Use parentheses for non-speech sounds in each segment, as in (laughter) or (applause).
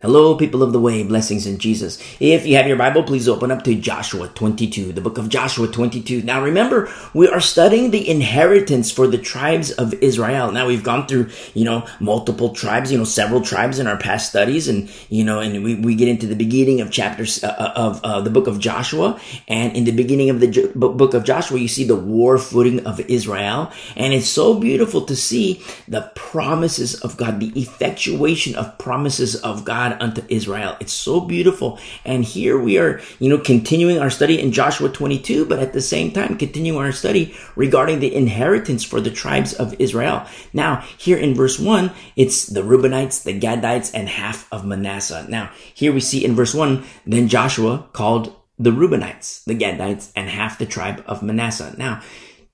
Hello, people of the way, blessings in Jesus. If you have your Bible, please open up to Joshua 22, the book of Joshua 22. Now remember, we are studying the inheritance for the tribes of Israel. Now we've gone through, you know, multiple tribes, you know, several tribes in our past studies and, you know, and we, we get into the beginning of chapters uh, uh of uh, the book of Joshua. And in the beginning of the jo- book of Joshua, you see the war footing of Israel. And it's so beautiful to see the promises of God, the effectuation of promises of God God unto Israel. It's so beautiful. And here we are, you know, continuing our study in Joshua 22, but at the same time, continuing our study regarding the inheritance for the tribes of Israel. Now, here in verse 1, it's the Reubenites, the Gadites, and half of Manasseh. Now, here we see in verse 1, then Joshua called the Reubenites, the Gadites, and half the tribe of Manasseh. Now,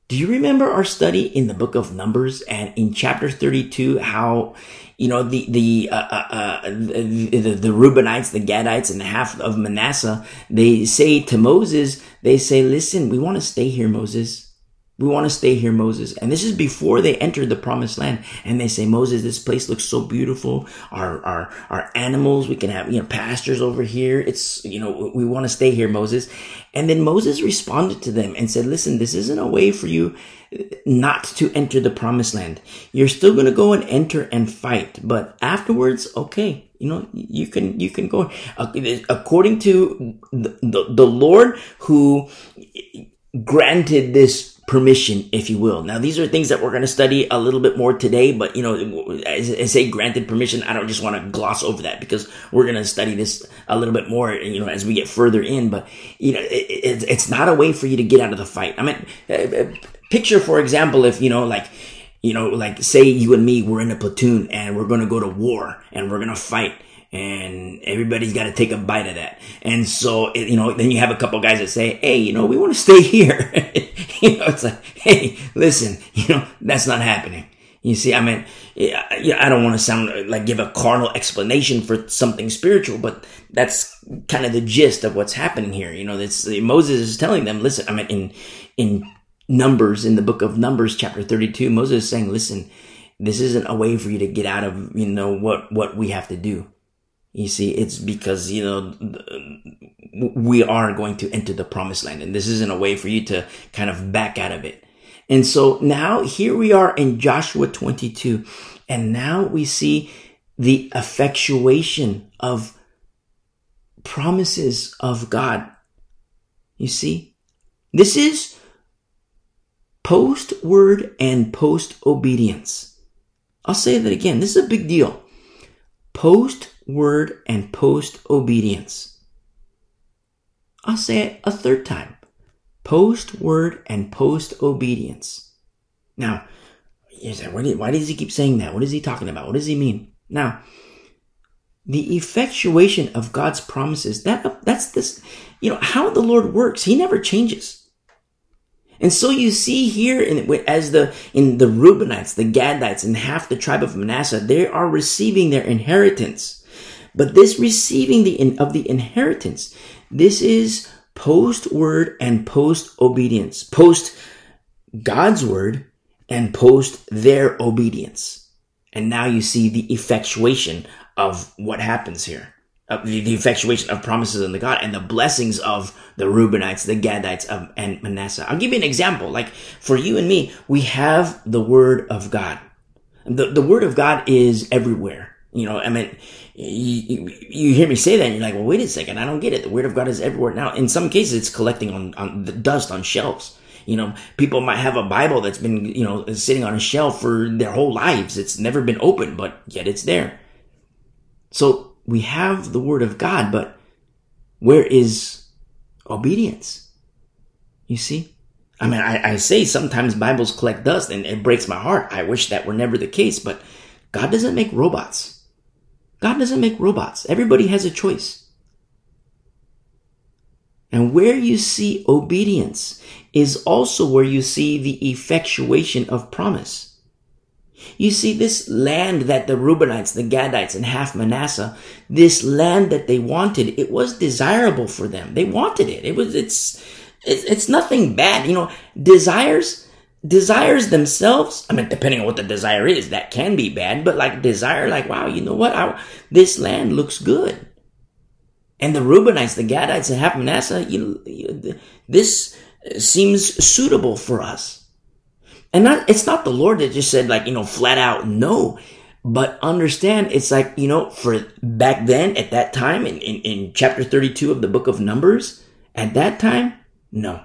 do you remember our study in the book of Numbers and in chapter 32 how you know the the uh, uh, uh, the, the, the Reubenites, the Gadites, and half of Manasseh they say to Moses, they say, "Listen, we want to stay here, Moses. We want to stay here, Moses. And this is before they entered the promised land. And they say, Moses, this place looks so beautiful. Our, our, our animals, we can have, you know, pastures over here. It's, you know, we want to stay here, Moses. And then Moses responded to them and said, listen, this isn't a way for you not to enter the promised land. You're still going to go and enter and fight. But afterwards, okay, you know, you can, you can go. Uh, according to the, the, the Lord who granted this permission, if you will. Now, these are things that we're going to study a little bit more today, but you know, as I say granted permission, I don't just want to gloss over that because we're going to study this a little bit more, you know, as we get further in, but you know, it, it, it's not a way for you to get out of the fight. I mean, uh, uh, picture, for example, if, you know, like, you know, like say you and me, we're in a platoon and we're going to go to war and we're going to fight and everybody's got to take a bite of that. And so, you know, then you have a couple guys that say, Hey, you know, we want to (laughs) stay here. (laughs) you know, it's like, Hey, listen, you know, that's not happening. You see, I mean, I don't want to sound like give a carnal explanation for something spiritual, but that's kind of the gist of what's happening here. You know, that's Moses is telling them, listen, I mean, in, in Numbers, in the book of Numbers, chapter 32, Moses is saying, listen, this isn't a way for you to get out of, you know, what, what we have to do. You see, it's because, you know, we are going to enter the promised land and this isn't a way for you to kind of back out of it. And so now here we are in Joshua 22 and now we see the effectuation of promises of God. You see, this is post word and post obedience. I'll say that again. This is a big deal. Post word, and post obedience. I'll say it a third time. Post word and post obedience. Now, you say, why does he keep saying that? What is he talking about? What does he mean? Now, the effectuation of God's promises, that, that's this, you know, how the Lord works. He never changes. And so you see here in, as the, in the Reubenites, the Gadites, and half the tribe of Manasseh, they are receiving their inheritance. But this receiving the of the inheritance, this is post word and post obedience, post God's word and post their obedience. And now you see the effectuation of what happens here. Uh, the, the, effectuation of promises in the God and the blessings of the Reubenites, the Gadites, of, and Manasseh. I'll give you an example. Like for you and me, we have the Word of God. The, the Word of God is everywhere. You know, I mean, you, you hear me say that and you're like, well, wait a second. I don't get it. The word of God is everywhere. Now, in some cases, it's collecting on, on the dust on shelves. You know, people might have a Bible that's been, you know, sitting on a shelf for their whole lives. It's never been opened, but yet it's there. So we have the word of God, but where is obedience? You see? I mean, I, I say sometimes Bibles collect dust and it breaks my heart. I wish that were never the case, but God doesn't make robots. God doesn't make robots. Everybody has a choice. And where you see obedience is also where you see the effectuation of promise. You see, this land that the Reubenites, the Gadites, and half Manasseh, this land that they wanted, it was desirable for them. They wanted it. It was, it's, it's, nothing bad. You know, desires, desires themselves, I mean, depending on what the desire is, that can be bad, but like desire, like, wow, you know what? I, this land looks good. And the Reubenites, the Gadites, and half Manasseh, you, you, this seems suitable for us. And not, it's not the Lord that just said like, you know, flat out no. But understand, it's like, you know, for back then, at that time, in, in, in chapter 32 of the book of Numbers, at that time, no.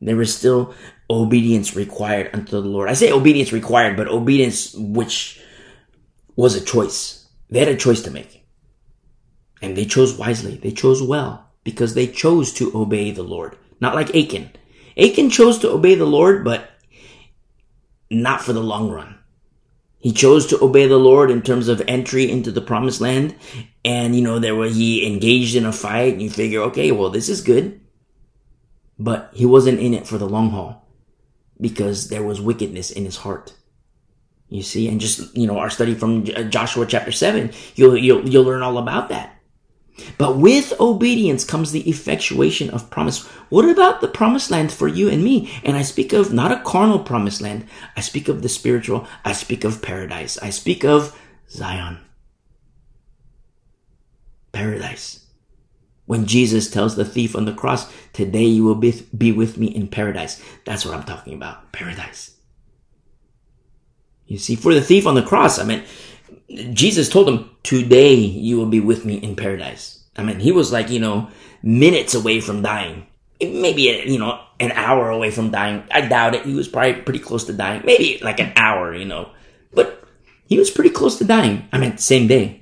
There was still obedience required unto the Lord. I say obedience required, but obedience which was a choice. They had a choice to make. And they chose wisely. They chose well because they chose to obey the Lord. Not like Achan. Achan chose to obey the Lord, but not for the long run. He chose to obey the Lord in terms of entry into the promised land. And, you know, there was, he engaged in a fight and you figure, okay, well, this is good. But he wasn't in it for the long haul because there was wickedness in his heart. You see, and just, you know, our study from uh, Joshua chapter 7, you'll, you'll, you'll learn all about that. But with obedience comes the effectuation of promise. What about the promised land for you and me? And I speak of not a carnal promised land. I speak of the spiritual. I speak of paradise. I speak of Zion. Paradise. When Jesus tells the thief on the cross, today you will be, be with me in paradise. That's what I'm talking about. Paradise. You see, for the thief on the cross, I mean, Jesus told him, today you will be with me in paradise. I mean, he was like, you know, minutes away from dying. Maybe, you know, an hour away from dying. I doubt it. He was probably pretty close to dying. Maybe like an hour, you know, but he was pretty close to dying. I mean, same day.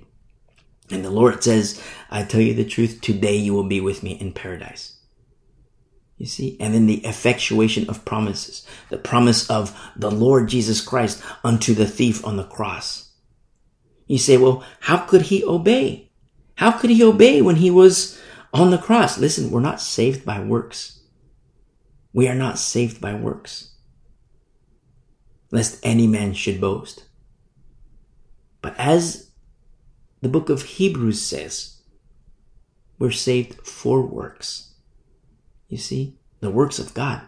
And the Lord says, I tell you the truth, today you will be with me in paradise. You see? And then the effectuation of promises. The promise of the Lord Jesus Christ unto the thief on the cross. You say, well, how could he obey? How could he obey when he was on the cross? Listen, we're not saved by works. We are not saved by works, lest any man should boast. But as the book of Hebrews says, we're saved for works. You see, the works of God.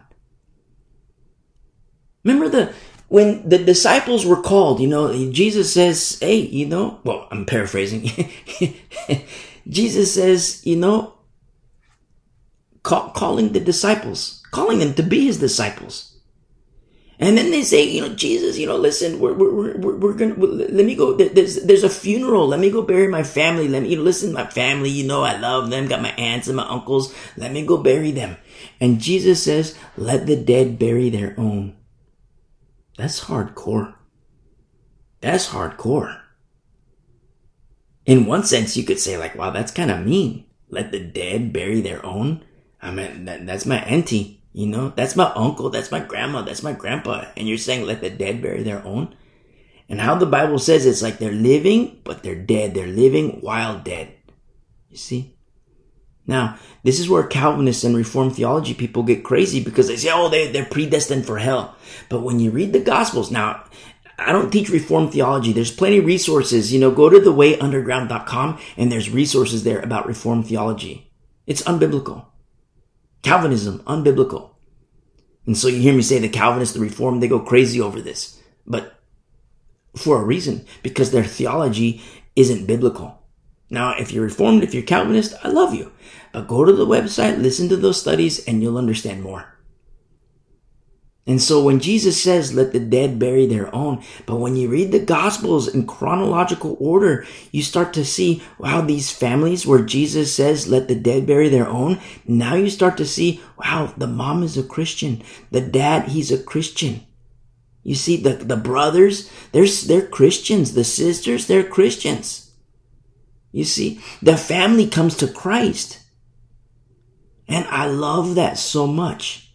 Remember the when the disciples were called, you know, Jesus says, Hey, you know, well, I'm paraphrasing. (laughs) Jesus says, you know, call, calling the disciples, calling them to be his disciples. And then they say, you know, Jesus, you know, listen, we're, we're, we're, we're gonna, let me go, there's, there's a funeral. Let me go bury my family. Let me, you know, listen, my family, you know, I love them, got my aunts and my uncles. Let me go bury them. And Jesus says, let the dead bury their own. That's hardcore. That's hardcore. In one sense, you could say like, wow, that's kind of mean. Let the dead bury their own. I mean, that, that's my auntie, you know, that's my uncle, that's my grandma, that's my grandpa. And you're saying let the dead bury their own? And how the Bible says it's like they're living, but they're dead. They're living while dead. You see? Now, this is where Calvinists and Reformed theology people get crazy because they say, oh, they, they're predestined for hell. But when you read the Gospels, now, I don't teach Reformed theology. There's plenty of resources. You know, go to thewayunderground.com and there's resources there about Reformed theology. It's unbiblical. Calvinism, unbiblical. And so you hear me say the Calvinists, the Reformed, they go crazy over this. But for a reason, because their theology isn't biblical. Now, if you're Reformed, if you're Calvinist, I love you. But go to the website, listen to those studies, and you'll understand more. And so when Jesus says, let the dead bury their own, but when you read the Gospels in chronological order, you start to see, wow, these families where Jesus says, let the dead bury their own, now you start to see, wow, the mom is a Christian. The dad, he's a Christian. You see, the, the brothers, they're, they're Christians. The sisters, they're Christians. You see, the family comes to Christ. And I love that so much.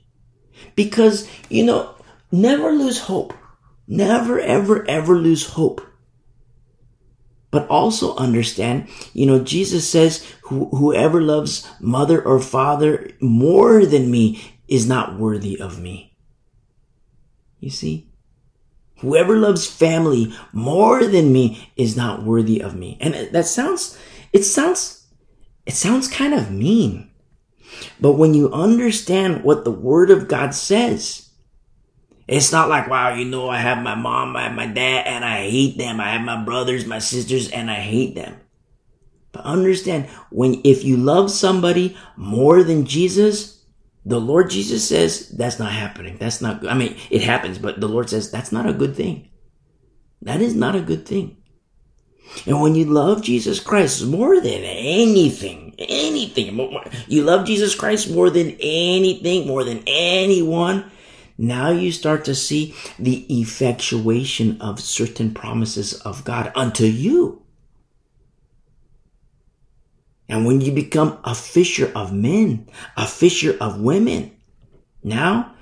Because, you know, never lose hope. Never, ever, ever lose hope. But also understand, you know, Jesus says, whoever loves mother or father more than me is not worthy of me. You see? Whoever loves family more than me is not worthy of me. And that sounds, it sounds, it sounds kind of mean. But when you understand what the word of God says, It's not like, wow, you know, I have my mom, I have my dad, and I hate them. I have my brothers, my sisters, and I hate them. But understand, when, if you love somebody more than Jesus, the Lord Jesus says that's not happening. That's not good. I mean, it happens, but the Lord says that's not a good thing. That is not a good thing. And when you love Jesus Christ more than anything, anything, you love Jesus Christ more than anything, more than anyone, now you start to see the effectuation of certain promises of God unto you. And when you become a fisher of men, a fisher of women, now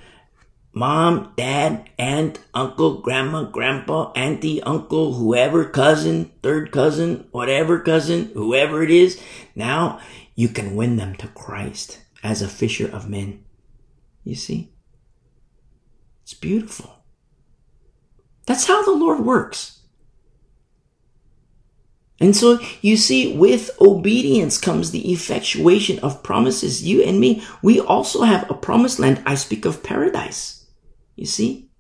mom, dad, aunt, uncle, grandma, grandpa, auntie, uncle, whoever, cousin, third cousin, whatever cousin, whoever it is, now you can win them to Christ as a fisher of men. You see? It's beautiful. That's how the Lord works. And so you see, with obedience comes the effectuation of promises. You and me, we also have a promised land. I speak of paradise. You see?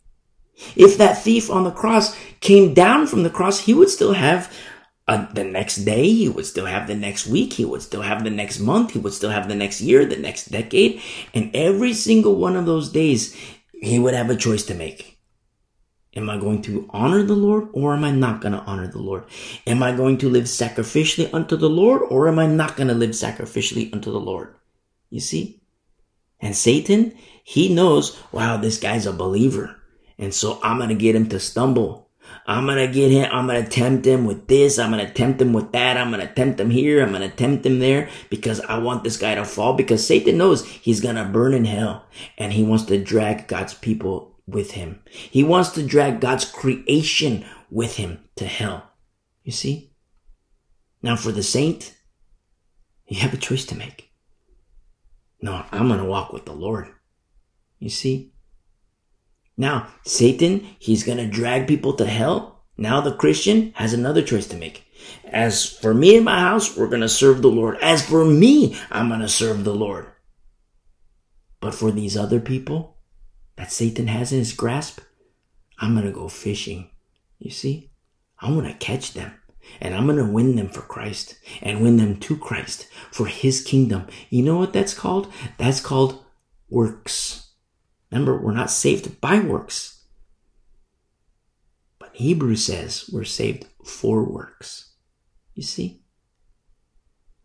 If that thief on the cross came down from the cross, he would still have uh, the next day, he would still have the next week, he would still have the next month, he would still have the next year, the next decade. And every single one of those days, he would have a choice to make. Am I going to honor the Lord or am I not going to honor the Lord? Am I going to live sacrificially unto the Lord or am I not going to live sacrificially unto the Lord? You see? And Satan, he knows, wow, this guy's a believer. And so I'm going to get him to stumble. I'm going to get him, I'm going to tempt him with this. I'm going to tempt him with that. I'm going to tempt him here. I'm going to tempt him there because I want this guy to fall because Satan knows he's going to burn in hell and he wants to drag God's people with him. He wants to drag God's creation with him to hell. You see? Now for the saint, you have a choice to make. No, I'm going to walk with the Lord. You see? Now, Satan, he's to drag people to hell. Now the Christian has another choice to make. As for me and my house, we're to serve the Lord. As for me, I'm to serve the Lord. But for these other people, that Satan has in his grasp, I'm to go fishing. You see? I'm to catch them and I'm to win them for Christ and win them to Christ for his kingdom. You know what that's called? That's called works. Remember, we're not saved by works. But Hebrews says we're saved for works. You see?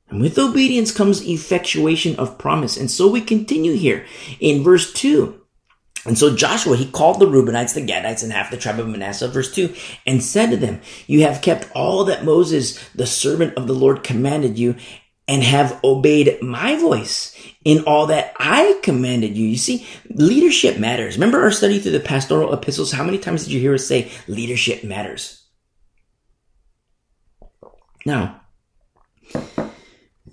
And with obedience comes effectuation of promise. And so we continue here in verse 2. And so Joshua, he called the Reubenites, the Gadites, and half the tribe of Manasseh, verse 2, and said to them, You have kept all that Moses, the servant of the Lord, commanded you, and have obeyed my voice in all that I commanded you. You see, leadership matters. Remember our study through the pastoral epistles? How many times did you hear us say leadership matters? Now,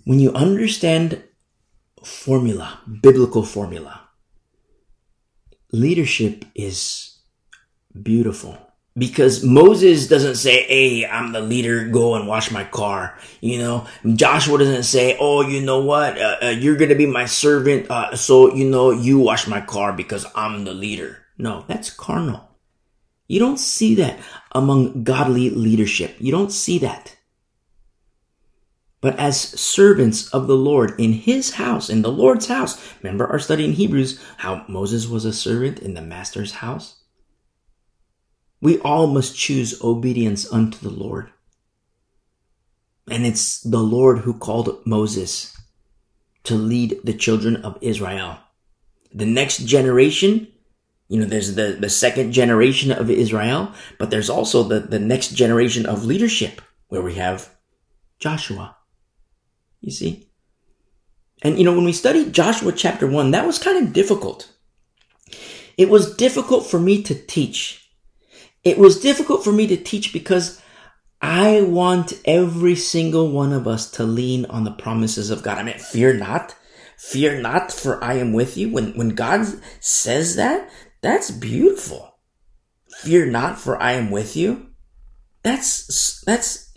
when you understand formula, biblical formula, leadership is beautiful because Moses doesn't say, Hey, I'm the leader. Go and wash my car. You know, Joshua doesn't say, Oh, you know what? Uh, uh, you're going to be my servant. Uh, so, you know, you wash my car because I'm the leader. No, that's carnal. You don't see that among godly leadership. You don't see that but as servants of the Lord in his house, in the Lord's house. Remember our study in Hebrews, how Moses was a servant in the master's house? We all must choose obedience unto the Lord. And it's the Lord who called Moses to lead the children of Israel. The next generation, you know, there's the, the second generation of Israel, but there's also the, the next generation of leadership where we have Joshua. You see? And you know, when we studied Joshua chapter 1, that was kind of difficult. It was difficult for me to teach. It was difficult for me to teach because I want every single one of us to lean on the promises of God. I mean, fear not. Fear not, for I am with you. When, when God says that, that's beautiful. Fear not, for I am with you. That's, that's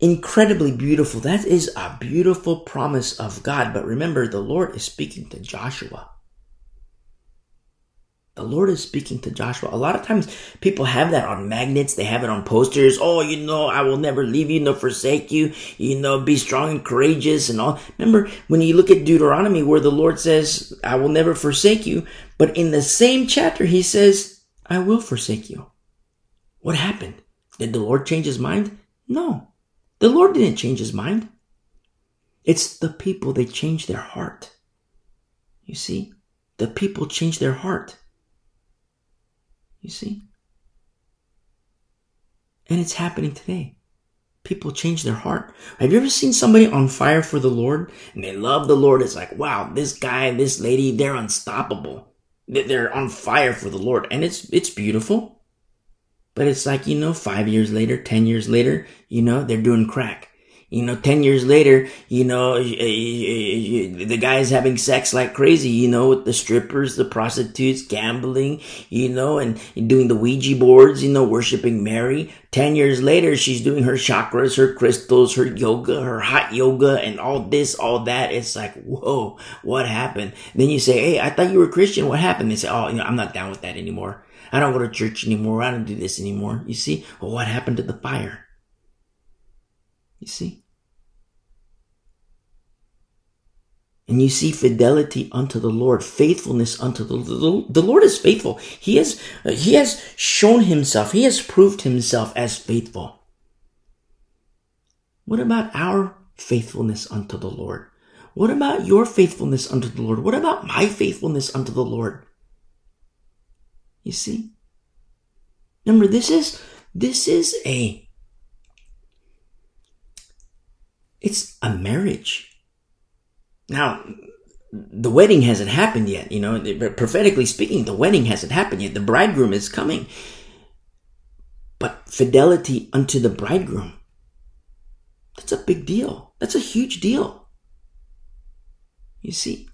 incredibly beautiful. That is a beautiful promise of God. But remember, the Lord is speaking to Joshua. The Lord is speaking to Joshua. A lot of times people have that on magnets. They have it on posters. Oh, you know, I will never leave you nor forsake you. You know, be strong and courageous and all. Remember when you look at Deuteronomy where the Lord says, I will never forsake you. But in the same chapter, he says, I will forsake you. What happened? Did the Lord change his mind? No. The Lord didn't change his mind. It's the people, they change their heart. You see, the people change their heart. You see? And it's happening today. People change their heart. Have you ever seen somebody on fire for the Lord and they love the Lord? It's like, wow, this guy, this lady, they're unstoppable. They're on fire for the Lord. And it's, it's beautiful. But it's like, you know, five years later, 10 years later, you know, they're doing crack. You know, 10 years later, you know, the guy's having sex like crazy, you know, with the strippers, the prostitutes, gambling, you know, and doing the Ouija boards, you know, worshiping Mary. 10 years later, she's doing her chakras, her crystals, her yoga, her hot yoga, and all this, all that. It's like, whoa, what happened? Then you say, hey, I thought you were Christian. What happened? They say, oh, you know, I'm not down with that anymore. I don't go to church anymore. I don't do this anymore. You see? Well, what happened to the fire? You see? And you see fidelity unto the Lord, faithfulness unto the, the, the Lord is faithful. He has, uh, he has shown himself. He has proved himself as faithful. What about our faithfulness unto the Lord? What about your faithfulness unto the Lord? What about my faithfulness unto the Lord? You see? Remember, this is, this is a It's a marriage. Now, the wedding hasn't happened yet, you know, prophetically speaking, the wedding hasn't happened yet. The bridegroom is coming. But fidelity unto the bridegroom, that's a big deal. That's a huge deal. You see?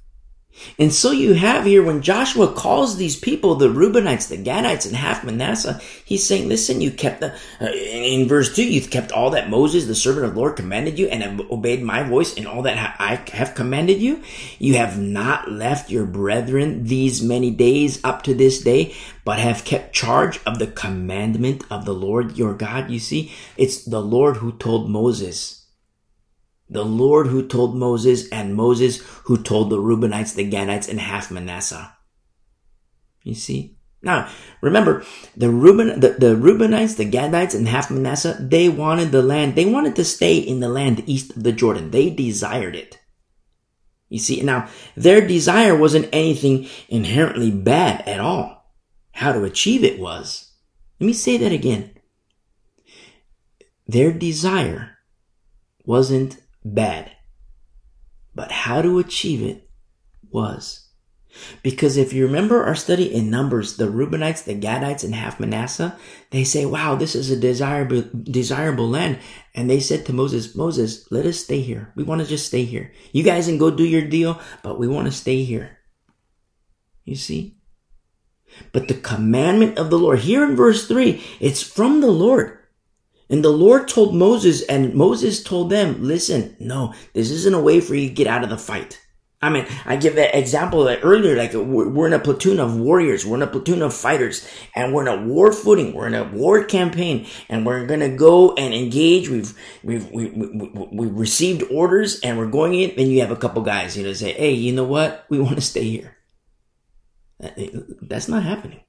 And so you have here when Joshua calls these people, the Reubenites, the Gadites, and half Manasseh, he's saying, listen, you kept the, uh, in verse 2, you've kept all that Moses, the servant of the Lord, commanded you and have obeyed my voice and all that I have commanded you. You have not left your brethren these many days up to this day, but have kept charge of the commandment of the Lord your God. You see, it's the Lord who told Moses, the Lord who told Moses and Moses who told the Reubenites, the Gadites, and half Manasseh. You see? Now, remember, the Reuben, the, the Reubenites, the Gadites, and half Manasseh, they wanted the land, they wanted to stay in the land east of the Jordan. They desired it. You see, now, their desire wasn't anything inherently bad at all. How to achieve it was. Let me say that again. Their desire wasn't bad. But how to achieve it was. Because if you remember our study in Numbers, the Reubenites, the Gadites, and half Manasseh, they say, wow, this is a desirable, desirable land. And they said to Moses, Moses, let us stay here. We want to just stay here. You guys can go do your deal, but we want to stay here. You see? But the commandment of the Lord, here in verse 3, it's from the Lord. And the Lord told Moses, and Moses told them, listen, no, this isn't a way for you to get out of the fight. I mean, I give that example that earlier, like we're in a platoon of warriors, we're in a platoon of fighters, and we're in a war footing, we're in a war campaign, and we're gonna go and engage. We've we've we, we, we received orders, and we're going in. And you have a couple guys, you know, say, "Hey, you know what? We want to stay here." That's not happening.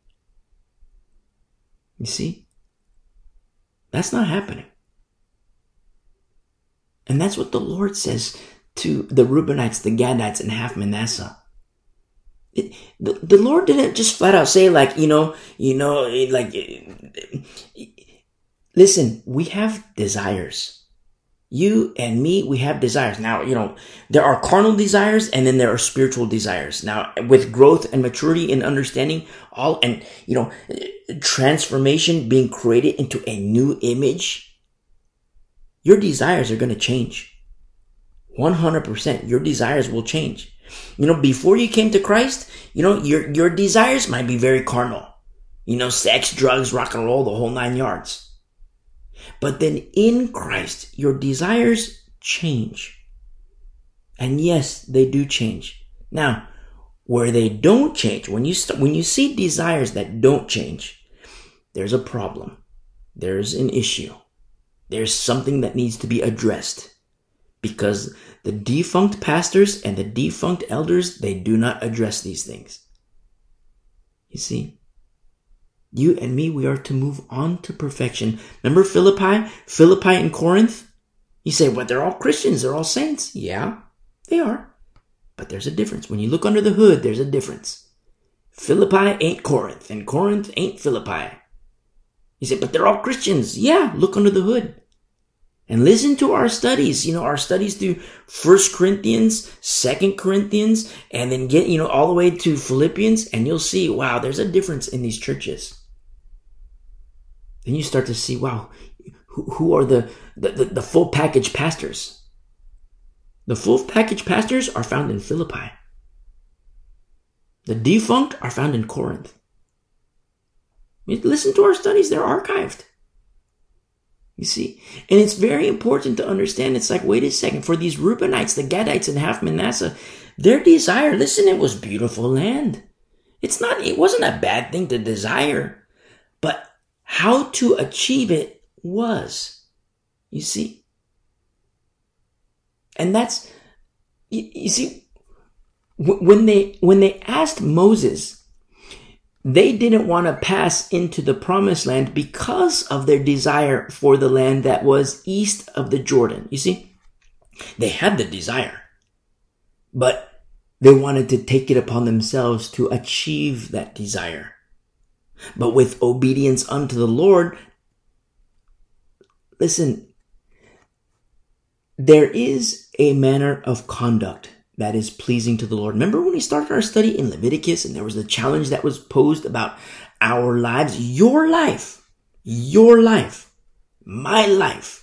You see, that's not happening. And that's what the Lord says to the Reubenites, the Gadites, and half Manasseh. It, the, the Lord didn't just flat out say like, you know, you know, like, listen, we have desires. You and me, we have desires. Now, you know, there are carnal desires and then there are spiritual desires. Now, with growth and maturity and understanding, all, and, you know, transformation being created into a new image, your desires are going to change. 100%. Your desires will change. You know, before you came to Christ, you know, your, your desires might be very carnal. You know, sex, drugs, rock and roll, the whole nine yards. But then in Christ, your desires change. And yes, they do change. Now, where they don't change, when you st- when you see desires that don't change, there's a problem. There's an issue. There's something that needs to be addressed because the defunct pastors and the defunct elders, they do not address these things. You see, you and me, we are to move on to perfection. Remember Philippi? Philippi and Corinth? You say, well, they're all Christians. They're all saints. Yeah, they are. But there's a difference. When you look under the hood, there's a difference. Philippi ain't Corinth, and Corinth ain't Philippi. You say, but they're all Christians. Yeah, look under the hood. And listen to our studies, you know, our studies through First Corinthians, Second Corinthians, and then get, you know, all the way to Philippians, and you'll see, wow, there's a difference in these churches. Then you start to see, wow, who, who are the, the, the, the full package pastors? The full package pastors are found in Philippi. The defunct are found in Corinth. Listen to our studies, they're archived. You see? And it's very important to understand. It's like, wait a second, for these Reubenites, the Gadites, and half Manasseh, their desire, listen, it was beautiful land. It's not, it wasn't a bad thing to desire, how to achieve it was. You see? And that's, you, you see, when they, when they asked Moses, they didn't want to pass into the promised land because of their desire for the land that was east of the Jordan. You see, they had the desire, but they wanted to take it upon themselves to achieve that desire. But with obedience unto the Lord, listen, there is a manner of conduct that is pleasing to the Lord. Remember when we started our study in Leviticus and there was the challenge that was posed about our lives, your life, your life, my life.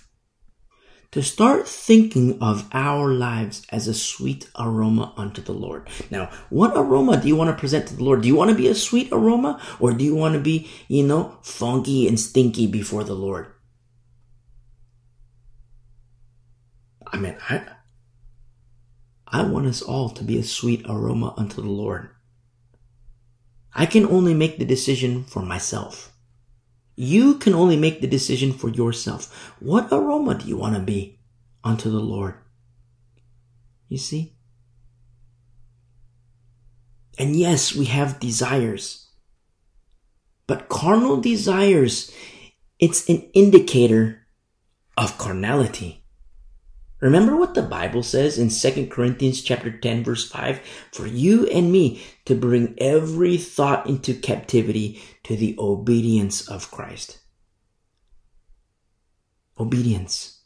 To start thinking of our lives as a sweet aroma unto the Lord. Now, what aroma do you want to present to the Lord? Do you want to be a sweet aroma or do you want to be, you know, funky and stinky before the Lord? I mean, I, I want us all to be a sweet aroma unto the Lord. I can only make the decision for myself. You can only make the decision for yourself. What aroma do you want to be unto the Lord? You see? And yes, we have desires. But carnal desires, it's an indicator of carnality. Remember what the Bible says in 2 Corinthians chapter 10 verse 5? For you and me to bring every thought into captivity to the obedience of Christ. Obedience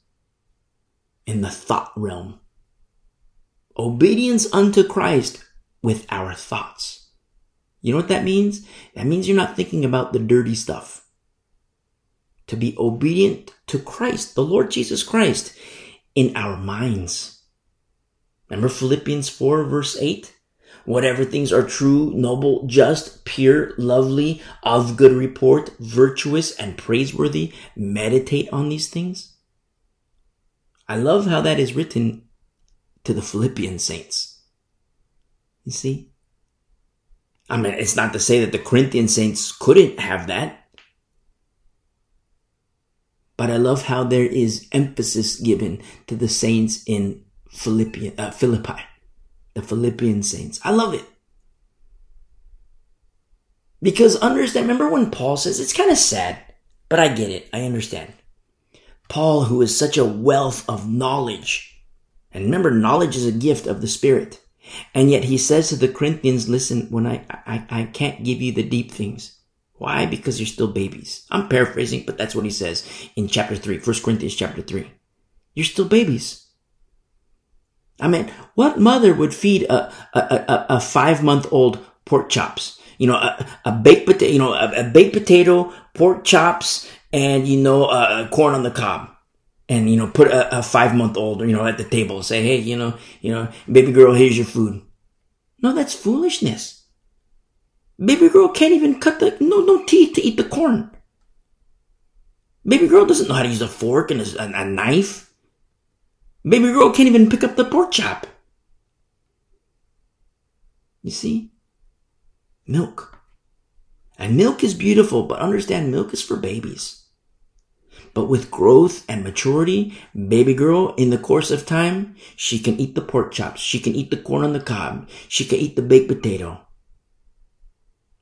in the thought realm. Obedience unto Christ with our thoughts. You know what that means? That means you're not thinking about the dirty stuff. To be obedient to Christ, the Lord Jesus Christ in our minds. Remember Philippians 4 verse 8? Whatever things are true, noble, just, pure, lovely, of good report, virtuous, and praiseworthy, meditate on these things. I love how that is written to the Philippian saints. You see? I mean, it's not to say that the Corinthian saints couldn't have that. But I love how there is emphasis given to the saints in Philippi, uh, Philippi, the Philippian saints. I love it. Because understand, remember when Paul says, it's kind of sad, but I get it. I understand. Paul, who is such a wealth of knowledge, and remember, knowledge is a gift of the Spirit. And yet he says to the Corinthians, listen, when I, I, I can't give you the deep things. Why? Because you're still babies. I'm paraphrasing, but that's what he says in chapter 3, 1 Corinthians chapter 3. You're still babies. I mean, what mother would feed a, a, a, a five month old pork chops? You know, a, a baked potato, you know, a, a, baked potato, pork chops, and, you know, uh, corn on the cob. And, you know, put a, a five month old, you know, at the table. Say, hey, you know, you know, baby girl, here's your food. No, that's foolishness. Baby girl can't even cut the no no teeth to eat the corn. Baby girl doesn't know how to use a fork and a, a knife. Baby girl can't even pick up the pork chop. You see? Milk. And milk is beautiful, but understand milk is for babies. But with growth and maturity, baby girl, in the course of time, she can eat the pork chops. She can eat the corn on the cob. She can eat the baked potato.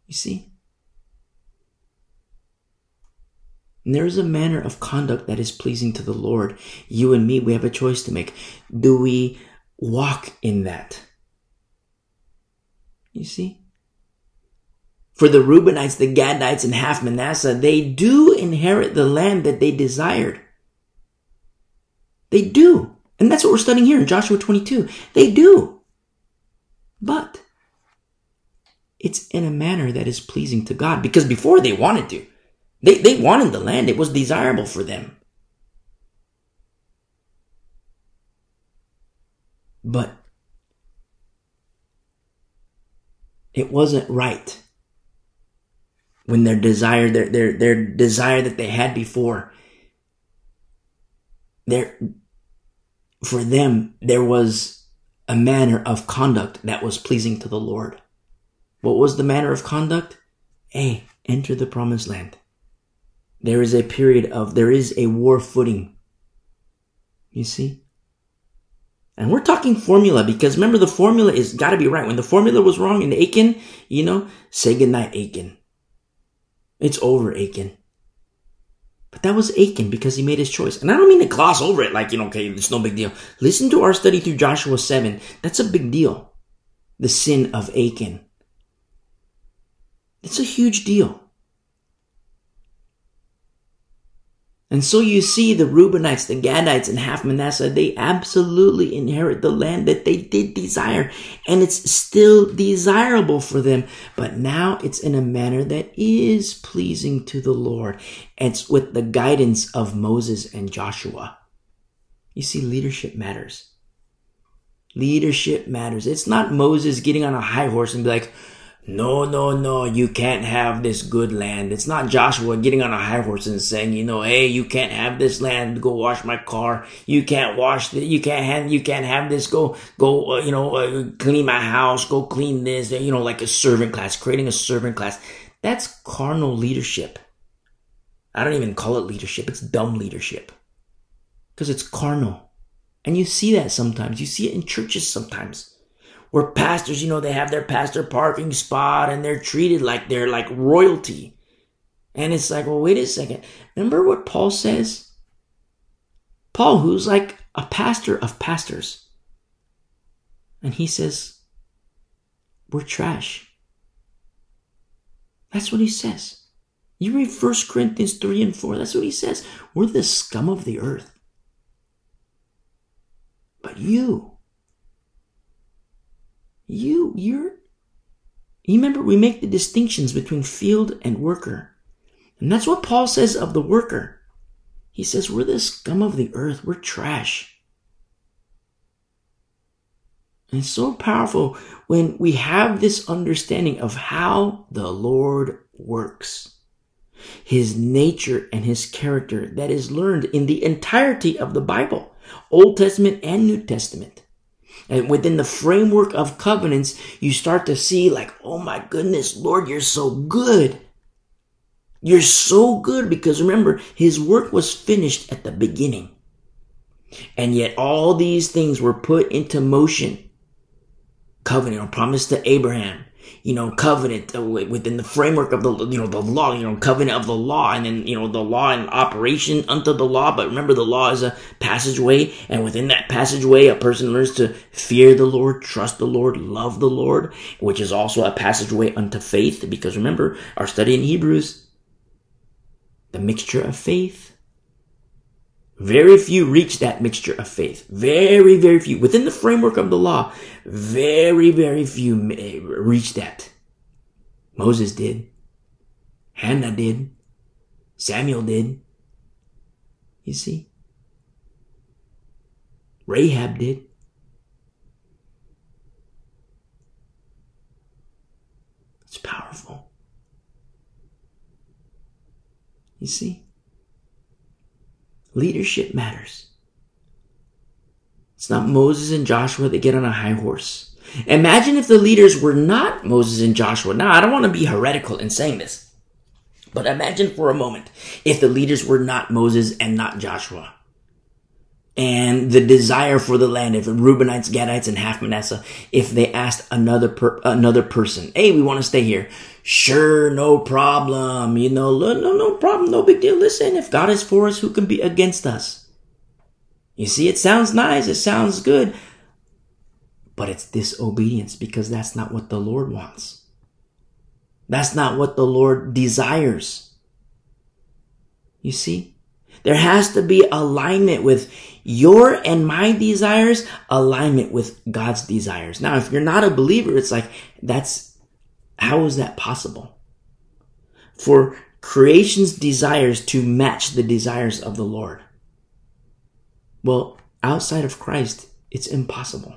You see? And there is a manner of conduct that is pleasing to the Lord. You and me, we have a choice to make. Do we walk in that? You see? For the Reubenites, the Gadites, and half Manasseh, they do inherit the land that they desired. They do. And that's what we're studying here in Joshua 22. They do. But it's in a manner that is pleasing to God because before they wanted to. They, they wanted the land. It was desirable for them. But it wasn't right when their desire, their, their, their desire that they had before, there, for them, there was a manner of conduct that was pleasing to the Lord. What was the manner of conduct? A, enter the promised land. There is a period of, there is a war footing. You see? And we're talking formula because remember the formula is gotta be right. When the formula was wrong in Achan, you know, say goodnight, Achan. It's over, Achan. But that was Achan because he made his choice. And I don't mean to gloss over it like, you know, okay, it's no big deal. Listen to our study through Joshua 7. That's a big deal. The sin of Achan. It's a huge deal. And so you see the Reubenites, the Gadites, and half Manasseh, they absolutely inherit the land that they did desire. And it's still desirable for them. But now it's in a manner that is pleasing to the Lord. It's with the guidance of Moses and Joshua. You see, leadership matters. Leadership matters. It's not Moses getting on a high horse and be like, no, no, no, you can't have this good land. It's not Joshua getting on a high horse and saying, you know, hey, you can't have this land. Go wash my car. You can't wash the, you can't have, you can't have this. Go, go, uh, you know, uh, clean my house. Go clean this. You know, like a servant class, creating a servant class. That's carnal leadership. I don't even call it leadership. It's dumb leadership because it's carnal. And you see that sometimes. You see it in churches sometimes where pastors, you know, they have their pastor parking spot and they're treated like they're like royalty. And it's like, well, wait a second. Remember what Paul says? Paul, who's like a pastor of pastors. And he says, we're trash. That's what he says. You read 1 Corinthians 3 and 4. That's what he says. We're the scum of the earth. But you, you, you're. You remember, we make the distinctions between field and worker. And that's what Paul says of the worker. He says, We're the scum of the earth, we're trash. And it's so powerful when we have this understanding of how the Lord works. His nature and his character that is learned in the entirety of the Bible, Old Testament and New Testament. And within the framework of covenants, you start to see like, oh my goodness, Lord, you're so good. You're so good because remember, his work was finished at the beginning. And yet all these things were put into motion. Covenant or promise to Abraham, you know, covenant uh, within the framework of the, you know, the law, you know, covenant of the law, and then, you know, the law in operation unto the law. But remember, the law is a passageway, and within that passageway, a person learns to fear the Lord, trust the Lord, love the Lord, which is also a passageway unto faith. Because remember, our study in Hebrews, the mixture of faith very few reach that mixture of faith. Very, very few. Within the framework of the law, very, very few reach that. Moses did. Hannah did. Samuel did. You see? Rahab did. It's powerful. You see? Leadership matters. It's not Moses and Joshua that get on a high horse. Imagine if the leaders were not Moses and Joshua. Now, I don't want to be heretical in saying this, but imagine for a moment if the leaders were not Moses and not Joshua. And the desire for the land, if the Reubenites, Gadites, and half Manasseh, if they asked another per, another person, "Hey, we want to stay here," sure, no problem. You know, no, no problem, no big deal. Listen, if God is for us, who can be against us? You see, it sounds nice, it sounds good, but it's disobedience because that's not what the Lord wants. That's not what the Lord desires. You see? There has to be alignment with your and my desires, alignment with God's desires. Now, if you're not a believer, it's like, that's, how is that possible? For creation's desires to match the desires of the Lord. Well, outside of Christ, it's impossible.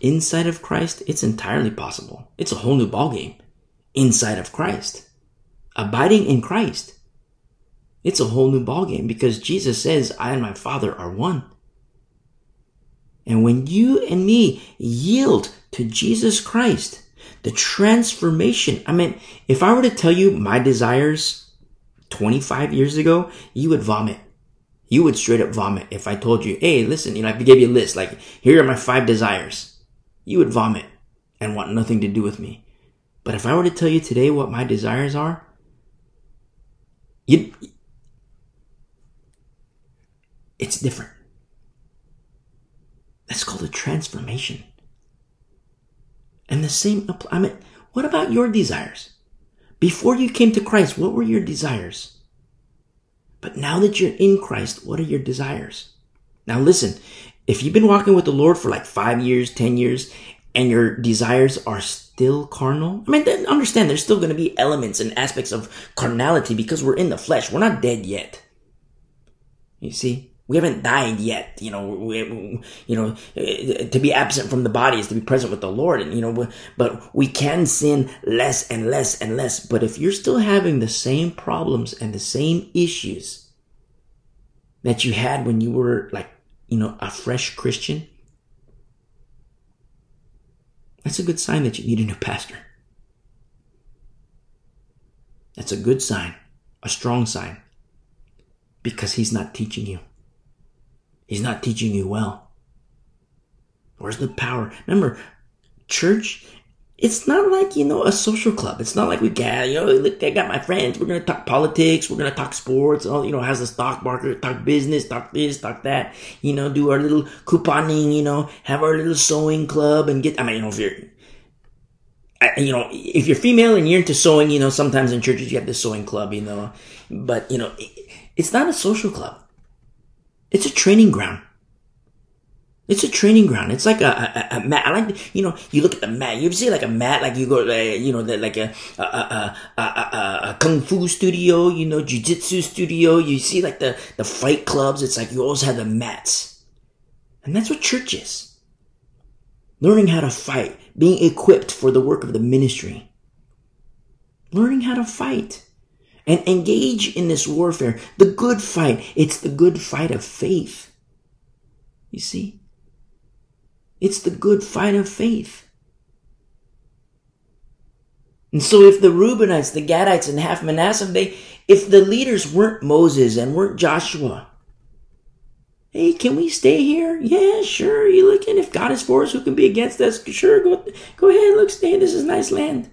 Inside of Christ, it's entirely possible. It's a whole new ballgame. Inside of Christ. Abiding in Christ. It's a whole new ballgame because Jesus says, I and my Father are one. And when you and me yield to Jesus Christ, the transformation, I mean, if I were to tell you my desires 25 years ago, you would vomit. You would straight up vomit if I told you, hey, listen, you know, I gave you a list, like, here are my five desires you would vomit and want nothing to do with me. But if I were to tell you today what my desires are, you it's different. That's called a transformation. And the same I mean, what about your desires? Before you came to Christ, what were your desires? But now that you're in Christ, what are your desires? Now listen, if you've been walking with the Lord for like five years, 10 years, and your desires are still carnal, I mean, understand there's still going to be elements and aspects of carnality because we're in the flesh. We're not dead yet. You see? We haven't died yet, you know. We, you know, to be absent from the body is to be present with the Lord, and you know. But we can sin less and less and less. But if you're still having the same problems and the same issues that you had when you were like you know, a fresh Christian, that's a good sign that you need a new pastor. That's a good sign, a strong sign, because he's not teaching you. He's not teaching you well. Where's the power? Remember, church it's not like, you know, a social club. It's not like we got, you know, look, I got my friends. We're going to talk politics. We're going to talk sports. All, you know, has the stock market, talk business, talk this, talk that, you know, do our little couponing, you know, have our little sewing club and get, I mean, you know, if you're, you know, if you're female and you're into sewing, you know, sometimes in churches you have the sewing club, you know, but, you know, it's not a social club. It's a training ground. It's a training ground. It's like a, a, a, mat. I like, you know, you look at the mat. You ever see like a mat, like you go, uh, you know, the, like a, a, a, a, a, kung fu studio, you know, jujitsu studio. You see like the, the fight clubs. It's like you always have the mats. And that's what church is. Learning how to fight, being equipped for the work of the ministry. Learning how to fight and engage in this warfare. The good fight. It's the good fight of faith. You see? It's the good fight of faith. And so if the Reubenites, the Gadites, and half Manasseh, they, if the leaders weren't Moses and weren't Joshua, hey, can we stay here? Yeah, sure. You looking? If God is for us, who can be against us? Sure, go, go ahead, look, stay. This is nice land.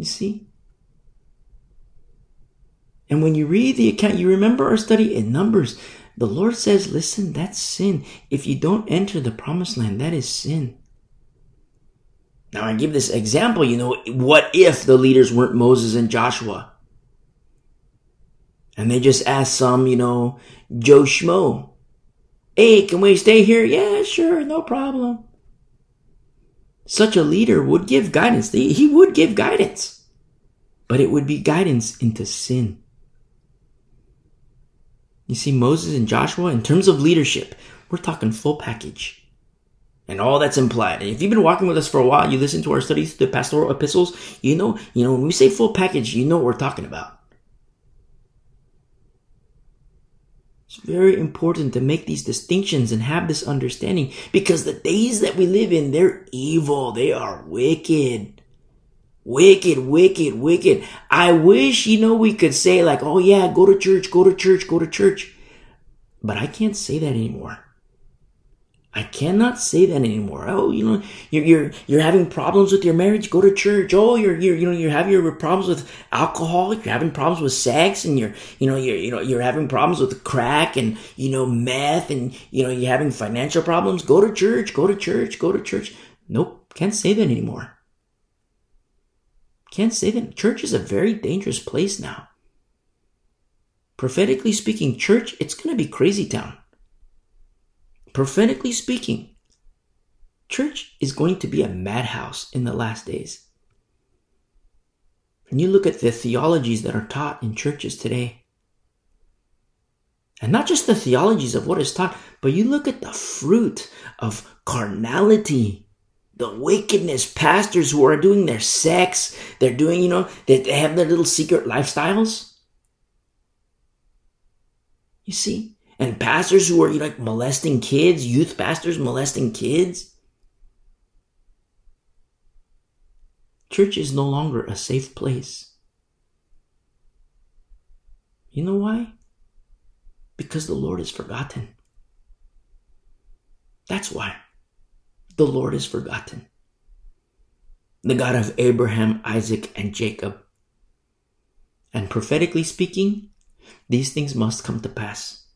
You see? And when you read the account, you remember our study in Numbers. The Lord says, listen, that's sin. If you don't enter the promised land, that is sin. Now I give this example, you know, what if the leaders weren't Moses and Joshua? And they just asked some, you know, Joe Schmo, hey, can we stay here? Yeah, sure, no problem. Such a leader would give guidance. He would give guidance, but it would be guidance into sin. You see, Moses and Joshua, in terms of leadership, we're talking full package. And all that's implied. And if you've been walking with us for a while, you listen to our studies, the pastoral epistles, you know, you know, when we say full package, you know what we're talking about. It's very important to make these distinctions and have this understanding because the days that we live in, they're evil. They are wicked. Wicked, wicked, wicked. I wish, you know, we could say like, oh yeah, go to church, go to church, go to church. But I can't say that anymore. I cannot say that anymore. Oh, you know, you're, you're, you're having problems with your marriage, go to church. Oh, you're, you're, you know, you're having your problems with alcohol, you're having problems with sex, and you're, you know, you're, you know, you're having problems with crack and, you know, meth, and, you know, you're having financial problems. Go to church, go to church, go to church. Nope, can't say that anymore. Can't say that. Church is a very dangerous place now. Prophetically speaking, church, it's going to be crazy town. Prophetically speaking, church is going to be a madhouse in the last days. And you look at the theologies that are taught in churches today, and not just the theologies of what is taught, but you look at the fruit of carnality, the wickedness, pastors who are doing their sex, they're doing, you know, they, have their little secret lifestyles. You see? and pastors who are like molesting kids, youth pastors molesting kids. Church is no longer a safe place. You know why? Because the Lord is forgotten. That's why. The Lord is forgotten. The God of Abraham, Isaac, and Jacob. And prophetically speaking, these things must come to pass.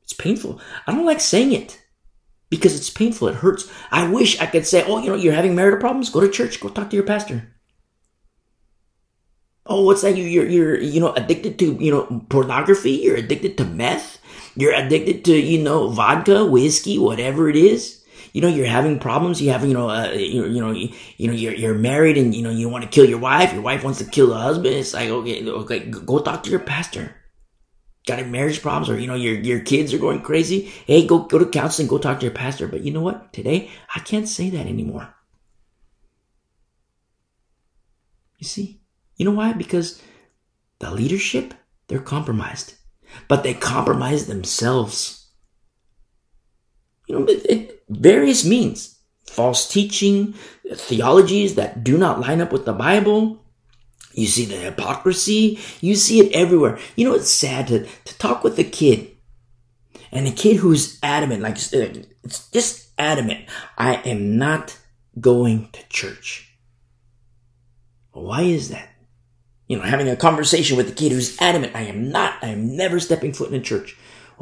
It's painful. I don't like saying it because it's painful. It hurts. I wish I could say, oh, you know, you're having marital problems? Go to church. Go talk to your pastor. Oh, what's that? You, you're, you're, you know, addicted to, you know, pornography. You're addicted to meth. You're addicted to, you know, vodka, whiskey, whatever it is. You know, you're having problems. You have, you know, uh, you, you know, you, you know, you're, you're married and, you know, you want to kill your wife. Your wife wants to kill the husband. It's like, okay, okay, go talk to your pastor got any marriage problems or you know your your kids are going crazy hey go go to counseling go talk to your pastor but you know what today i can't say that anymore you see you know why because the leadership they're compromised but they compromise themselves you know it, various means false teaching theologies that do not line up with the bible you see the hypocrisy. You see it everywhere. You know, it's sad to, to talk with a kid and a kid who's adamant, like it's just adamant. I am not going to church. Why is that? You know, having a conversation with a kid who's adamant, I am not, I am never stepping foot in a church.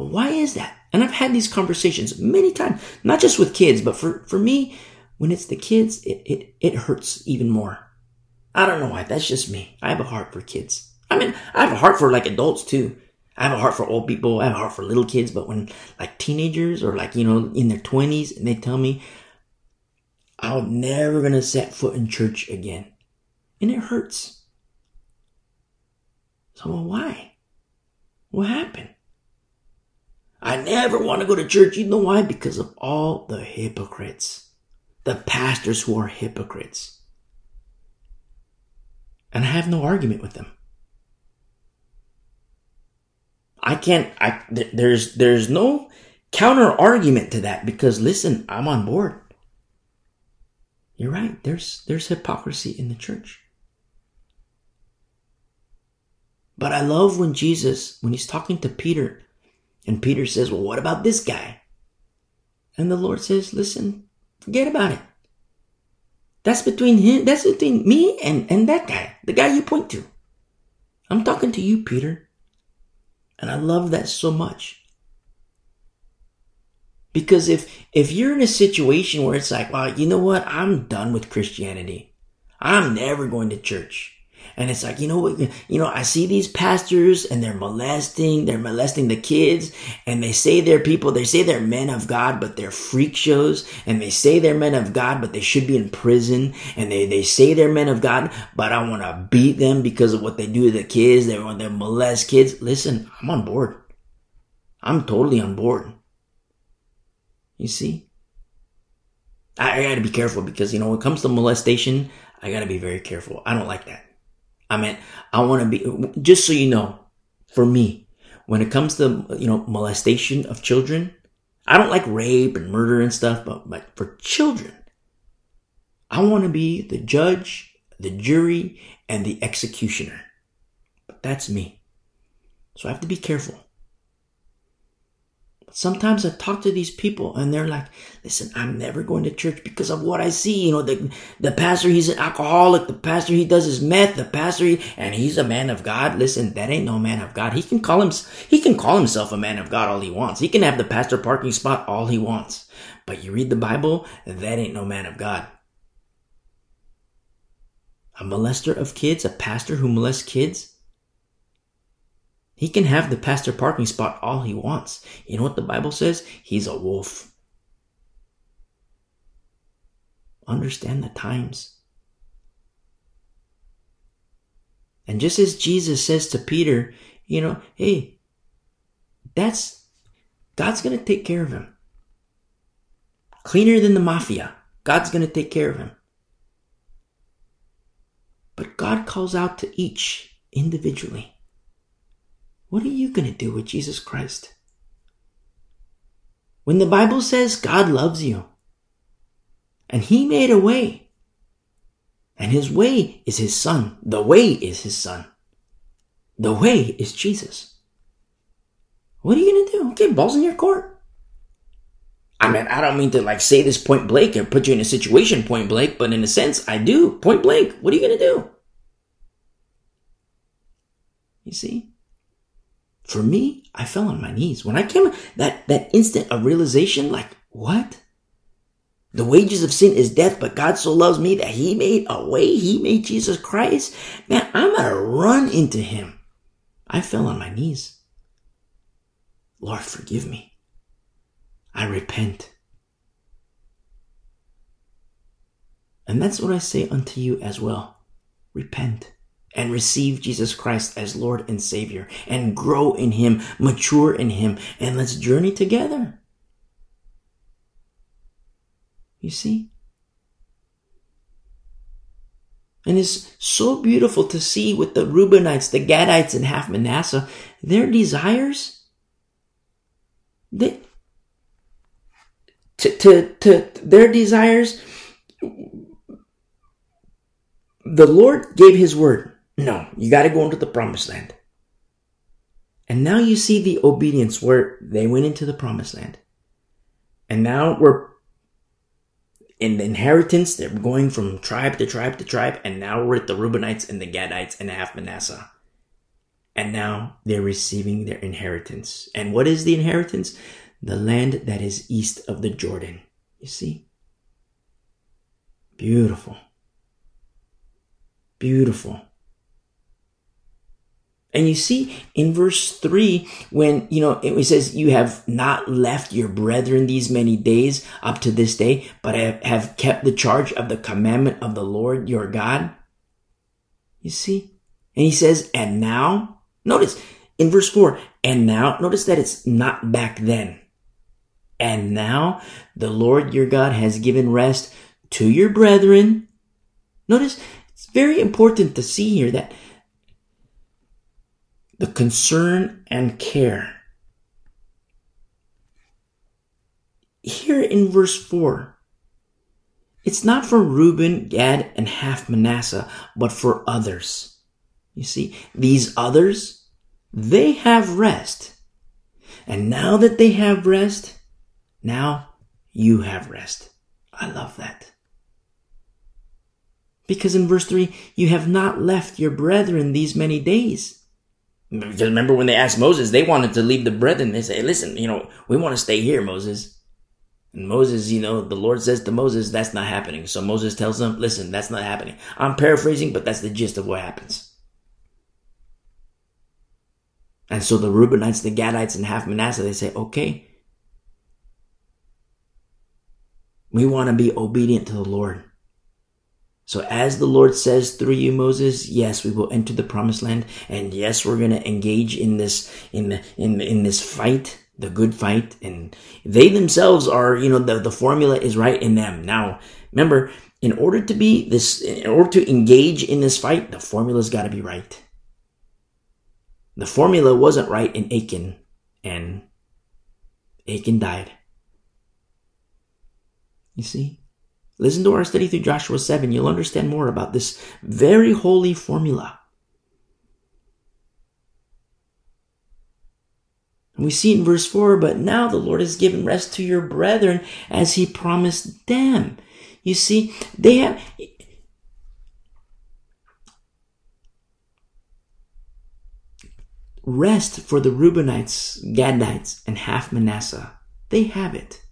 Why is that? And I've had these conversations many times, not just with kids, but for, for me, when it's the kids, it, it, it hurts even more I don't know why. That's just me. I have a heart for kids. I mean, I have a heart for like adults too. I have a heart for old people. I have a heart for little kids. But when like teenagers or like, you know, in their twenties and they tell me, I'm never going to set foot in church again. And it hurts. So well, why? What happened? I never want to go to church. You know why? Because of all the hypocrites. The pastors who are hypocrites and I have no argument with them. I can't, I, th- there's, there's no counter argument to that because listen, I'm on board. You're right. There's, there's hypocrisy in the church. But I love when Jesus, when he's talking to Peter, and Peter says, well, what about this guy? And the Lord says, listen, forget about it. That's between him, that's between me and, and that guy, the guy you point to. I'm talking to you, Peter. And I love that so much. Because if, if you're in a situation where it's like, well, you know what? I'm done with Christianity. I'm never going to church. And it's like, you know what, you know, I see these pastors and they're molesting, they're molesting the kids and they say they're people, they say they're men of God, but they're freak shows and they say they're men of God, but they should be in prison and they, they say they're men of God, but I want to beat them because of what they do to the kids. They want to molest kids. Listen, I'm on board. I'm totally on board. You see? I, I gotta be careful because, you know, when it comes to molestation, I gotta be very careful. I don't like that. I mean, I want to be, just so you know, for me, when it comes to, you know, molestation of children, I don't like rape and murder and stuff, but, but for children, I want to be the judge, the jury, and the executioner. But that's me. So I have to be careful. Sometimes I talk to these people and they're like, listen, I'm never going to church because of what I see. You know, the, the pastor, he's an alcoholic. The pastor, he does his meth. The pastor, he, and he's a man of God. Listen, that ain't no man of God. He can call him, he can call himself a man of God all he wants. He can have the pastor parking spot all he wants. But you read the Bible, that ain't no man of God. A molester of kids, a pastor who molests kids, he can have the pastor parking spot all he wants. You know what the Bible says? He's a wolf. Understand the times. And just as Jesus says to Peter, you know, hey, that's, God's going to take care of him. Cleaner than the mafia. God's going to take care of him. But God calls out to each individually. What are you going to do with Jesus Christ? When the Bible says God loves you and He made a way, and His way is His Son, the way is His Son, the way is Jesus. What are you going to do? Okay, balls in your court. I mean, I don't mean to like say this point blank or put you in a situation point blank, but in a sense, I do. Point blank. What are you going to do? You see? For me, I fell on my knees. When I came, that, that instant of realization, like, what? The wages of sin is death, but God so loves me that he made a way. He made Jesus Christ. Man, I'm going to run into him. I fell on my knees. Lord, forgive me. I repent. And that's what I say unto you as well. Repent and receive Jesus Christ as Lord and Savior and grow in Him, mature in Him, and let's journey together. You see? And it's so beautiful to see with the Reubenites, the Gadites, and half Manasseh, their desires, they, to, to, to their desires, the Lord gave His word. No, you got to go into the promised land. And now you see the obedience where they went into the promised land. And now we're in the inheritance, they're going from tribe to tribe to tribe, and now we're at the Reubenites and the Gadites and half Manasseh. And now they're receiving their inheritance. And what is the inheritance? The land that is east of the Jordan. You see? Beautiful. Beautiful. And you see in verse 3, when, you know, it says, You have not left your brethren these many days up to this day, but have kept the charge of the commandment of the Lord your God. You see? And he says, And now, notice in verse 4, and now, notice that it's not back then. And now the Lord your God has given rest to your brethren. Notice it's very important to see here that the concern and care. Here in verse 4, it's not for Reuben, Gad, and half Manasseh, but for others. You see, these others, they have rest. And now that they have rest, now you have rest. I love that. Because in verse 3, you have not left your brethren these many days. Because remember when they asked Moses, they wanted to leave the brethren. They say, listen, you know, we want to stay here, Moses. And Moses, you know, the Lord says to Moses, that's not happening. So Moses tells them, listen, that's not happening. I'm paraphrasing, but that's the gist of what happens. And so the Reubenites, the Gadites, and half Manasseh, they say, okay, we want to be obedient to the Lord. So as the Lord says through you, Moses, yes, we will enter the promised land. And yes, we're going to engage in this, in, the, in, in this fight, the good fight. And they themselves are, you know, the, the formula is right in them. Now, remember, in order to be this, in order to engage in this fight, the formula's got to be right. The formula wasn't right in Achan, and Achan died. You see? Listen to our study through Joshua 7. You'll understand more about this very holy formula. And we see in verse 4, but now the Lord has given rest to your brethren as he promised them. You see, they have, rest for the Reubenites, Gadites, and half Manasseh. They have it.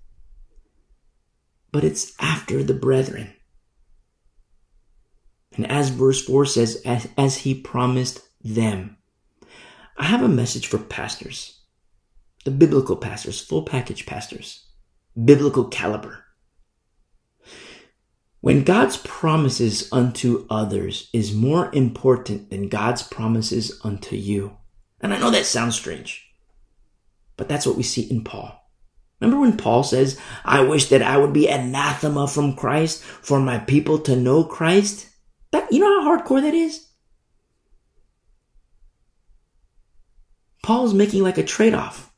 But it's after the brethren. And as verse 4 says, as, as he promised them. I have a message for pastors, the biblical pastors, full package pastors, biblical caliber. When God's promises unto others is more important than God's promises unto you, and I know that sounds strange, but that's what we see in Paul. Remember when Paul says, I wish that I would be anathema from Christ for my people to know Christ? That, you know how hardcore that is? Paul's making like a trade off.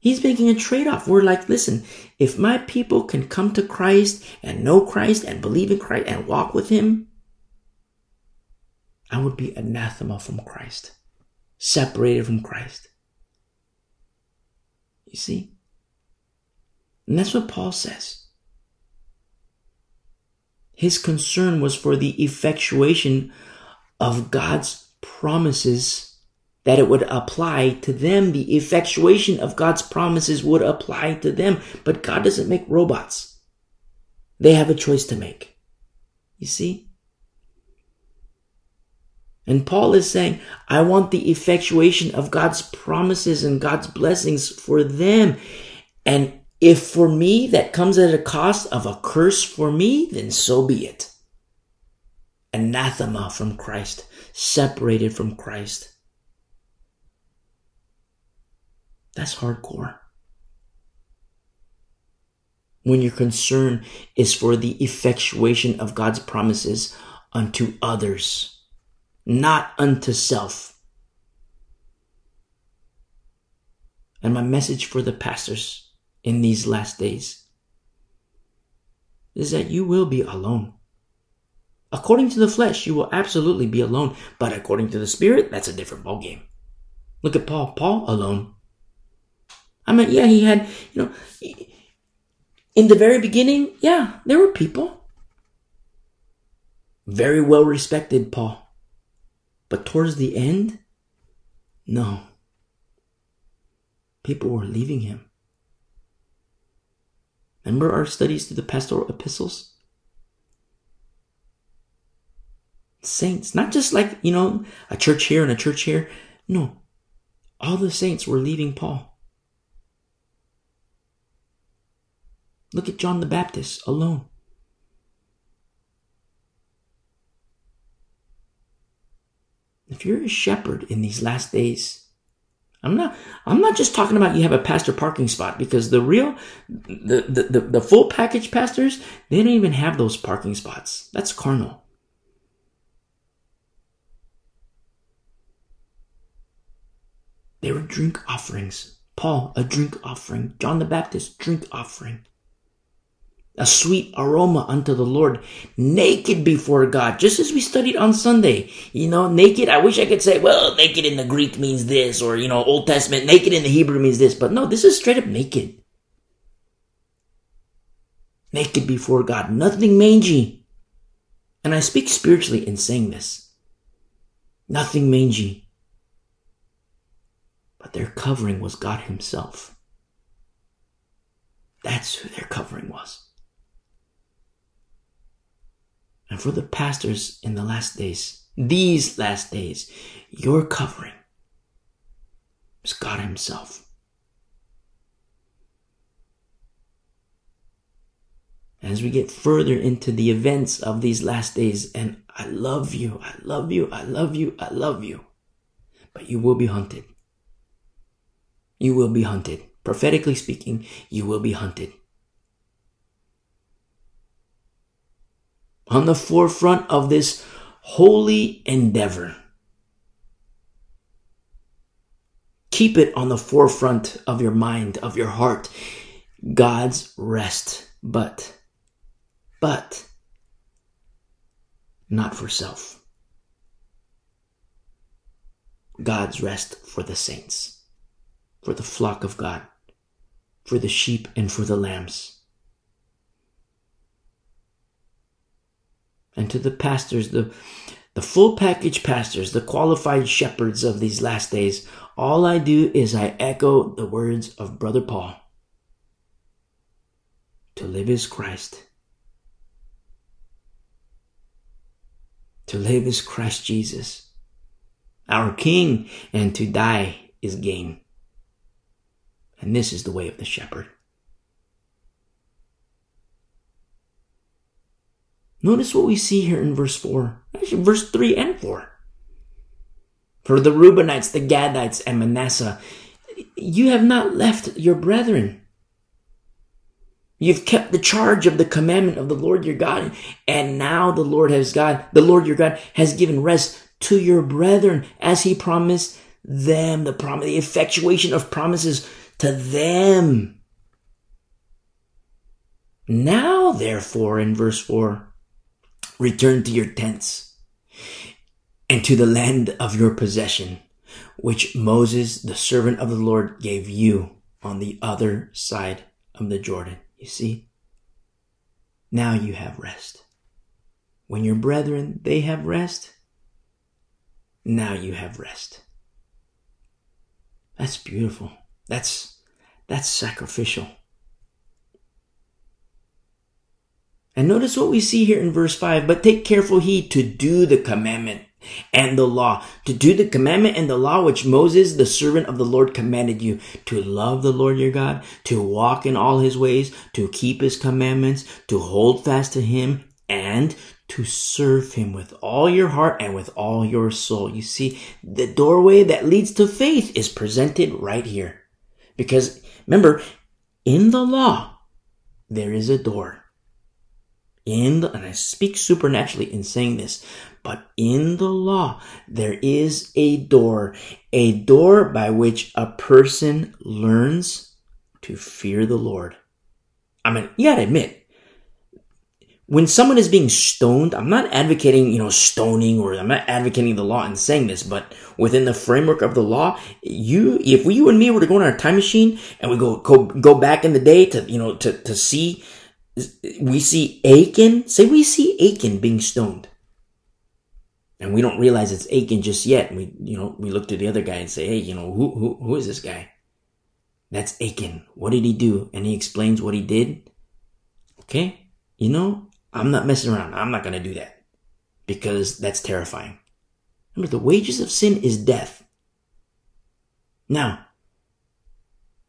He's making a trade off. We're like, listen, if my people can come to Christ and know Christ and believe in Christ and walk with Him, I would be anathema from Christ, separated from Christ. You see? And that's what Paul says. His concern was for the effectuation of God's promises that it would apply to them. The effectuation of God's promises would apply to them. But God doesn't make robots. They have a choice to make. You see? And Paul is saying, I want the effectuation of God's promises and God's blessings for them. And if for me that comes at a cost of a curse for me, then so be it. Anathema from Christ, separated from Christ. That's hardcore. When your concern is for the effectuation of God's promises unto others not unto self. And my message for the pastors in these last days is that you will be alone. According to the flesh, you will absolutely be alone, but according to the spirit, that's a different ballgame. Look at Paul. Paul alone. I mean, yeah, he had, you know, in the very beginning, yeah, there were people. Very well respected Paul. But towards the end, no. People were leaving him. Remember our studies through the pastoral epistles? Saints, not just like, you know, a church here and a church here. No. All the saints were leaving Paul. Look at John the Baptist alone. If you're a shepherd in these last days, I'm not I'm not just talking about you have a pastor parking spot because the real the, the, the, the full package pastors, they don't even have those parking spots. That's carnal. They were drink offerings. Paul, a drink offering. John the Baptist, drink offering a sweet aroma unto the Lord, naked before God, just as we studied on Sunday. You know, naked, I wish I could say, well, naked in the Greek means this, or, you know, Old Testament, naked in the Hebrew means this, but no, this is straight up naked. Naked before God, nothing mangy. And I speak spiritually in saying this. Nothing mangy. But their covering was God Himself. That's who their covering was and for the pastors in the last days, these last days, your covering is God Himself. As we get further into the events of these last days, and I love you, I love you, I love you, I love you, but you will be hunted. You will be hunted. Prophetically speaking, you will be hunted. On the forefront of this holy endeavor. Keep it on the forefront of your mind, of your heart. God's rest, but, but, not for self. God's rest for the saints, for the flock of God, for the sheep and for the lambs. And to the pastors, the, the full package pastors, the qualified shepherds of these last days, all I do is I echo the words of Brother Paul. To live is Christ. To live is Christ Jesus, our King, and to die is gain. And this is the way of the shepherd. Notice what we see here in verse 4, actually, verse 3 and 4. For the Reubenites, the Gadites, and Manasseh, you have not left your brethren. You've kept the charge of the commandment of the Lord your God, and now the Lord has God, the Lord your God has given rest to your brethren as he promised them, the promise, the effectuation of promises to them. Now, therefore, in verse 4, return to your tents and to the land of your possession, which Moses, the servant of the Lord, gave you on the other side of the Jordan. You see? Now you have rest. When your brethren, they have rest, now you have rest. That's beautiful. That's, that's sacrificial. And notice what we see here in verse 5. But take careful heed to do the commandment and the law, to do the commandment and the law which Moses, the servant of the Lord, commanded you, to love the Lord your God, to walk in all his ways, to keep his commandments, to hold fast to him, and to serve him with all your heart and with all your soul. You see, the doorway that leads to faith is presented right here. Because remember, in the law, there is a door in the, and I speak supernaturally in saying this, but in the law, there is a door, a door by which a person learns to fear the Lord. I mean, you gotta admit, when someone is being stoned, I'm not advocating, you know, stoning or I'm not advocating the law and saying this, but within the framework of the law, you, if you and me were to go on our time machine and we go, go, go back in the day to, you know, to, to see we see Achan, say we see Achan being stoned. And we don't realize it's Achan just yet. We, you know, we look to the other guy and say, hey, you know, who, who, who is this guy? That's Achan. What did he do? And he explains what he did. Okay. You know, I'm not messing around. I'm not going to do that because that's terrifying. Remember, the wages of sin is death. Now,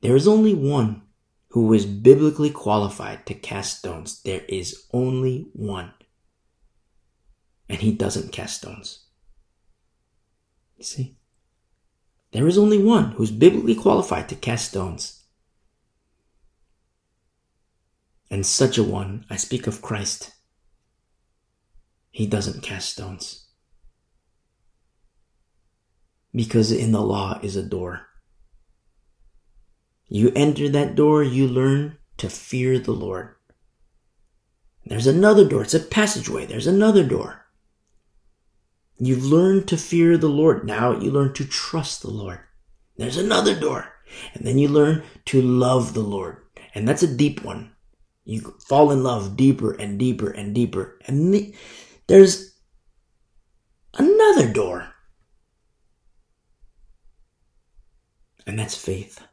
there is only one who is biblically qualified to cast stones. There is only one. And he doesn't cast stones. You see? There is only one who's biblically qualified to cast stones. And such a one, I speak of Christ, he doesn't cast stones. Because in the law is a door. You enter that door, you learn to fear the Lord. There's another door. It's a passageway. There's another door. You've learned to fear the Lord. Now you learn to trust the Lord. There's another door. And then you learn to love the Lord. And that's a deep one. You fall in love deeper and deeper and deeper. And the, there's another door. And that's faith.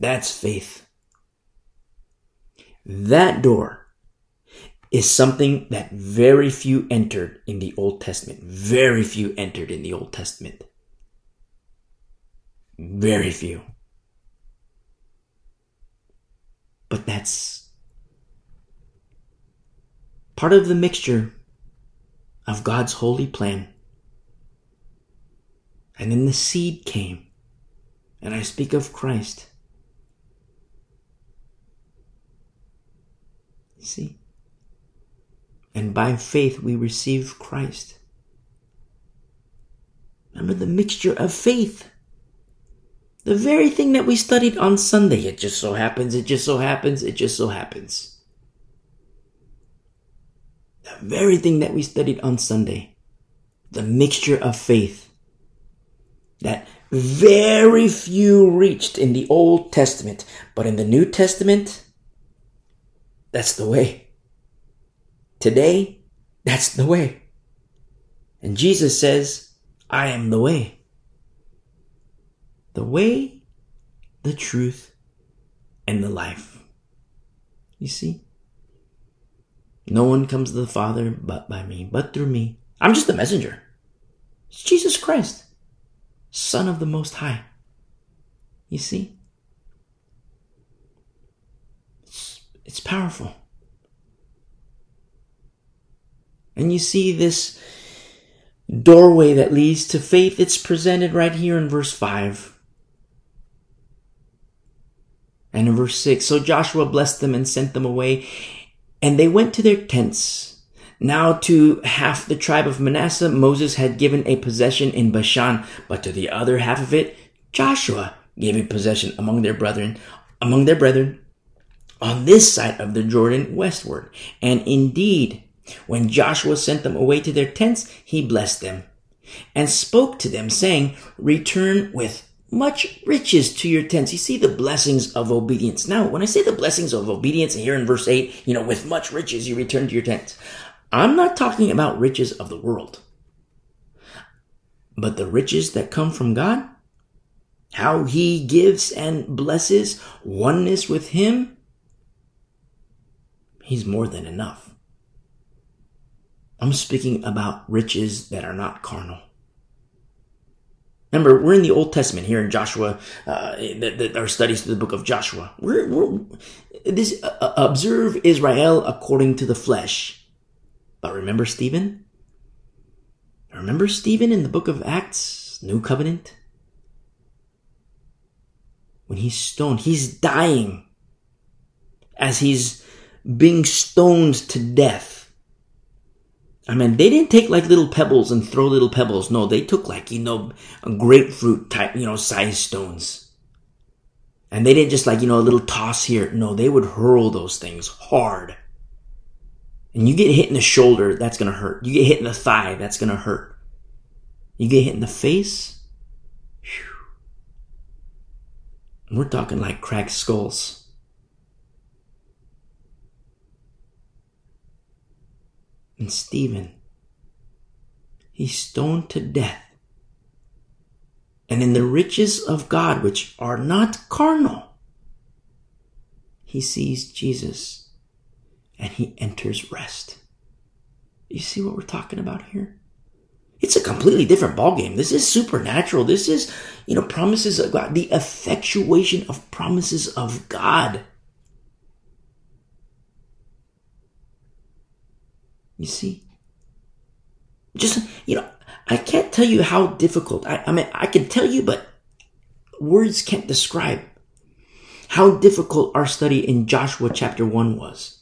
That's faith. That door is something that very few entered in the Old Testament. Very few entered in the Old Testament. Very few. But that's part of the mixture of God's holy plan. And then the seed came. And I speak of Christ. See? And by faith we receive Christ. Remember the mixture of faith. The very thing that we studied on Sunday. It just so happens, it just so happens, it just so happens. The very thing that we studied on Sunday. The mixture of faith. That very few reached in the Old Testament, but in the New Testament, that's the way. Today, that's the way. And Jesus says, I am the way. The way, the truth, and the life. You see? No one comes to the Father but by me, but through me. I'm just the messenger. It's Jesus Christ. Son of the Most High. You see? It's, powerful. And you see this doorway that leads to faith. It's presented right here in verse 5. And in verse 6, so Joshua blessed them and sent them away, and they went to their tents. Now to half the tribe of Manasseh, Moses had given a possession in Bashan, but to the other half of it, Joshua gave a possession among their brethren, among their brethren, on this side of the Jordan westward. And indeed, when Joshua sent them away to their tents, he blessed them and spoke to them, saying, Return with much riches to your tents. You see the blessings of obedience. Now, when I say the blessings of obedience, here in verse 8, you know, with much riches you return to your tents. I'm not talking about riches of the world, but the riches that come from God, how He gives and blesses oneness with Him. He's more than enough. I'm speaking about riches that are not carnal. Remember, we're in the Old Testament here in Joshua, uh, the, the, our studies through the book of Joshua. We're, we're this uh, observe Israel according to the flesh but remember Stephen? Remember Stephen in the book of Acts, New Covenant? When he's stoned, he's dying as he's being stoned to death. I mean, they didn't take like little pebbles and throw little pebbles. No, they took like, you know, grapefruit type, you know, size stones. And they didn't just like, you know, a little toss here. No, they would hurl those things hard and you get hit in the shoulder, that's gonna hurt. You get hit in the thigh, that's gonna hurt. You get hit in the face, we're talking like cracked skulls. And Stephen, he's stoned to death. And in the riches of God, which are not carnal, he sees Jesus and he enters rest. You see what we're talking about here? It's a completely different ballgame. This is supernatural. This is, you know, promises of God, the effectuation of promises of God. You see? Just, you know, I can't tell you how difficult. I, I mean, I can tell you, but words can't describe how difficult our study in Joshua chapter 1 was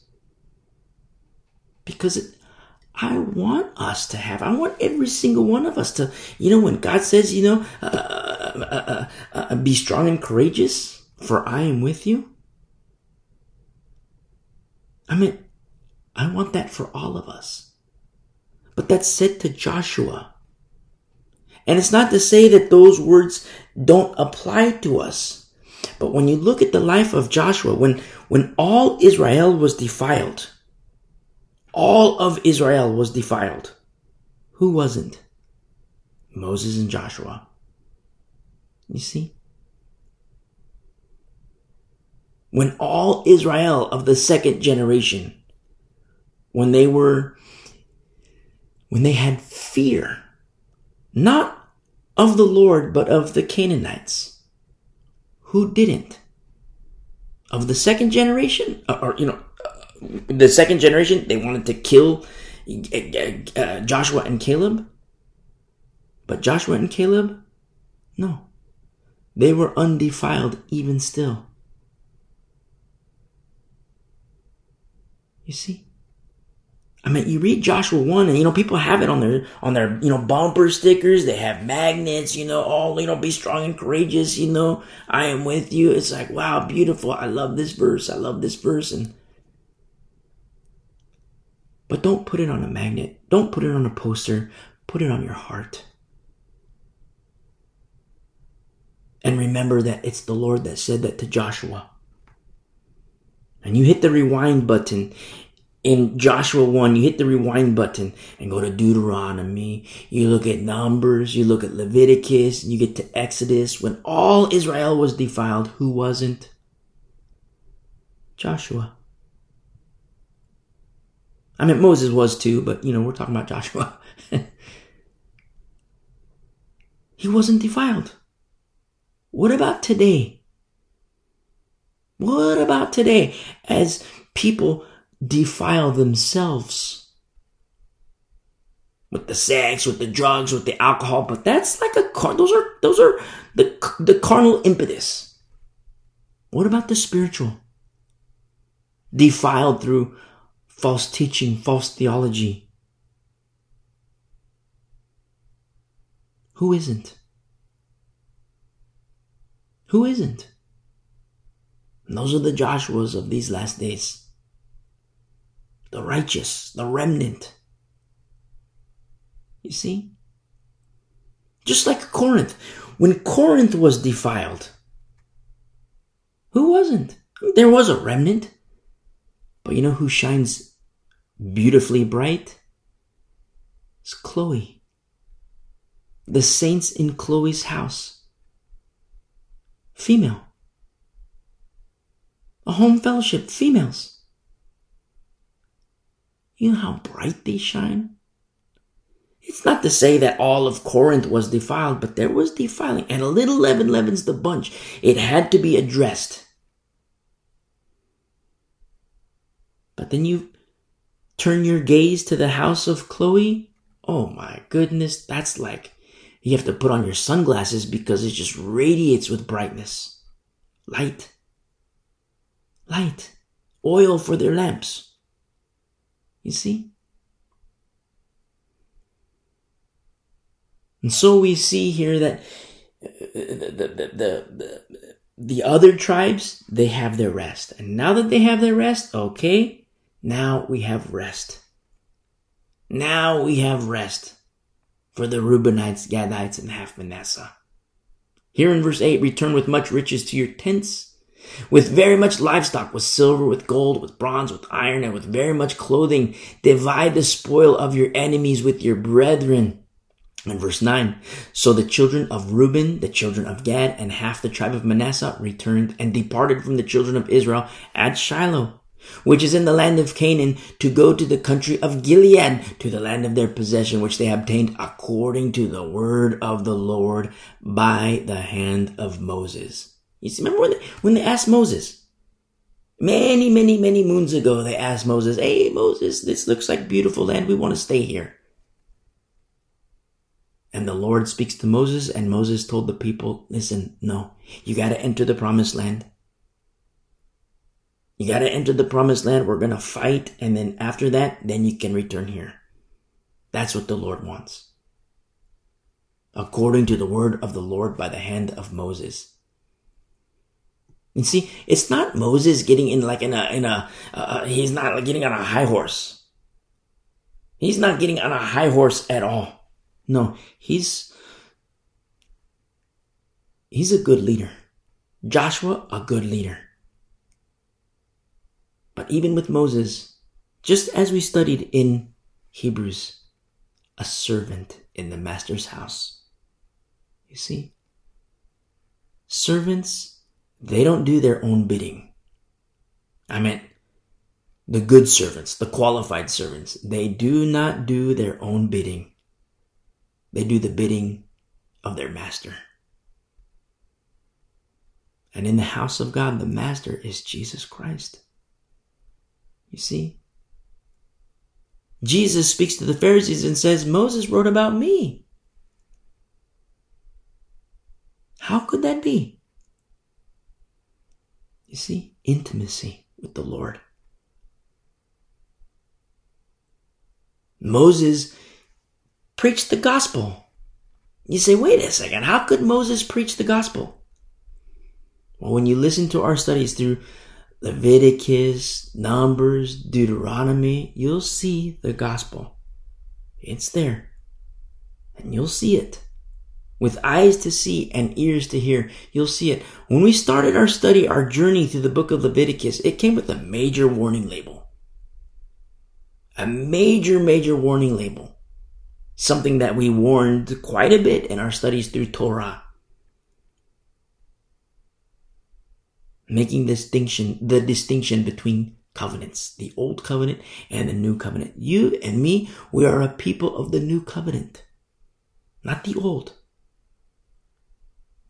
because it, I want us to have, I want every single one of us to, you know, when God says, you know, uh uh, uh, uh, uh, be strong and courageous, for I am with you. I mean, I want that for all of us. But that's said to Joshua. And it's not to say that those words don't apply to us. But when you look at the life of Joshua, when, when all Israel was defiled, all of Israel was defiled. Who wasn't? Moses and Joshua. You see? When all Israel of the second generation, when they were, when they had fear, not of the Lord, but of the Canaanites, who didn't? Of the second generation, or, or you know, the second generation, they wanted to kill uh, uh, Joshua and Caleb. But Joshua and Caleb, no. They were undefiled even still. You see? I mean, you read Joshua 1 and, you know, people have it on their, on their, you know, bumper stickers. They have magnets, you know, all, you know, be strong and courageous, you know, I am with you. It's like, wow, beautiful. I love this verse. I love this verse. And, but don't put it on a magnet. Don't put it on a poster. Put it on your heart. And remember that it's the Lord that said that to Joshua. And you hit the rewind button in Joshua 1, you hit the rewind button and go to Deuteronomy. You look at Numbers, you look at Leviticus, you get to Exodus. When all Israel was defiled, who wasn't? Joshua. I mean, Moses was too, but you know, we're talking about (laughs) Joshua. he wasn't defiled. What about today? What about today as people defile themselves with the sex, with the drugs, with the alcohol? But that's like a car. Those are those are the the carnal impetus. What about the spiritual? Defiled through false teaching, false theology. Who isn't? Who isn't? And those are the Joshuas of these last days. The righteous, the remnant. You see? Just like Corinth. When Corinth was defiled, who wasn't? There was a remnant. But you know who shines beautifully bright? It's Chloe. The saints in Chloe's house. Female a home fellowship, females. You know how bright they shine? It's not to say that all of Corinth was defiled, but there was defiling, and a little leaven leavens the bunch. It had to be addressed. But then you turn your gaze to the house of Chloe. Oh my goodness, that's like you have to put on your sunglasses because it just radiates with brightness, light light, oil for their lamps. You see? And so we see here that uh, the, the, the, the, the other tribes, they have their rest. And now that they have their rest, okay, now we have rest. Now we have rest for the Reubenites, Gadites, and half Manasseh. Here in verse 8, return with much riches to your tents with very much livestock, with silver, with gold, with bronze, with iron, and with very much clothing. Divide the spoil of your enemies with your brethren. And verse 9, so the children of Reuben, the children of Gad, and half the tribe of Manasseh returned and departed from the children of Israel at Shiloh, which is in the land of Canaan, to go to the country of Gilead, to the land of their possession, which they obtained according to the word of the Lord by the hand of Moses. You see, remember when they, when they asked Moses? Many, many, many moons ago, they asked Moses, Hey, Moses, this looks like beautiful land. We want to stay here. And the Lord speaks to Moses, and Moses told the people, Listen, no, you got to enter the promised land. You got to enter the promised land. We're going to fight. And then after that, then you can return here. That's what the Lord wants. According to the word of the Lord by the hand of Moses. You see, it's not Moses getting in like in a in a uh, he's not getting on a high horse. He's not getting on a high horse at all. No, he's he's a good leader. Joshua, a good leader. But even with Moses, just as we studied in Hebrews, a servant in the master's house. You see? Servants they don't do their own bidding. I meant the good servants, the qualified servants. They do not do their own bidding. They do the bidding of their master. And in the house of God, the master is Jesus Christ. You see? Jesus speaks to the Pharisees and says, Moses wrote about me. How could that be? You see, intimacy with the Lord. Moses preached the gospel. You say, wait a second, how could Moses preach the gospel? Well, when you listen to our studies through Leviticus, Numbers, Deuteronomy, you'll see the gospel. It's there. And you'll see it. With eyes to see and ears to hear, you'll see it. When we started our study, our journey through the book of Leviticus, it came with a major warning label. A major, major warning label. Something that we warned quite a bit in our studies through Torah. making distinction, the distinction between covenants, the old covenant and the new covenant. You and me, we are a people of the new covenant, not the old.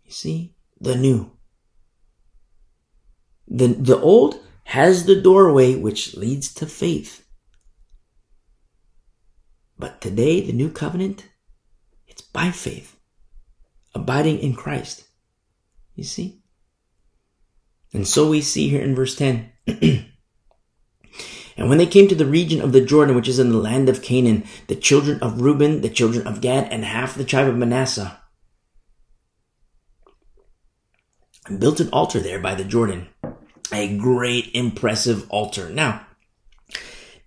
You see, the new. The, the old has the doorway which leads to faith. But today, the new covenant, it's by faith, abiding in Christ. You see? And so we see here in verse 10. (clears throat) and when they came to the region of the Jordan, which is in the land of Canaan, the children of Reuben, the children of Gad, and half the tribe of Manasseh built an altar there by the Jordan. A great, impressive altar. Now,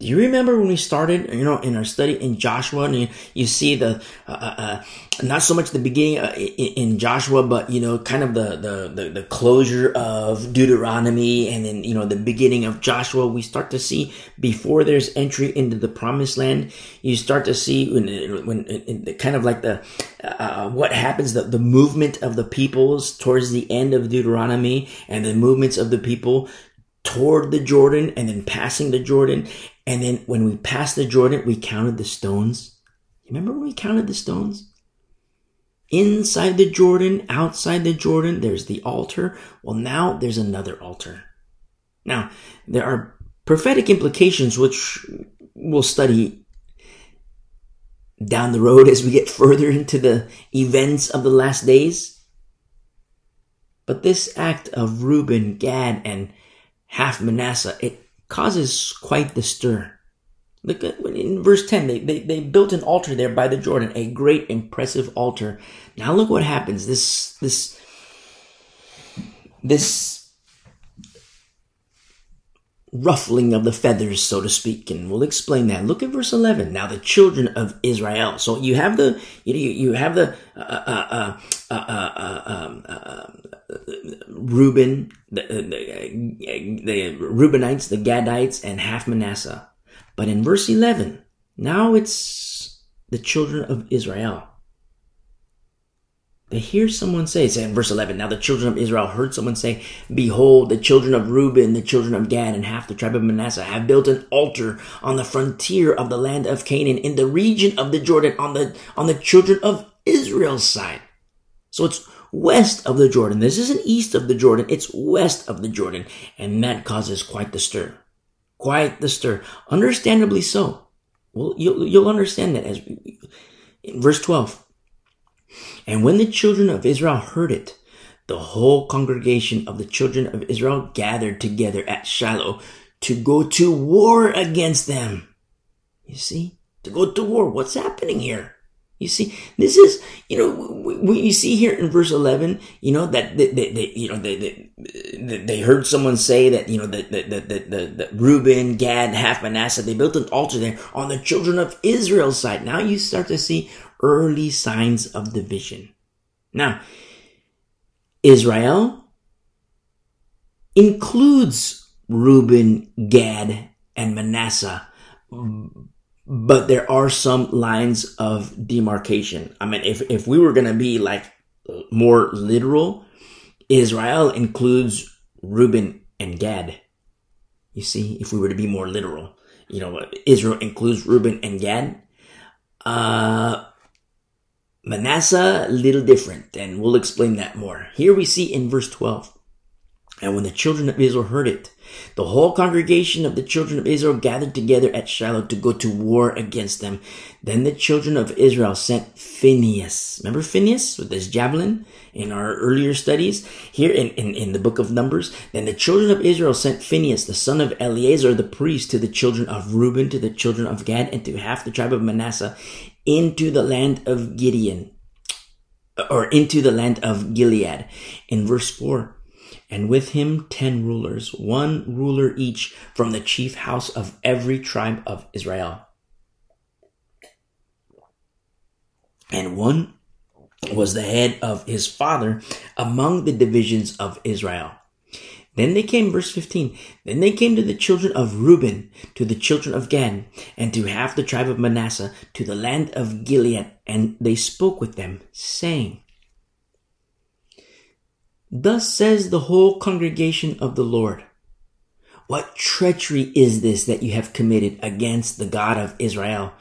you remember when we started, you know, in our study in Joshua, and you, you see the, uh, uh, uh not so much the beginning uh, in, in, Joshua, but you know, kind of the, the, the the closure of Deuteronomy, and then you know the beginning of Joshua. We start to see before there's entry into the Promised Land. You start to see when, when in, kind of like the uh, uh, what happens, the the movement of the peoples towards the end of Deuteronomy, and the movements of the people toward the Jordan and then passing the Jordan. And then when we passed the Jordan, we counted the stones. Remember when we counted the stones? Inside the Jordan, outside the Jordan, there's the altar. Well, now there's another altar. Now, there are prophetic implications which we'll study down the road (laughs) as we get further into the events of the last days. But this act of Reuben, Gad, and half Manasseh, it causes quite the stir. Look at in verse 10, they, they, they built an altar there by the Jordan, a great impressive altar. Now look what happens. This, this, this ruffling of the feathers, so to speak, and we'll explain that. Look at verse 11. Now the children of Israel. So you have the, you, you have the, uh, uh, uh, uh, uh um, uh Reuben, the, the, the Reubenites, the Gadites, and half Manasseh. But in verse 11, now it's the children of Israel. They hear someone say, say in verse 11, now the children of Israel heard someone say, Behold, the children of Reuben, the children of Gad, and half the tribe of Manasseh have built an altar on the frontier of the land of Canaan in the region of the Jordan on the, on the children of Israel's side. So it's west of the Jordan. This isn't east of the Jordan, it's west of the Jordan. And that causes quite the stir. Quite the stir. Understandably so. Well, you'll, you'll understand that as we, in verse 12. And when the children of Israel heard it, the whole congregation of the children of Israel gathered together at Shiloh to go to war against them. You see? To go to war. What's happening here? You see, this is, you know, we, you see here in verse 11, you know, that they, they, they you know, they, they, they, heard someone say that, you know, that, that, that, that, that Reuben, Gad, half Manasseh, they built an altar there on the children of Israel's side. Now you start to see early signs of division. Now, Israel includes Reuben, Gad, and Manasseh but there are some lines of demarcation. I mean, if, if we were going to be like more literal, Israel includes Reuben and Gad. You see, if we were to be more literal, you know, Israel includes Reuben and Gad. Uh, Manasseh, a little different, and we'll explain that more. Here we see in verse 12. And when the children of Israel heard it, the whole congregation of the children of Israel gathered together at Shiloh to go to war against them. Then the children of Israel sent Phinehas. Remember Phinehas with his javelin in our earlier studies here in, in, in the book of Numbers? Then the children of Israel sent Phinehas, the son of Eleazar the priest, to the children of Reuben, to the children of Gad, and to half the tribe of Manasseh into the land of Gideon or into the land of Gilead. In verse 4, and with him ten rulers, one ruler each from the chief house of every tribe of Israel. And one was the head of his father among the divisions of Israel. Then they came, verse 15, then they came to the children of Reuben, to the children of Gad, and to half the tribe of Manasseh, to the land of Gilead, and they spoke with them, saying, Thus says the whole congregation of the Lord. What treachery is this that you have committed against the God of Israel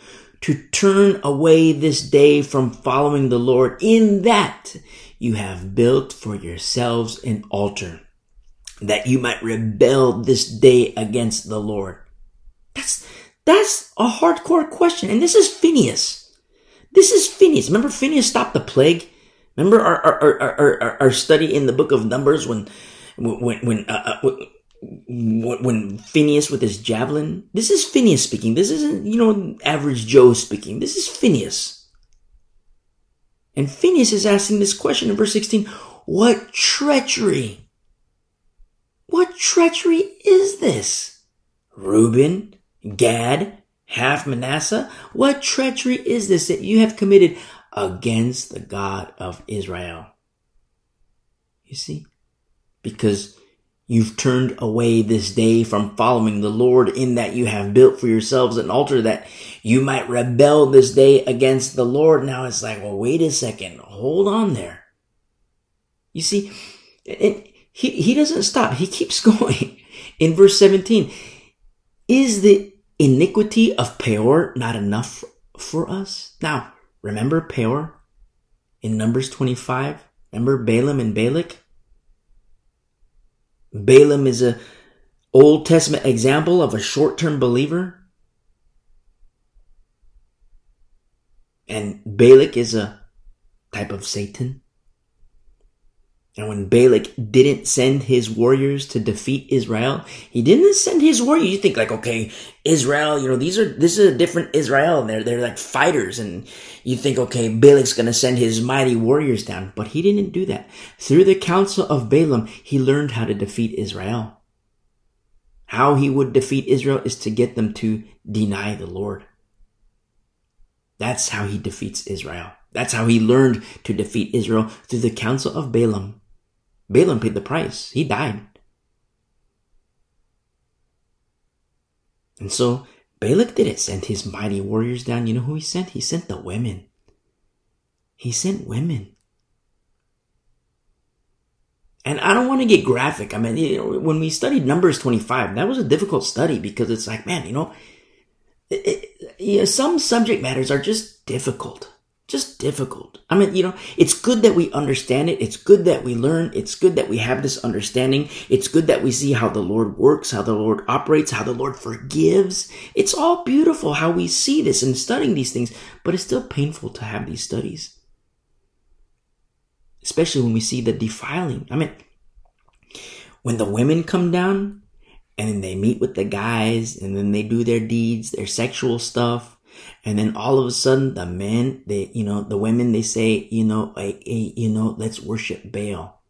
to turn away this day from following the Lord in that you have built for yourselves an altar that you might rebel this day against the Lord? That's, that's a hardcore question. And this is Phineas. This is Phineas. Remember Phineas stopped the plague? Remember our, our, our, our, our study in the book of Numbers when, when, when, uh, uh, when Phinehas with his javelin? This is Phineas speaking. This isn't, you know, average Joe speaking. This is Phineas. And Phineas is asking this question in verse 16. What treachery? What treachery is this? Reuben, Gad, half Manasseh? What treachery is this that you have committed against the God of Israel. You see? Because you've turned away this day from following the Lord in that you have built for yourselves an altar that you might rebel this day against the Lord. Now it's like, well, wait a second. Hold on there. You see, it, he, he doesn't stop. He keeps (laughs) going. In verse 17, is the iniquity of Peor not enough for us? Now, Remember Peor in Numbers 25? Remember Balaam and Balak? Balaam is a Old Testament example of a short-term believer. And Balak is a type of Satan. And when Balak didn't send his warriors to defeat Israel, he didn't send his warriors. You think like, okay, Israel, you know, these are, this is a different Israel. They're, they're like fighters. And you think, okay, Balak's going to send his mighty warriors down. But he didn't do that. Through the counsel of Balaam, he learned how to defeat Israel. How he would defeat Israel is to get them to deny the Lord. That's how he defeats Israel. That's how he learned to defeat Israel through the counsel of Balaam. Balaam paid the price. He died. And so Balak didn't send his mighty warriors down. You know who he sent? He sent the women. He sent women. And I don't want to get graphic. I mean, you know, when we studied Numbers 25, that was a difficult study because it's like, man, you know, it, it, you know some subject matters are just difficult just difficult. I mean, you know, it's good that we understand it. It's good that we learn. It's good that we have this understanding. It's good that we see how the Lord works, how the Lord operates, how the Lord forgives. It's all beautiful how we see this and studying these things, but it's still painful to have these studies. Especially when we see the defiling. I mean, when the women come down and then they meet with the guys and then they do their deeds, their sexual stuff, and then all of a sudden the men they you know the women they say you know like hey, you know let's worship baal.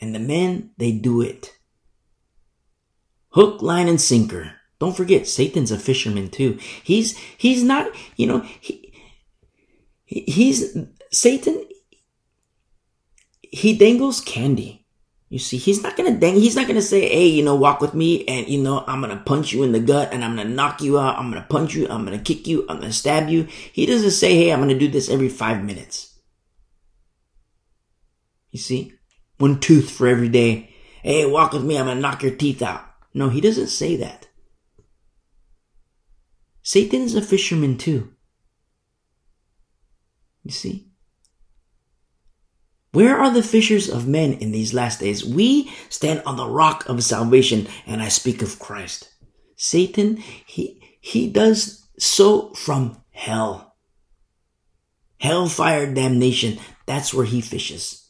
And the men they do it. Hook line and sinker. Don't forget satan's a fisherman too. He's he's not you know he, he's satan he dangles candy you see, he's not gonna dang, he's not gonna say, hey, you know, walk with me and, you know, I'm gonna punch you in the gut and I'm gonna knock you out. I'm gonna punch you. I'm gonna kick you. I'm gonna stab you. He doesn't say, hey, I'm gonna do this every five minutes. You see? One tooth for every day. Hey, walk with me. I'm gonna knock your teeth out. No, he doesn't say that. Satan is a fisherman too. You see? Where are the fishers of men in these last days? We stand on the rock of salvation, and I speak of Christ. Satan, he, he does so from hell. Hellfire damnation, that's where he fishes.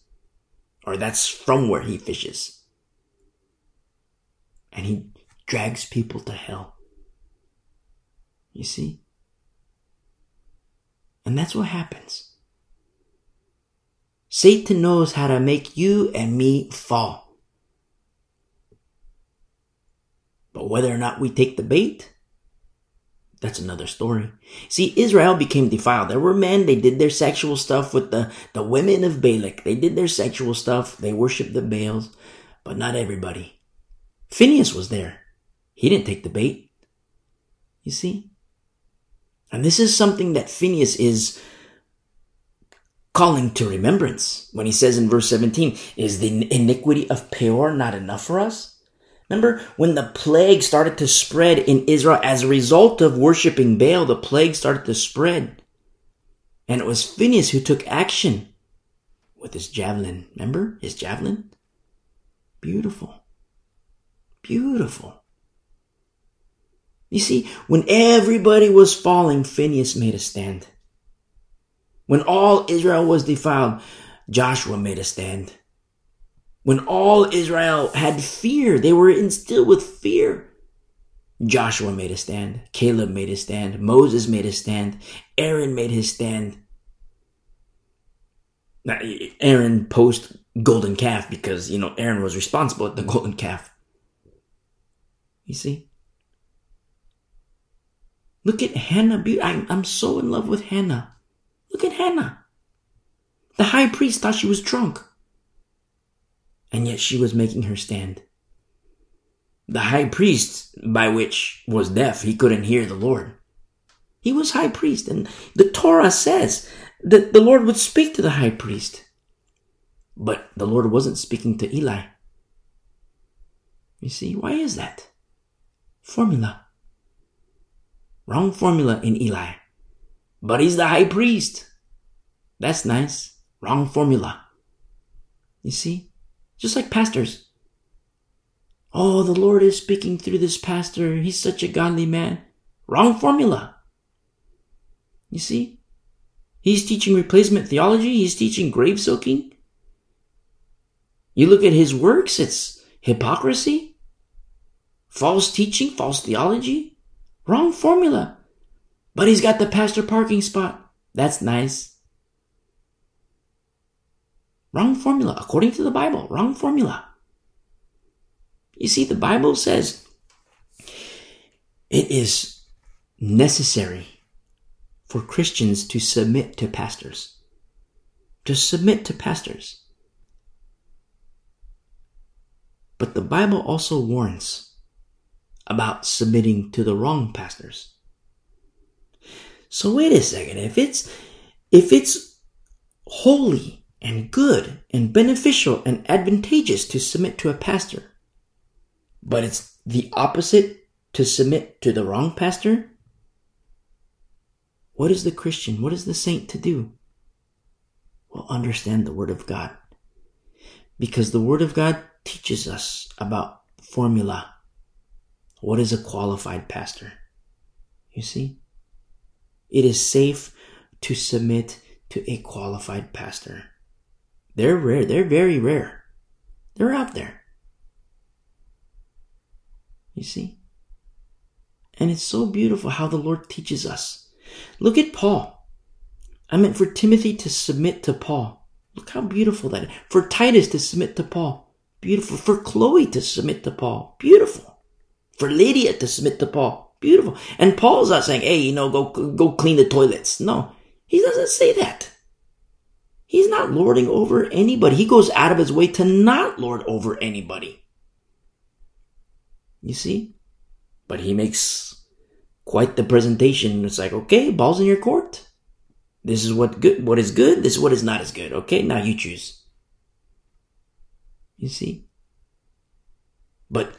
Or that's from where he fishes. And he drags people to hell. You see? And that's what happens. Satan knows how to make you and me fall. But whether or not we take the bait, that's another story. See, Israel became defiled. There were men, they did their sexual stuff with the, the women of Balak. They did their sexual stuff. They worshiped the Baals, but not everybody. Phineas was there. He didn't take the bait. You see? And this is something that Phineas is calling to remembrance when he says in verse 17, Is the iniquity of Peor not enough for us? Remember when the plague started to spread in Israel as a result of worshiping Baal, the plague started to spread. And it was Phineas who took action with his javelin. Remember his javelin? Beautiful. Beautiful. You see, when everybody was falling, Phineas made a stand. When all Israel was defiled, Joshua made a stand. When all Israel had fear, they were instilled with fear. Joshua made a stand. Caleb made a stand. Moses made a stand. Aaron made his stand. Now, Aaron post golden calf because, you know, Aaron was responsible at the (laughs) golden calf. You see? Look at Hannah. I'm, I'm so in love with Hannah. Look at Hannah. The high priest thought she was drunk and yet she was making her stand. The high priest, by which was deaf, he couldn't hear the Lord. He was high priest, and the Torah says that the Lord would speak to the high priest. But the Lord wasn't speaking to Eli. You see, why is that? Formula. Wrong formula in Eli. But he's the high priest. That's nice. Wrong formula. You see? Just like pastors. Oh, the Lord is speaking through this pastor. He's such a godly man. Wrong formula. You see? He's teaching replacement theology. He's teaching grave soaking. You look at his works, it's hypocrisy, false teaching, false theology, wrong formula. But he's got the pastor parking spot. That's nice. Wrong formula, according to the Bible. Wrong formula. You see, the Bible says it is necessary for Christians to submit to pastors. To submit to pastors. But the Bible also warns about submitting to the wrong pastors. So wait a second. If it's, if it's holy and good and beneficial and advantageous to submit to a pastor. But it's the opposite to submit to the wrong pastor. What is the Christian? What is the saint to do? Well, understand the Word of God. Because the Word of God teaches us about formula. What is a qualified pastor? You see? It is safe to submit to a qualified pastor. They're rare. They're very rare. They're out there. You see? And it's so beautiful how the Lord teaches us. Look at Paul. I meant for Timothy to submit to Paul. Look how beautiful that is. For Titus to submit to Paul. Beautiful. For Chloe to submit to Paul. Beautiful. For Lydia to submit to Paul. Beautiful. And Paul's not saying, hey, you know, go, go clean the toilets. No. He doesn't say that. He's not lording over anybody. He goes out of his way to not lord over anybody. You see? But he makes quite the presentation. It's like, okay, ball's in your court. This is what good, what is good. This is what is not as good. Okay, now you choose. You see? But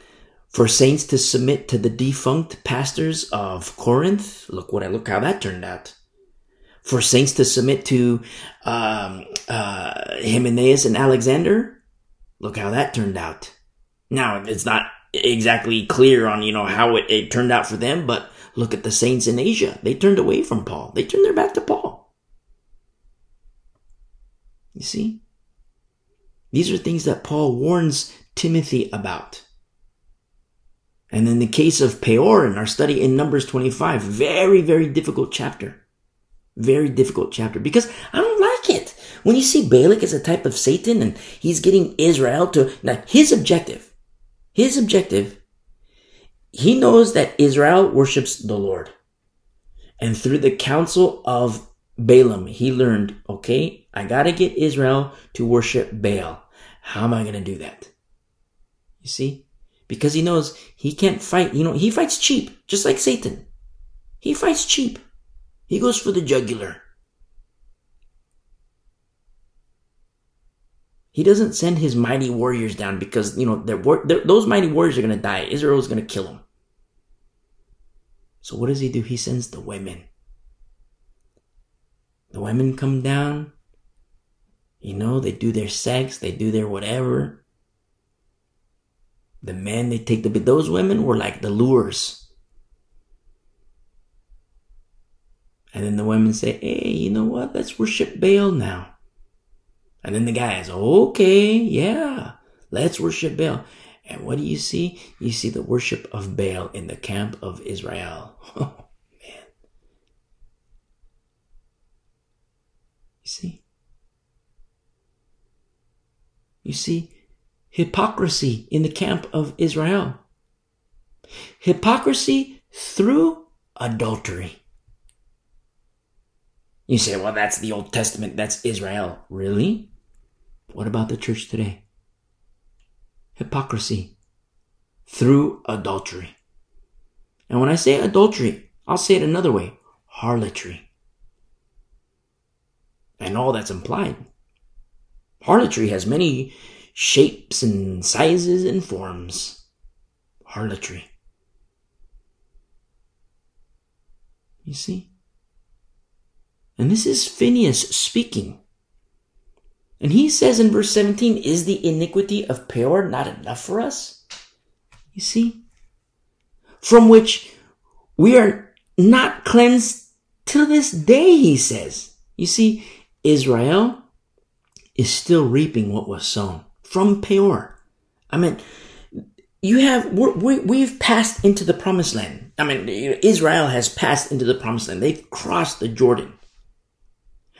for saints to submit to the defunct pastors of Corinth, look what I look how that turned out. for saints to submit to um, uh, Hymenaeus and Alexander. Look how that turned out. Now it's not exactly clear on you know how it, it turned out for them, but look at the saints in Asia. They turned away from Paul. They turned their back to Paul. You see, these are things that Paul warns Timothy about. And in the case of Peor in our study in Numbers 25, very, very difficult chapter. Very difficult chapter because I don't like it. When you see Balak as a type of Satan and he's getting Israel to, now his objective, his objective, he knows that Israel worships the Lord. And through the counsel of Balaam, he learned, okay, I gotta get Israel to worship Baal. How am I gonna do that? You see? Because he knows he can't fight, you know, he fights cheap, just like Satan. He fights cheap. He goes for the jugular. He doesn't send his mighty warriors down because, you know, they're, they're, those mighty warriors are going to die. Israel is going to kill them. So what does he do? He sends the women. The women come down. You know, they do their sex, they do their whatever. The men, they take the, those women were like the lures. And then the women say, hey, you know what? Let's worship Baal now. And then the guys, okay, yeah, let's worship Baal. And what do you see? You see the worship of Baal in the camp of Israel. (laughs) Oh, man. You see? You see hypocrisy in the camp of Israel. Hypocrisy through adultery. You say, well, that's the Old Testament. That's Israel. Really? What about the church today? Hypocrisy through adultery. And when I say adultery, I'll say it another way. Harlotry. And all that's implied. Harlotry has many shapes and sizes and forms. Harlotry. You see? And this is Phineas speaking. And he says in verse 17, Is the iniquity of Peor not enough for us? You see? From which we are not cleansed till this day, he says. You see, Israel is still reaping what was sown from Peor. I mean, you have, we, we've passed into the promised land. I mean, Israel has passed into the promised land. They've crossed the Jordan.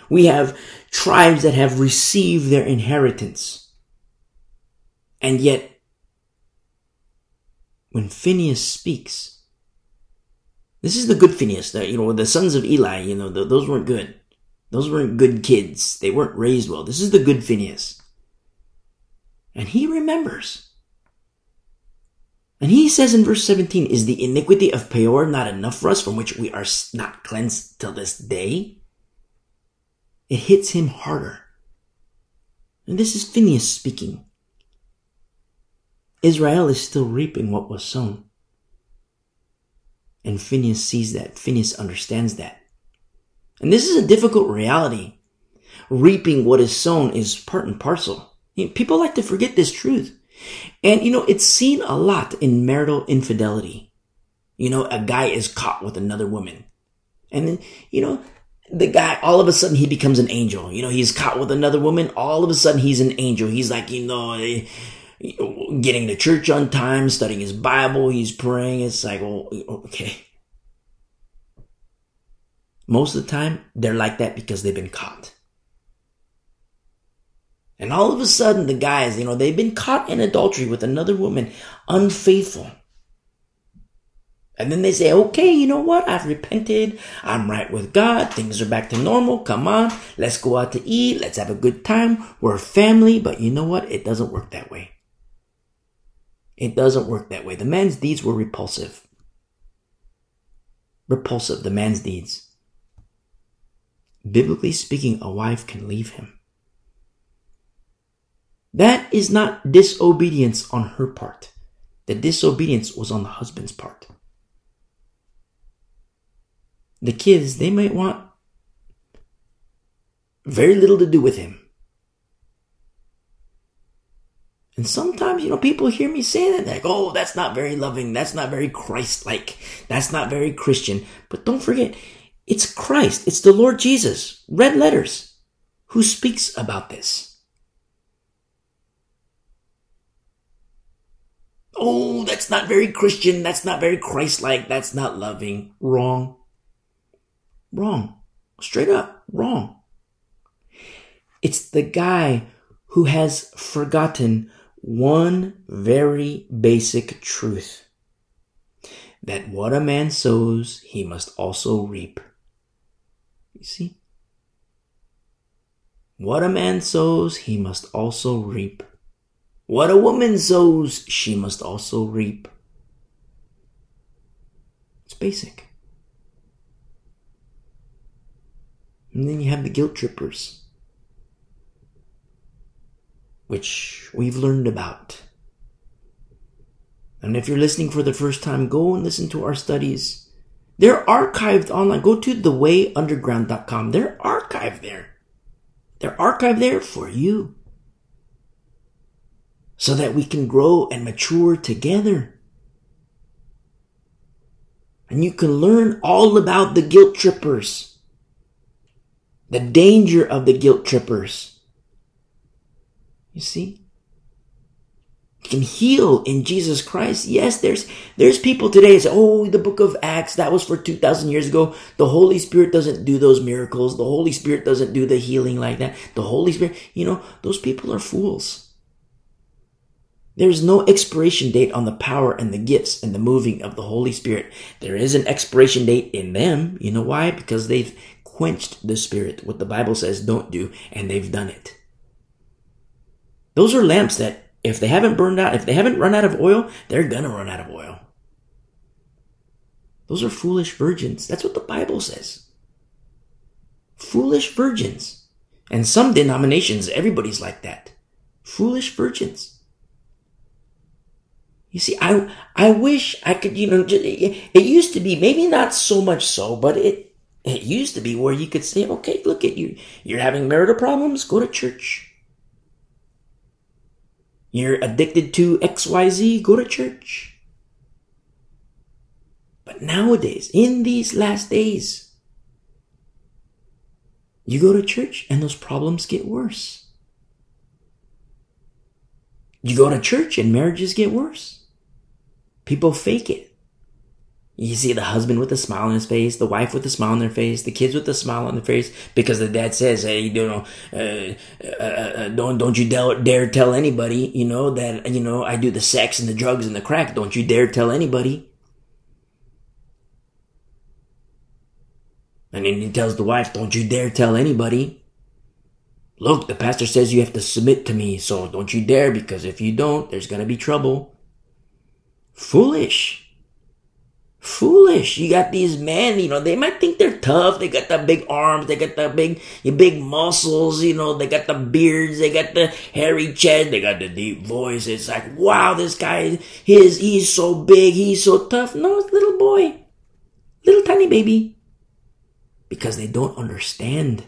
We have tribes that have received their inheritance. And yet, when Phineas speaks, this is the good Phineas, the, you know, the sons of Eli, you know, the, those weren't good. Those weren't good kids. They weren't raised well. This is the good Phineas. And he remembers. And he says in verse 17, Is the iniquity of Peor not enough for us from which we are not cleansed till this day? it hits him harder. And this is Phineas speaking. Israel is still reaping what was sown. And Phineas sees that. Phineas understands that. And this is a difficult reality. Reaping what is sown is part and parcel. People like to forget this truth. And you know, it's seen a lot in marital infidelity. You know, a guy is caught with another woman. And then, you know, the guy, all of a sudden he becomes an angel. You know, he's caught with another woman. All of a sudden he's an angel. He's like, you know, eh, getting to church on time, studying his Bible. He's praying. It's like, oh, okay. Most of the time they're like that because they've been caught. And all of a sudden the guys, you know, they've been caught in adultery with another woman, unfaithful. And then they say, okay, you know what? I've repented. I'm right with God. Things are back to normal. Come on. Let's go out to eat. Let's have a good time. We're a family. But you know what? It doesn't work that way. It doesn't work that way. The man's deeds were repulsive. Repulsive, the man's deeds. Biblically speaking, a wife can leave him. That is not disobedience on her part. The disobedience was on the husband's part the kids, they might want very little to do with him. And sometimes, you know, people hear me say that, like, oh, that's not very loving. That's not very Christ like. That's not very Christian. But don't forget, it's Christ. It's the Lord Jesus, red letters, who speaks about this. Oh, that's not very Christian. That's not very Christ like. That's not loving. Wrong. Wrong. Straight up. Wrong. It's the guy who has forgotten one very basic truth that what a man sows, he must also reap. You see? What a man sows, he must also reap. What a woman sows, she must also reap. It's basic. And then you have the guilt trippers which we've learned about. And if you're listening for the first time, go and listen to our studies. They're archived online. Go to thewayunderground.com. They're archived there. They're archived there for you. So that we can grow and mature together. And you can learn all about the guilt trippers. The danger of the guilt trippers you see? You can heal in Jesus Christ. Yes, there's there's people today say, "Oh, the book of Acts that was for 2000 years ago. The Holy Spirit doesn't do those miracles. The Holy Spirit doesn't do the healing like that. The Holy Spirit, you know, those people are fools." There's no expiration date on the power and the gifts and the moving of the Holy Spirit. There is an expiration date in them. You know why? Because they've quenched the Spirit, what the Bible says don't do, and they've done it. Those are lamps that if they haven't burned out, if they haven't run out of oil, they're gonna run out of oil. Those are foolish virgins. That's what the Bible says. Foolish virgins. And some denominations, everybody's like that. Foolish virgins. You see, I, I wish I could, you know, it used to be, maybe not so much so, but it, it used to be where you could say, okay, look at you. You're having marital problems? Go to church. You're addicted to XYZ, go to church. But nowadays, in these last days, you go to church and those problems get worse. You go to church and marriages get worse. People fake it. You see the husband with a smile on his face, the wife with a smile on their face, the kids with a smile on their face, because the dad says, "Hey, you know, uh, uh, uh, don't don't you dare, dare tell anybody, you know, that you know I do the sex and the drugs and the crack. Don't you dare tell anybody." And then he tells the wife, "Don't you dare tell anybody." Look, the pastor says you have to submit to me, so don't you dare, because if you don't, there's gonna be trouble. Foolish foolish. You got these men, you know, they might think they're tough. They got the big arms, they got the big, big muscles, you know, they got the beards, they got the hairy chest, they got the deep voice. It's like, wow, this guy, his, he's so big, he's so tough. No, it's little boy, little tiny baby. Because they don't understand.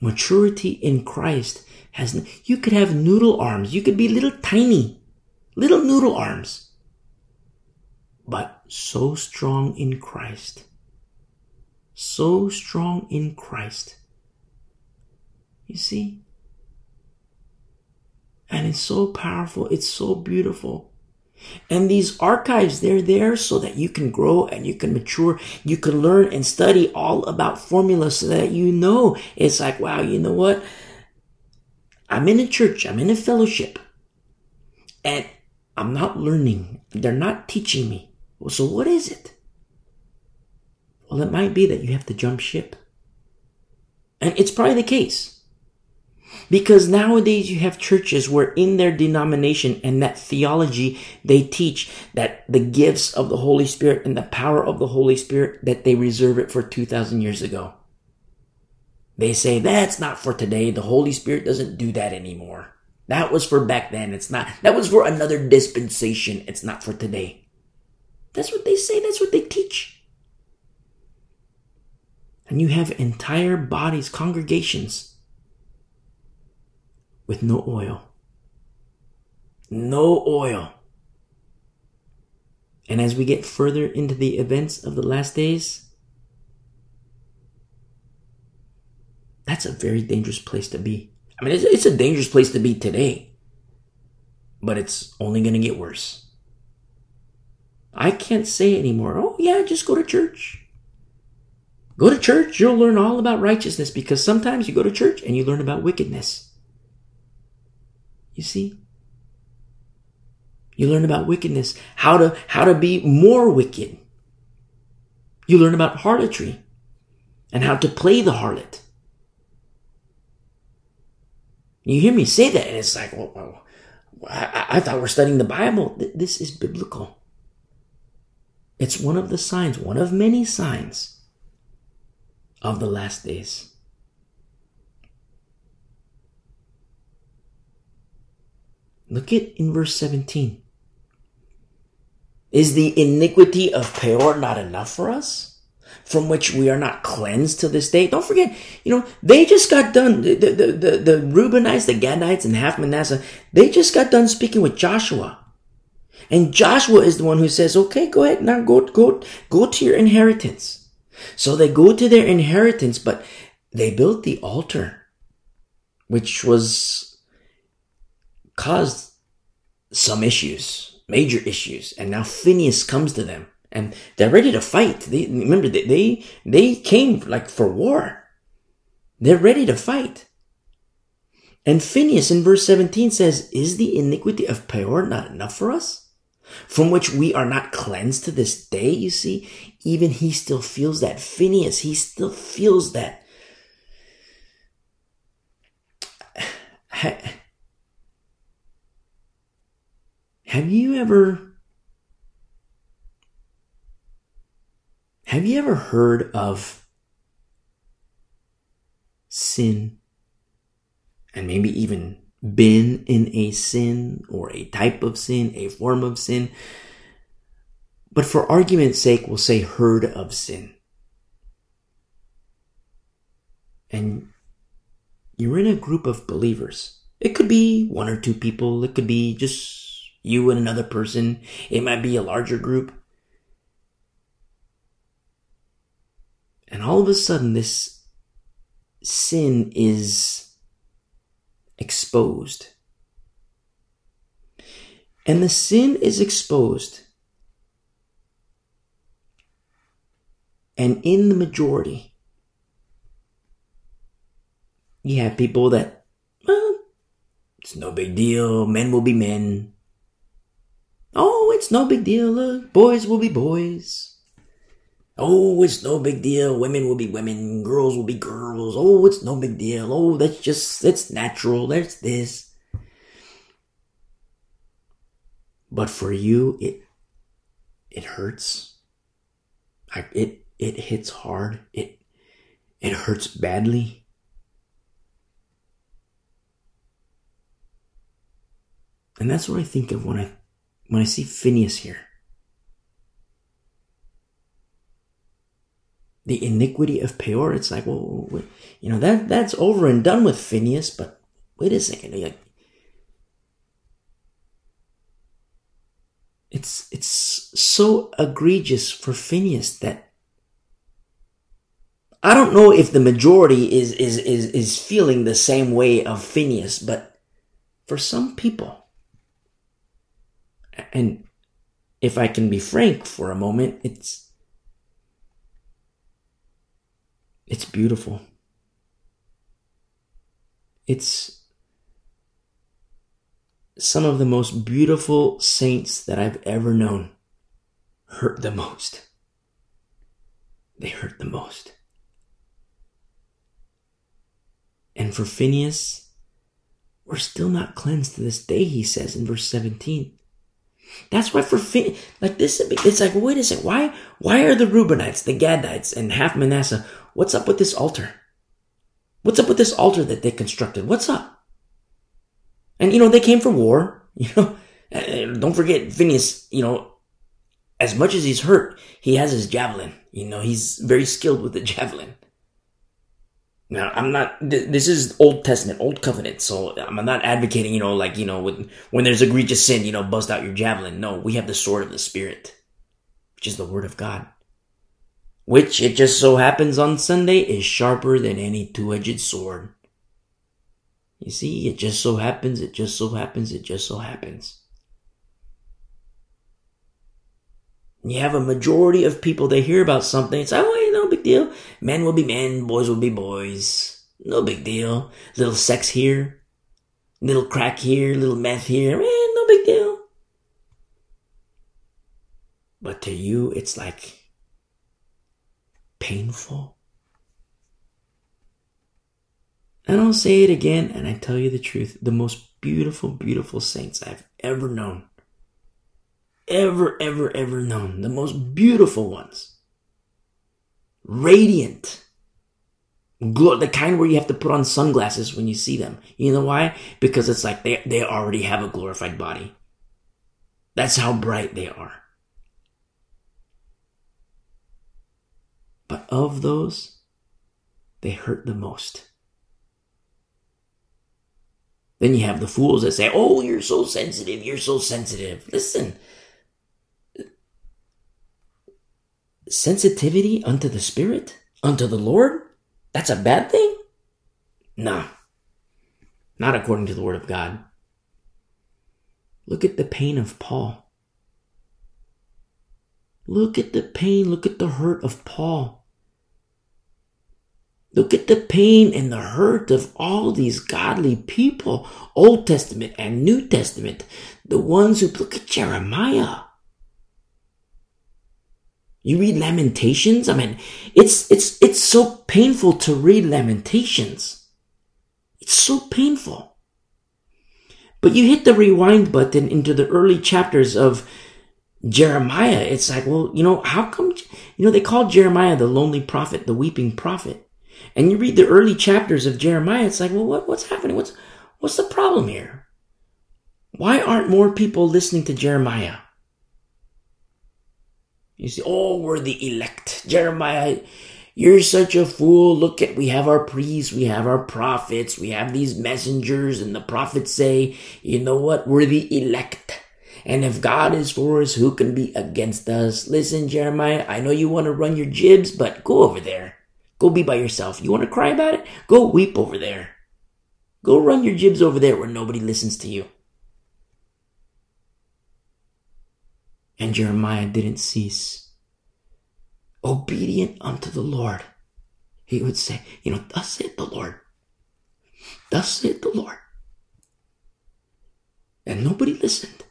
Maturity in Christ has, you could have noodle arms. You could be little tiny, little noodle arms but so strong in Christ. So strong in Christ. You see? And it's so powerful. It's so beautiful. And these archives, they're there so that you can grow and you can mature. You can learn and study all about formulas so that you know it's like, wow, you know what? I'm in a church. I'm in a fellowship and I'm not learning. They're not teaching me. So what is it? Well, it might be that you have to jump ship. And it's probably the case. Because nowadays you have churches where in their denomination and that theology, they teach that the gifts of the Holy Spirit and the power of the Holy Spirit, that they reserve it for 2,000 years ago. They say that's not for today. The Holy Spirit doesn't do that anymore. That was for back then. It's not. That was for another dispensation. It's not for today. That's what they say, that's what they teach. And you have entire bodies, congregations, with no oil. No oil. And as we get further into the events of the last days, that's a very dangerous place to be. I mean, it's, it's a dangerous place to be today, but it's only going to get worse. I can't say anymore, oh, yeah, just go to church. Go to church, you'll learn all about righteousness because sometimes you go to church and you learn about wickedness. You see? You learn about wickedness, how to, how to be more wicked. You learn about harlotry and how to play the harlot. You hear me say that and it's like, well, well I, I thought we're studying the Bible. This is biblical. It's one of the signs, one of many signs of the last days. Look at in verse 17. Is the iniquity of Peor not enough for us? From which we are not cleansed to this day. Don't forget, you know, they just got done, the, the, the, the Reubenites, the Gadites, and half Manasseh, they just got done speaking with Joshua. And Joshua is the one who says, okay, go ahead now, go, go, go to your inheritance. So they go to their inheritance, but they built the altar, which was caused some issues major issues. And now Phineas comes to them and they're ready to fight. They, remember, they, they, they came like for war. They're ready to fight. And Phineas in verse 17 says, Is the iniquity of Peor not enough for us? From which we are not cleansed to this day, you see? Even he still feels that. Phineas, he still feels that. (sighs) Have you ever Have you ever heard of sin and maybe even been in a sin or a type of sin, a form of sin? But for argument's sake, we'll say heard of sin. And you're in a group of believers. It could be one or two people. It could be just you and another person. It might be a larger group. And all of a sudden, this sin is exposed. And the sin is exposed. And in the majority, you have people that, well, it's no big deal. Men will be men. Oh, it's no big deal. Look, boys will be boys. Oh, it's no big deal. Women will be women. Girls will be girls. Oh, it's no big deal. Oh, that's just, it's natural. There's this. But for you, it, it hurts. I, it, it hits hard. It, it hurts badly. And that's what I think of when I when I see Phineas here. The iniquity of Peor, it's like, well, you know, that that's over and done with Phineas, but wait a second. Like, it's it's so egregious for Phineas that I don't know if the majority is is is is feeling the same way of Phineas, but for some people and if I can be frank for a moment, it's it's beautiful. It's some of the most beautiful saints that I've ever known hurt the most. They hurt the most. And for Phineas, we're still not cleansed to this day, he says in verse 17. That's why for fin- like this, it's like wait a second, why why are the Reubenites, the Gadites, and half Manasseh? What's up with this altar? What's up with this altar that they constructed? What's up? And you know they came for war. (laughs) You know, don't forget Phineas. You know, as much as he's hurt, he has his javelin. You know, he's very skilled with the (laughs) javelin. Now, I'm not, this is Old Testament, Old Covenant, so I'm not advocating, you know, like, you know, when, when there's egregious sin, you know, bust out your javelin. No, we have the sword of the Spirit, which is the Word of God. Which, it just so happens on Sunday, is sharper than any two-edged sword. You see, it just so happens, it just so happens, it just so happens. You have a majority of people, they hear about something, it's like, oh, big deal. Men will be men, boys will be boys. No big deal. Little sex here, little crack here, little meth here. Man, no big deal. But to you, it's like painful. And I'll say it again, and I tell you the truth the most beautiful, beautiful saints I've ever known. Ever, ever, ever known. The most beautiful ones radiant. Glow, the kind where you have to put on sunglasses when you see them. You know why? Because it's like they, they already have a glorified body. That's how bright they are. But of those, they hurt the most. Then you have the fools that say, Oh, you're so sensitive, you're so sensitive. Listen, sensitivity unto the Spirit, unto the Lord, that's a bad thing? Nah, not according to the Word of God. Look at the pain of Paul. Look at the pain, look at the hurt of Paul. Look at the pain and the hurt of all these godly people, Old Testament and New Testament, the ones who look at Jeremiah. You read Lamentations? I mean, it's, it's, it's so painful to read Lamentations. It's so painful. But you hit the rewind button into the early chapters of Jeremiah. It's like, well, you know, how come, you know, they call Jeremiah the lonely prophet, the weeping prophet. And you read the early chapters of Jeremiah, it's like, well, what, what's happening? What's, what's the problem here? Why aren't more people listening to Jeremiah? You see, oh, we're the elect. Jeremiah, you're such a fool. Look at, we have our priests, we have our prophets, we have these messengers, and the prophets say, you know what? We're the elect. And if God is for us, who can be against us? Listen, Jeremiah, I know you want to run your jibs, but go over there. Go be by yourself. You want to cry about it? Go weep over there. Go run your jibs over there where nobody listens to you. And Jeremiah didn't cease. Obedient unto the Lord. He would say, you know, thus saith the Lord. Thus saith the Lord. And nobody listened.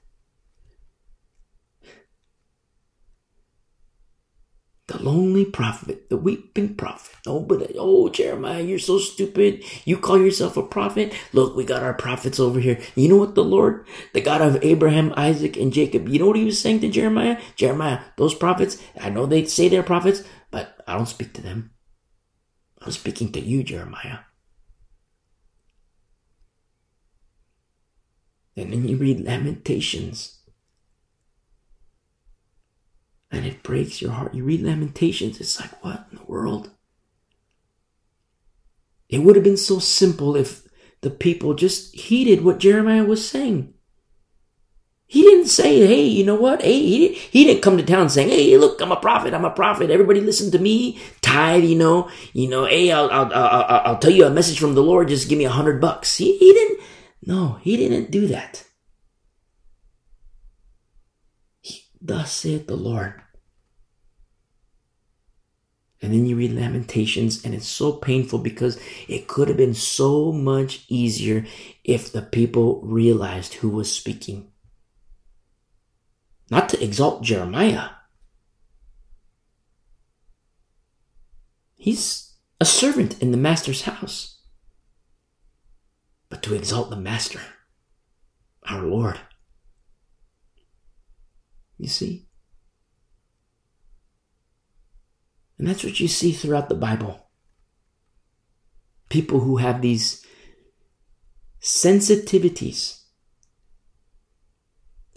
The lonely prophet, the weeping prophet. Oh, but oh, Jeremiah, you're so stupid. You call yourself a prophet? Look, we got our prophets over here. You know what the Lord, the God of Abraham, Isaac, and Jacob, you know what he was saying to Jeremiah? Jeremiah, those prophets, I know they say they're prophets, but I don't speak to them. I'm speaking to you, Jeremiah. And then you read Lamentations and it breaks your heart. You read Lamentations, it's like, what in the world? It would have been so simple if the people just heeded what Jeremiah was saying. He didn't say, hey, you know what? Hey, he, he didn't come to town saying, hey, look, I'm a prophet, I'm a prophet. Everybody listen to me. Tithe, you know, you know, hey, I'll, I'll, I'll, I'll tell you a message from the Lord. Just give me a hundred bucks. He, he didn't, no, he didn't do that. Thus saith the Lord. And then you read Lamentations, and it's so painful because it could have been so much easier if the people realized who was speaking. Not to exalt Jeremiah. He's a servant in the master's house. But to exalt the master, our Lord. You see? And that's what you see throughout the Bible. People who have these sensitivities,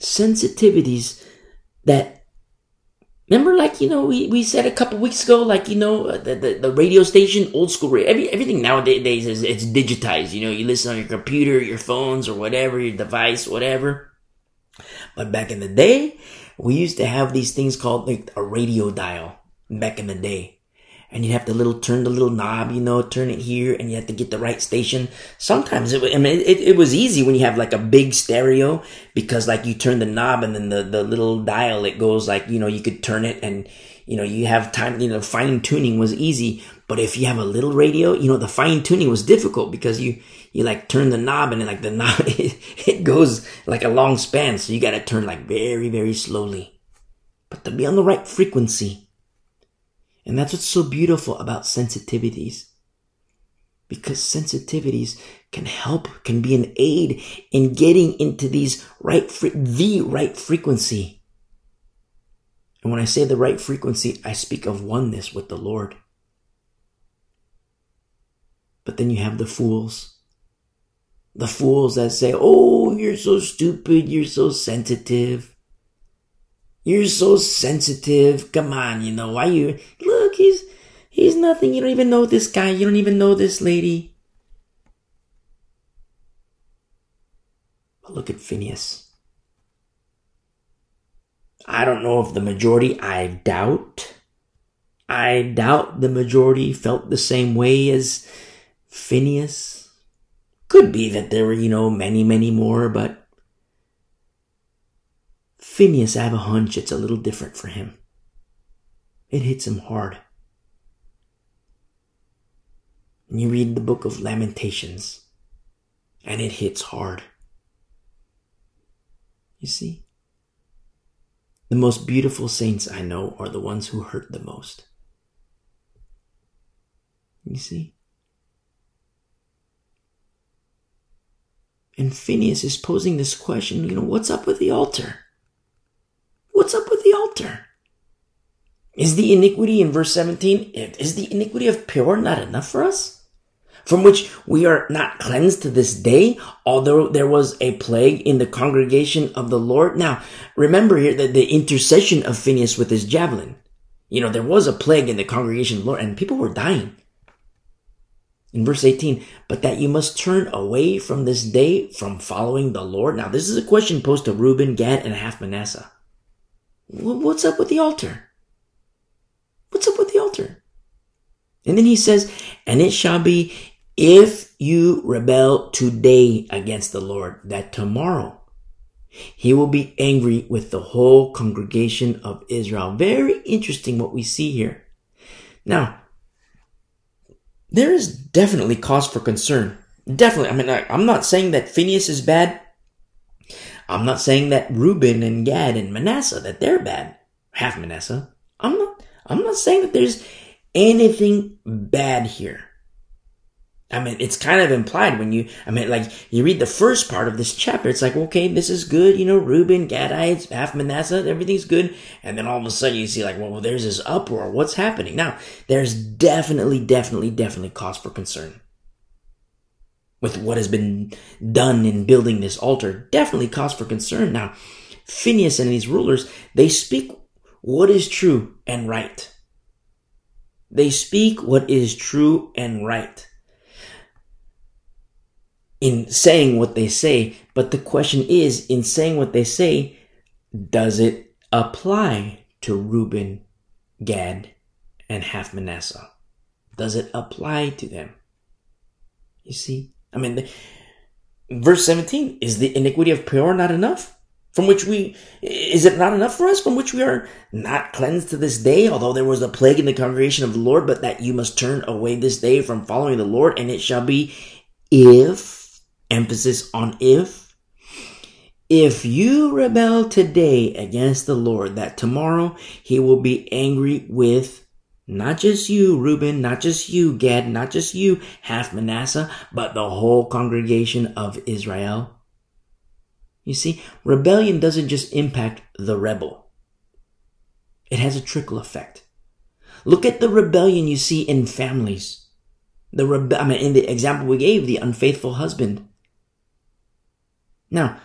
sensitivities that Remember, like, you know, we, we said a couple weeks ago, like, you know, uh, the, the, the radio station, old school radio, every, everything nowadays is it's digitized. You know, you listen on your computer, your phones, or whatever, your device, whatever. But back in the day, we used to have these things called like a radio dial back in the day and you'd have to little turn the little knob, you know, turn it here, and you have to get the right station. Sometimes it, I mean, it, it was easy when you have like a big stereo because like you turn the knob and then the, the little dial, it goes like, you know, you could turn it and, you know, you have time, you know, fine tuning was easy. But if you have a little radio, you know, the fine tuning was difficult because you, you like turn the knob and like the knob, (laughs) it, it goes like a long span. So you got to turn like very, very slowly. But to be on the right frequency, and that's what's so beautiful about sensitivities. Because sensitivities can help, can be an aid in getting into these right, the right frequency. And when I say the right frequency, I speak of oneness with the Lord. But then you have the fools. The fools that say, Oh, you're so stupid. You're so sensitive. You're so sensitive. Come on, you know, why you look, he's he's nothing. You don't even know this guy. You don't even know this lady. But look at Phineas. I don't know if the majority, I doubt. I doubt the majority felt the same way as Phineas. Could be that there were, you know, many, many more, but Phineas, I have a hunch it's a little different for him. It hits him hard. And you read the book of Lamentations, and it hits hard. You see? The most beautiful saints I know are the ones who hurt the most. You see? And Phineas is posing this question, you know, what's up with the altar? What's up with the altar? Is the iniquity in verse 17, is the iniquity of Peor not enough for us? From which we are not cleansed to this day, although there was a plague in the congregation of the Lord. Now, remember here that the intercession of Phineas with his javelin. You know, there was a plague in the congregation of the Lord and people were dying. In verse 18, but that you must turn away from this day from following the Lord. Now, this is a question posed to Reuben, Gad, and half Manasseh. What's up with the altar? What's up with the altar? And then he says, and it shall be if you rebel today against the Lord, that tomorrow he will be angry with the whole congregation of Israel. Very interesting what we see here. Now, there is definitely cause for concern. Definitely. I mean, I, am not saying that Phineas is bad. I'm not saying that Reuben and Gad and Manasseh that they're bad. Half Manasseh. I'm not I'm not saying that there's anything bad here. I mean, it's kind of implied when you, I mean, like, you read the first part of this chapter, it's like, okay, this is good, you know, Reuben, Gadites, half Manasseh, everything's good. And then all of a sudden you see like, well, there's this uproar. What's happening? Now, there's definitely, definitely, definitely cause for concern with what has been done in building this altar definitely cause for concern. Now, Phineas and these rulers, they speak what is true and right. They speak what is true and right in saying what they say. But the question is, in saying what they say, does it apply to Reuben, Gad, and half Manasseh? Does it apply to them? You see? I mean, the, verse 17 is the iniquity of Peor not enough? From which we, is it not enough for us? From which we are not cleansed to this day, although there was a plague in the congregation of the Lord, but that you must turn away this day from following the Lord, and it shall be if, emphasis on if, if you rebel today against the Lord, that tomorrow he will be angry with not just you, Reuben, not just you, Gad, not just you, half Manasseh, but the whole congregation of Israel. You see, rebellion doesn't just impact the rebel. It has a trickle effect. Look at the rebellion you see in families. The rebe- I mean, in the example we gave, the unfaithful husband. Now,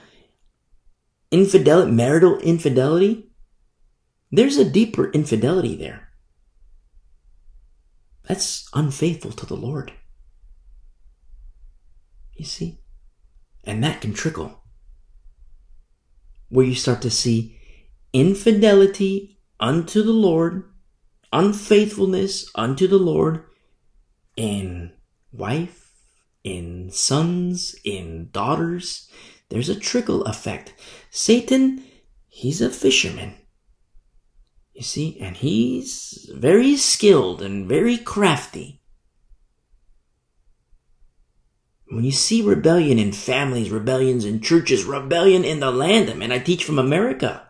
infidelity, marital infidelity, There's a deeper infidelity there. That's unfaithful to the Lord. You see? And that can trickle. Where you start to see infidelity unto the Lord, unfaithfulness unto the Lord in wife, in sons, in daughters. There's a trickle effect. Satan, he's a fisherman. You see, and he's very skilled and very crafty. When you see rebellion in families, rebellions in churches, rebellion in the land, I mean, I teach from America.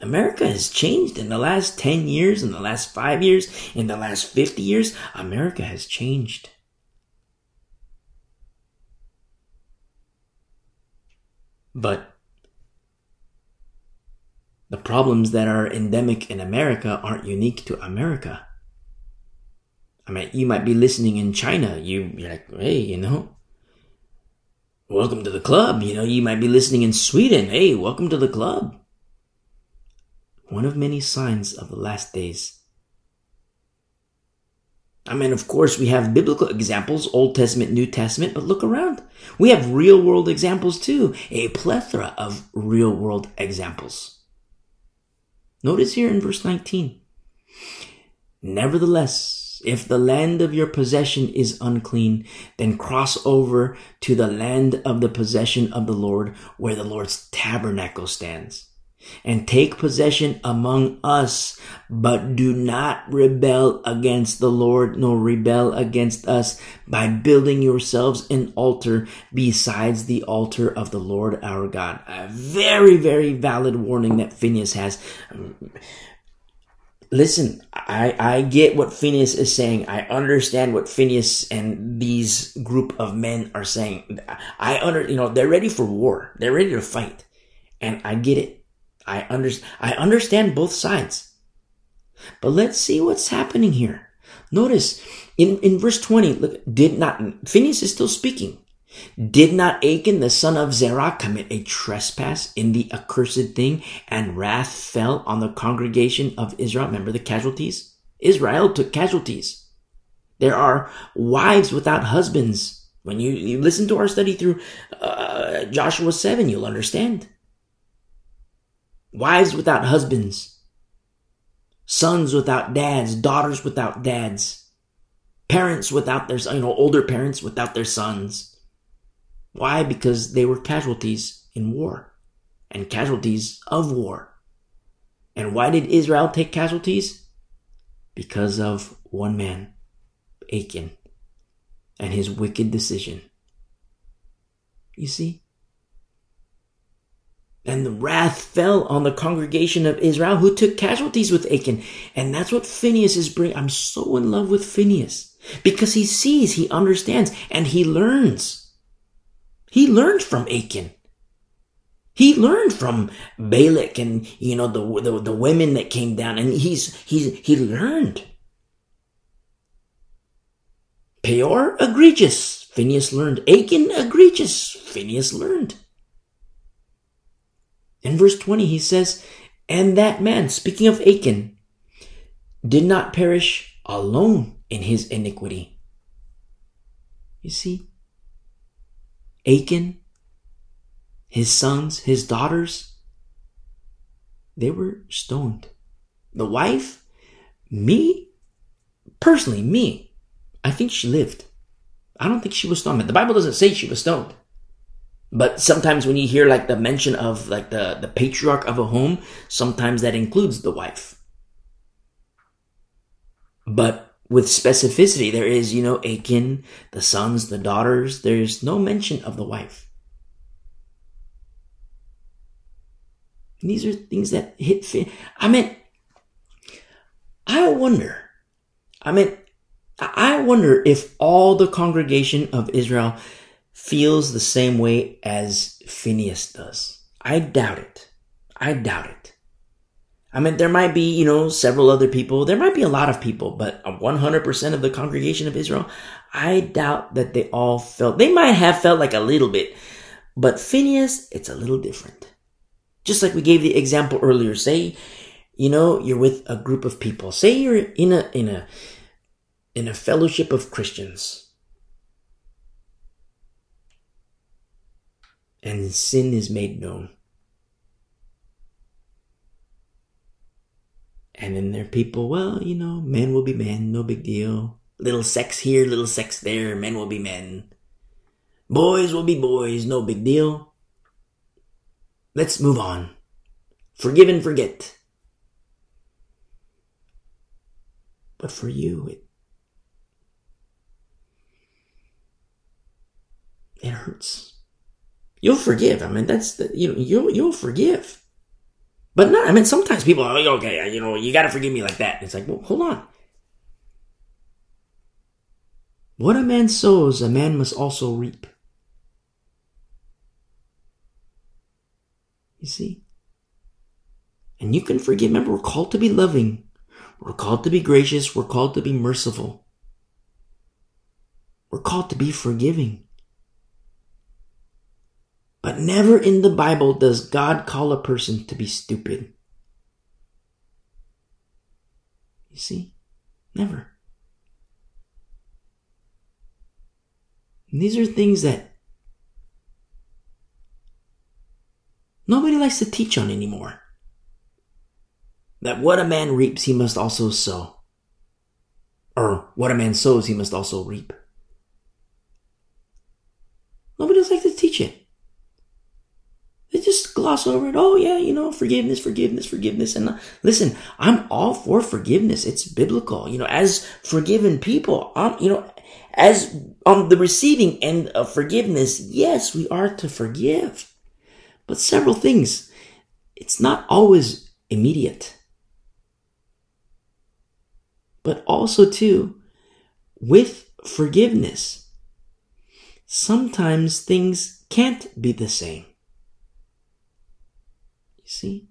America has changed in the last 10 years, in the last 5 years, in the last 50 years. America has changed. But the problems that are endemic in America aren't unique to America. I mean, you might be listening in China. You, you're like, hey, you know, welcome to the club. You know, you might be listening in Sweden. Hey, welcome to the club. One of many signs of the last days. I mean, of course, we have biblical examples, Old Testament, New Testament, but look around. We have real world examples too. A plethora of real world examples. Notice here in verse 19. Nevertheless, if the land of your possession is unclean, then cross over to the land of the possession of the Lord where the Lord's tabernacle stands and take possession among us, but do not rebel against the Lord, nor rebel against us by building yourselves an altar besides the altar of the Lord our God. A very, very valid warning that Phineas has. Listen, I, I get what Phineas is saying. I understand what Phineas and these group of men are saying. I under, you know, they're ready for war. They're ready to fight. And I get it. I under, I understand both sides. But let's see what's happening here. Notice in, in verse 20, look, did not, Phineas is still speaking. Did not Achan the son of Zerah commit a trespass in the accursed thing and wrath fell on the congregation of Israel? Remember the casualties? Israel took casualties. There are wives without husbands. When you, you listen to our study through uh, Joshua 7, you'll understand wives without husbands, sons without dads, daughters without dads, parents without their, you know, older parents without their sons. Why? Because they were casualties in war and casualties of war. And why did Israel take casualties? Because of one man, Achan, and his wicked decision. You see? And the wrath fell on the congregation of Israel who took casualties with Achan. And that's what Phineas is bringing. I'm so in love with Phineas because he sees, he understands, and he learns. He learned from Achan. He learned from Balak and, you know, the, the, the women that came down and he's, he's, he learned. Peor, egregious. Phineas learned. Achan, egregious. Phineas learned. In verse 20, he says, And that man, speaking of Achan, did not perish alone in his iniquity. You see, Achan, his sons, his daughters, they were stoned. The wife, me, personally, me, I think she lived. I don't think she was stoned. The Bible doesn't say she was stoned. But sometimes when you hear like the mention of like the, the patriarch of a home, sometimes that includes the wife. But with specificity, there is, you know, Achan, the sons, the daughters. There's no mention of the wife. And these are things that hit. Fi- I mean, I wonder. I mean, I wonder if all the congregation of Israel feels the same way as Phineas does. I doubt it. I doubt it. I mean, there might be, you know, several other people. There might be a lot of people, but 100% of the congregation of Israel, I doubt that they all felt, they might have felt like a little bit, but Phineas, it's a little different. Just like we gave the example earlier. Say, you know, you're with a group of people. Say you're in a, in a, in a fellowship of Christians. And sin is made known. And then there are people, well, you know, men will be men, no big deal. Little sex here, little sex there, men will be men. Boys will be boys, no big deal. Let's move on. Forgive and forget. But for you, it, it hurts. You'll forgive. I mean, that's the, you know, you'll, you'll forgive. But not, I mean, sometimes people are like, okay, you know, you gotta forgive me like that. It's like, well, hold on. What a man sows, a man must also reap. You see? And you can forgive. Remember, we're called to be loving. We're called to be gracious. We're called to be merciful. We're called to be forgiving. But never in the Bible does God call a person to be stupid. You see? Never. And these are things that Nobody likes to teach on anymore. That what a man reaps, he must also sow. Or what a man sows, he must also reap. Nobody likes to teach it. They just gloss over it. Oh yeah, you know, forgiveness, forgiveness, forgiveness. And uh, listen, I'm all for forgiveness. It's biblical. You know, as forgiven people, um, you know, as on the receiving end of forgiveness, yes, we are to forgive. But several things. It's not always immediate. But also, too, with forgiveness, sometimes things can't be the same. See?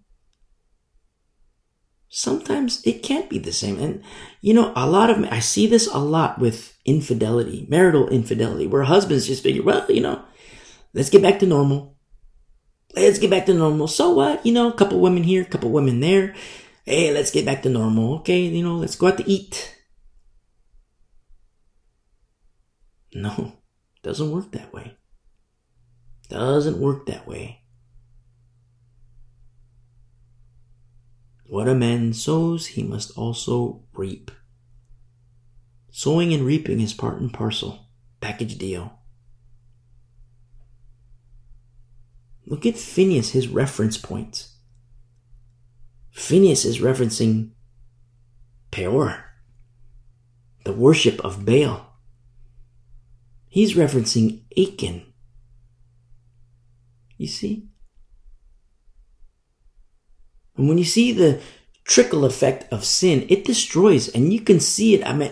Sometimes it can't be the same. And, you know, a lot of, I see this a lot with infidelity, marital infidelity, where husbands just figure, well, you know, let's get back to normal let's get back to normal. So what? You know, a couple women here, a couple women there. Hey, let's get back to normal. Okay, you know, let's go out to eat. No, (laughs) doesn't work that way. Doesn't work that way. What a man sows, he must also reap. Sowing and reaping is part and parcel. Package deal. Look at Phineas, his reference point. Phineas is referencing Peor, the worship of Baal. He's referencing Achan. You see? And when you see the trickle effect of sin, it destroys, and you can see it. I mean,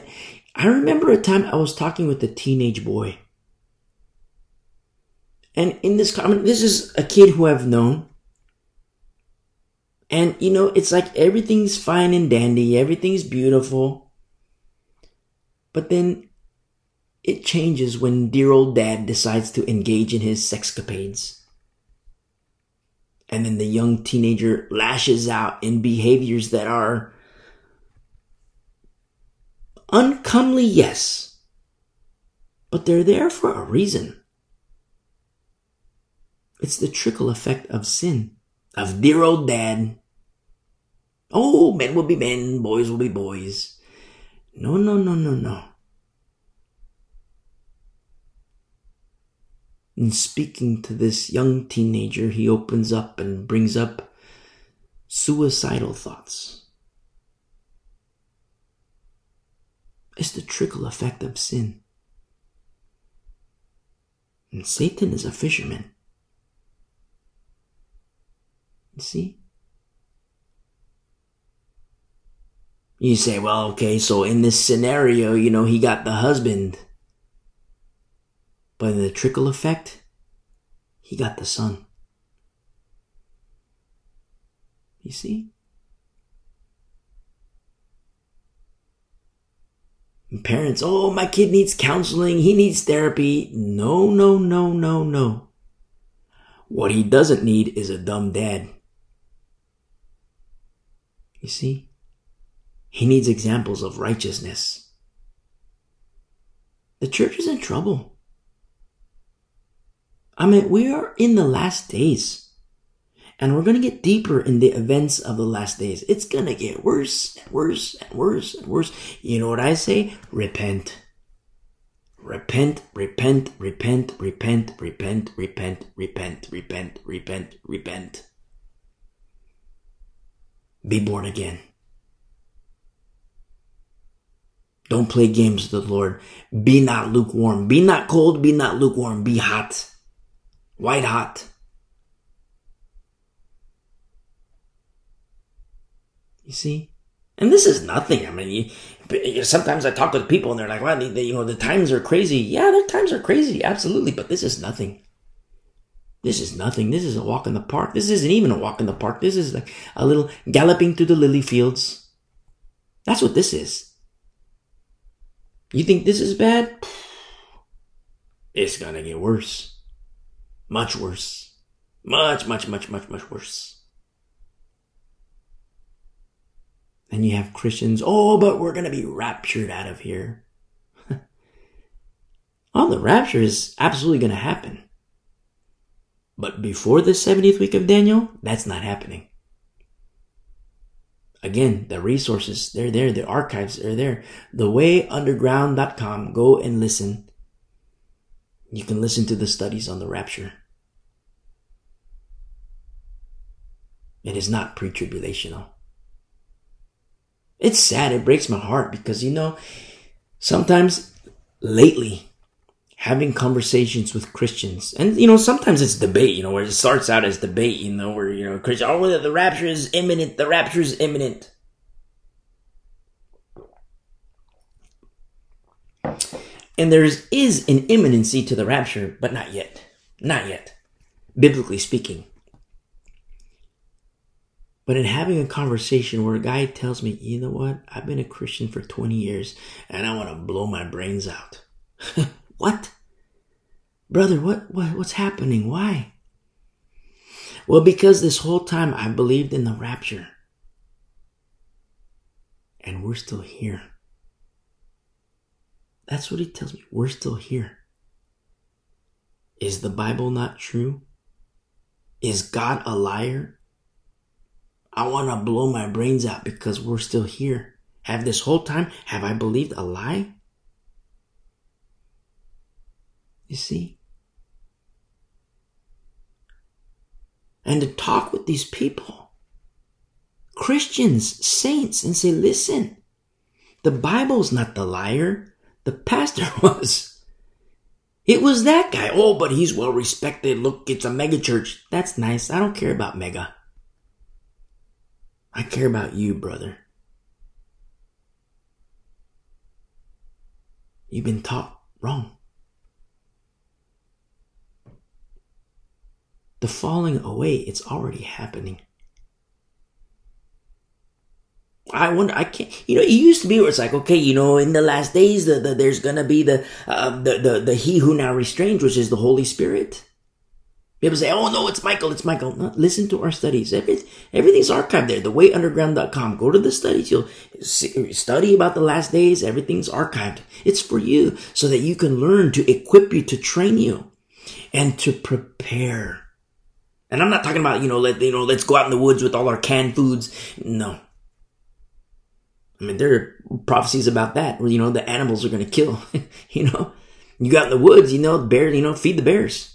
I remember a time I was talking with a teenage boy and in this comment, this is a kid who I've known. And you know, it's like everything's fine and dandy, everything's beautiful. But then it changes when dear old dad decides to engage in his sexcapades. And then the young teenager lashes out in behaviors that are uncomely, yes, but they're there for a reason. It's the trickle effect of sin, of dear old dad. Oh, men will be men, boys will be boys. No, no, no, no, no. In speaking to this young teenager, he opens up and brings up suicidal thoughts. It's the trickle effect of sin. And Satan is a fisherman. You see? You say, well, okay, so in this scenario, you know, he got the husband. In the trickle effect, he got the son. You see? Parents, oh, my kid needs counseling, he needs therapy. No, no, no, no, no. What he doesn't need is a dumb dad You see? He needs examples of righteousness. The church is in trouble. I mean, we are in the last days. And we're going to get deeper in the events of the last days. It's going to get worse and worse and worse and worse. You know what I say? Repent. Repent, repent, repent, repent, repent, repent, repent, repent, repent, repent. Be born again. Don't play games with the Lord. Be not lukewarm. Be not cold. Be not lukewarm. Be hot. White hot. You see? And this is nothing. I mean, you, sometimes I talk with people and they're like, "Well, they, they, you know, the times are crazy." Yeah, the times are crazy, absolutely. But this is nothing. This is nothing. This is a walk in the park. This isn't even a walk in the park. This is like a little galloping through the lily fields. That's what this is. You think this is bad? It's gonna get worse. Much worse. Much, much, much, much, much worse. And you have Christians, oh, but we're going to be raptured out of here. (laughs) oh, the rapture is absolutely going to happen. But before the 70th week of Daniel, that's not happening. Again, the resources, they're there. The archives are there. Thewayunderground.com. Go and listen. You can listen to the studies on the rapture. It is not pre-tribulational. It's sad. It breaks my heart because, you know, sometimes lately, having conversations with Christians, and, you know, sometimes it's debate, you know, where it starts out as debate, you know, where, you know, Christian, oh, the rapture is imminent. The rapture is imminent. And there is an imminency to the rapture, but not yet. Not yet. Biblically speaking. But in having a conversation where a guy tells me, you know what, I've been a Christian for 20 years and I want to blow my brains out. (laughs) what? Brother, what, what, what's happening? Why? Well, because this whole time I believed in the rapture. And we're still here. That's what he tells me. We're still here. Is the Bible not true? Is God a liar? I want to blow my brains out because we're still here. Have this whole time, have I believed a lie? You see? And to talk with these people, Christians, saints, and say, listen, the Bible's not the liar. The pastor (laughs) was. It was that guy. Oh, but he's well respected. Look, it's a mega church. That's nice. I don't care about mega. I care about you, brother. You've been taught wrong. The falling away, it's already happening. I wonder. I can't. You know, it used to be where it's like, okay, you know, in the last days, the, the there's gonna be the, uh, the the the He who now restrains, which is the Holy Spirit. People say, oh no, it's Michael, it's Michael. No, listen to our studies. Every, everything's archived there. Thewayunderground.com. Go to the studies. You'll see, study about the last days. Everything's archived. It's for you so that you can learn to equip you, to train you, and to prepare. And I'm not talking about, you know, let, you know, let's go out in the woods with all our canned foods. No. I mean, there are prophecies about that where, you know, the animals are going to kill, (laughs) you know, you got in the woods, you know, bear, you know, feed the bears.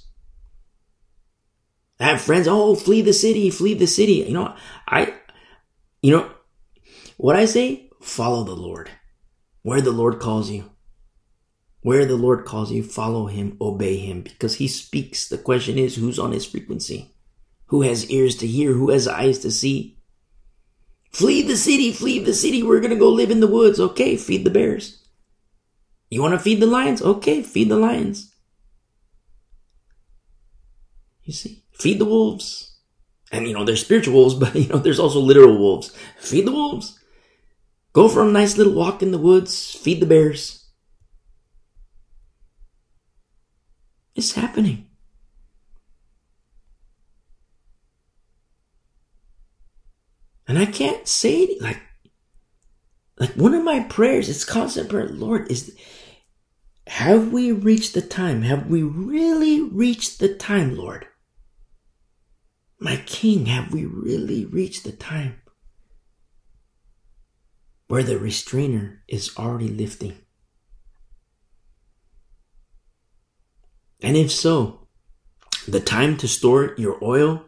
I have friends, oh, flee the city, flee the city. You know, I, you know, what I say, follow the Lord. Where the Lord calls you. Where the Lord calls you, follow him, obey him, because he speaks. The question is, who's on his frequency? Who has ears to hear? Who has eyes to see? Flee the city, flee the city. We're going to go live in the woods. Okay, feed the bears. You want to feed the lions? Okay, feed the lions. You see? Feed the wolves. And you know, there's spiritual wolves, (laughs) but you know, there's also literal wolves. Feed the wolves. Go for a nice little walk in the woods. Feed the bears. It's happening. And I can't say it, like like one of my prayers, it's constant prayer, Lord, is have we reached the time? Have we really reached the time, Lord? My King, have we really reached the time where the restrainer is already lifting? And if so, the time to store your oil,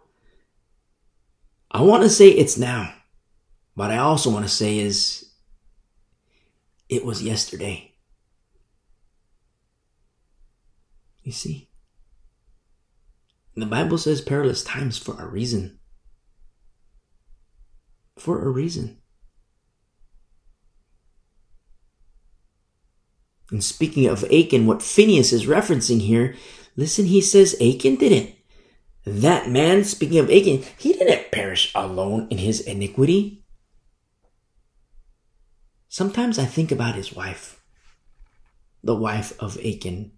I want to say it's now. But I also want to say is it was yesterday. You see? The Bible says perilous times for a reason. For a reason. And speaking of Achan, what Phineas is referencing here, listen, he says Achan didn't. That man, speaking of Achan, he didn't perish alone in his iniquity. Sometimes I think about his wife, the wife of Achan.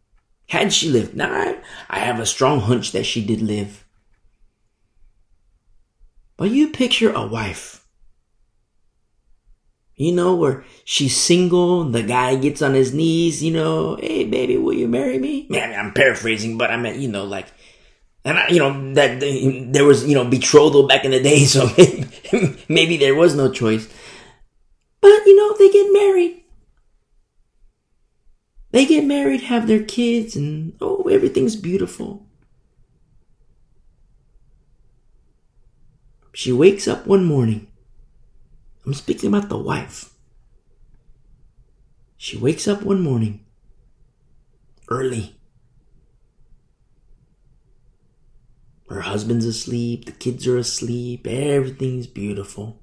Had she lived, now I, I have a strong hunch that she did live. But you picture a wife, you know, where she's single, the guy gets on his knees, you know, hey baby, will you marry me? (laughs) Man, I'm paraphrasing, but I meant, you know, like, and I, you know, that there was, you know, betrothal back in the day, (laughs) so maybe, (laughs) maybe there was no choice. But, you know, they get married. They get married, have their kids, and oh, everything's beautiful. She wakes up one morning. I'm speaking about the wife. She wakes up one morning early. Her husband's asleep, the kids are asleep, everything's beautiful.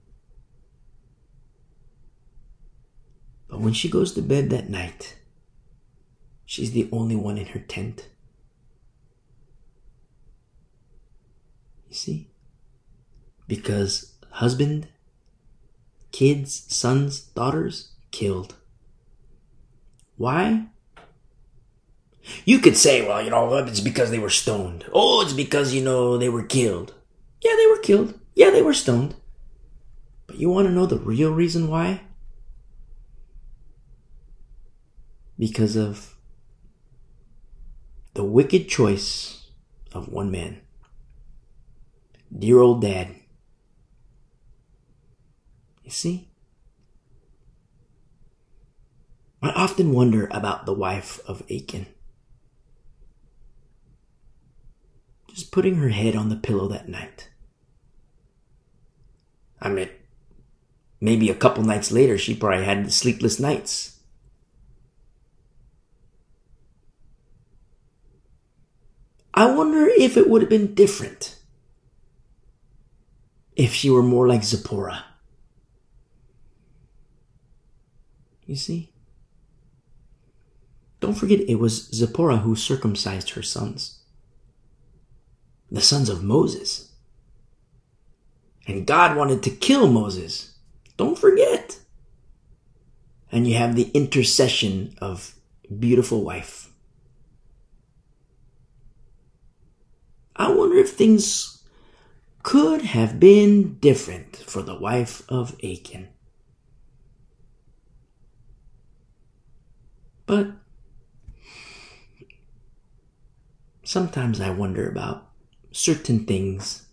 But when she goes to bed that night, she's the only one in her tent. You see? Because husband, kids, sons, daughters killed. Why? You could say, well, you know, oh, it's because they were stoned. Oh, it's because, you know, they were killed. Yeah, they were killed. Yeah, they were stoned. But you want to know the real reason why? because of the wicked choice of one man. Dear old dad. You see? I often wonder about the wife of Achan. Just putting her head on the pillow that night. I mean, maybe a couple nights later, she probably had sleepless nights I wonder if it would have been different if she were more like Zipporah. You see? Don't forget it was Zipporah who circumcised her sons, the sons of Moses. And God wanted to kill Moses. Don't forget. And you have the intercession of beautiful wife. I wonder if things could have been different for the wife of Achan. But sometimes I wonder about certain things.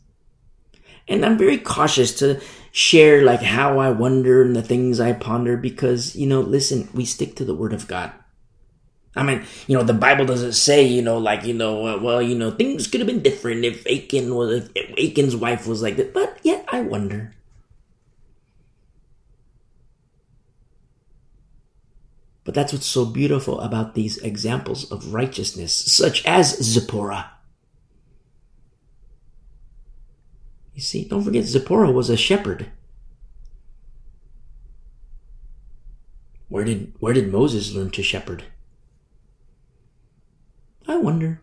And I'm very cautious to share like how I wonder and the things I ponder because, you know, listen, we stick to the word of God. I mean, you know, the Bible doesn't say, you know, like, you know, uh, well, you know, things could have been different if Achan was, if Achan's wife was like that. But yet, I wonder. But that's what's so beautiful about these examples of righteousness, such as Zipporah. You see, don't forget, Zipporah was a shepherd. Where did, where did Moses learn to shepherd? I wonder.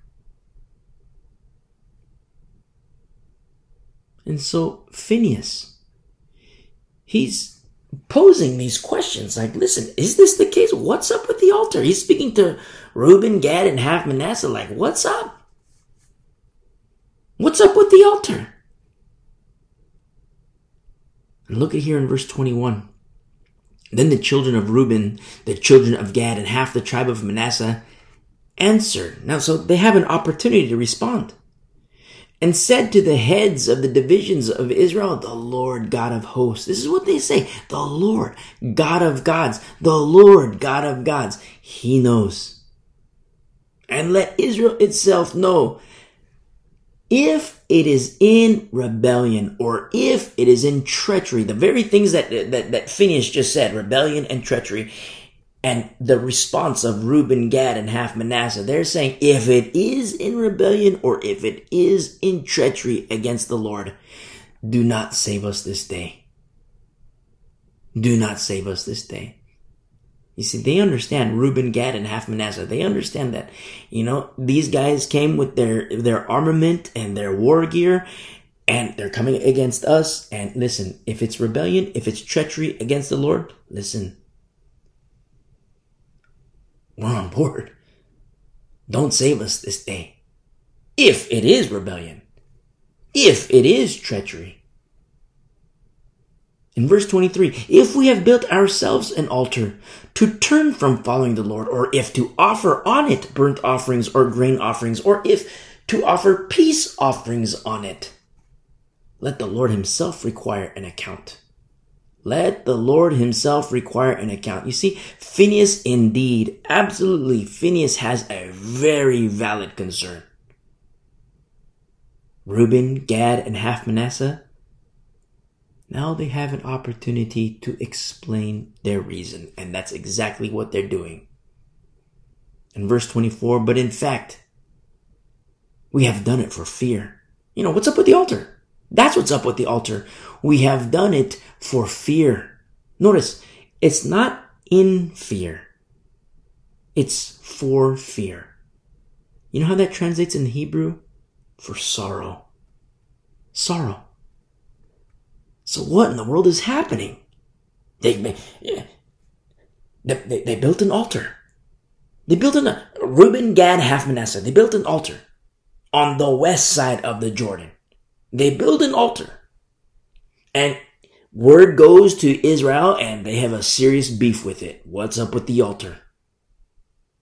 And so Phineas, he's posing these questions like, listen, is this the case? What's up with the altar? He's speaking to Reuben, Gad, and half Manasseh, like, what's up? What's up with the altar? And look at here in verse 21. Then the children of Reuben, the children of Gad, and half the tribe of Manasseh answered. Now, so they have an opportunity to respond. And said to the heads of the divisions of Israel, the Lord God of hosts. This is what they say. The Lord God of gods. The Lord God of gods. He knows. And let Israel itself know if it is in rebellion or if it is in treachery, the very things that, that, that Phineas just said, rebellion and treachery, and the response of Reuben, Gad, and half Manasseh, they're saying if it is in rebellion or if it is in treachery against the Lord, do not save us this day. Do not save us this day. You see, they understand Reuben, Gad, and half Manasseh. They understand that, you know, these guys came with their, their armament and their war gear and they're coming against us. And listen, if it's rebellion, if it's treachery against the Lord, listen, we're on board. Don't save us this day. If it is rebellion, if it is treachery, in verse 23, if we have built ourselves an altar to turn from following the Lord, or if to offer on it burnt offerings or grain offerings, or if to offer peace offerings on it, let the Lord himself require an account. Let the Lord himself require an account. You see, Phineas indeed, absolutely, Phineas has a very valid concern. Reuben, Gad, and half Manasseh, now they have an opportunity to explain their reason, and that's exactly what they're doing. In verse 24, but in fact, we have done it for fear. You know, what's up with the altar? That's what's up with the altar. We have done it for fear. Notice, it's not in fear. It's for fear. You know how that translates in Hebrew? For sorrow. Sorrow. So what in the world is happening? They, they, they, built an altar. They built an, uh, Reuben, Gad, half Manasseh, they built an altar on the west side of the Jordan. They build an altar. And word goes to Israel and they have a serious beef with it. What's up with the altar?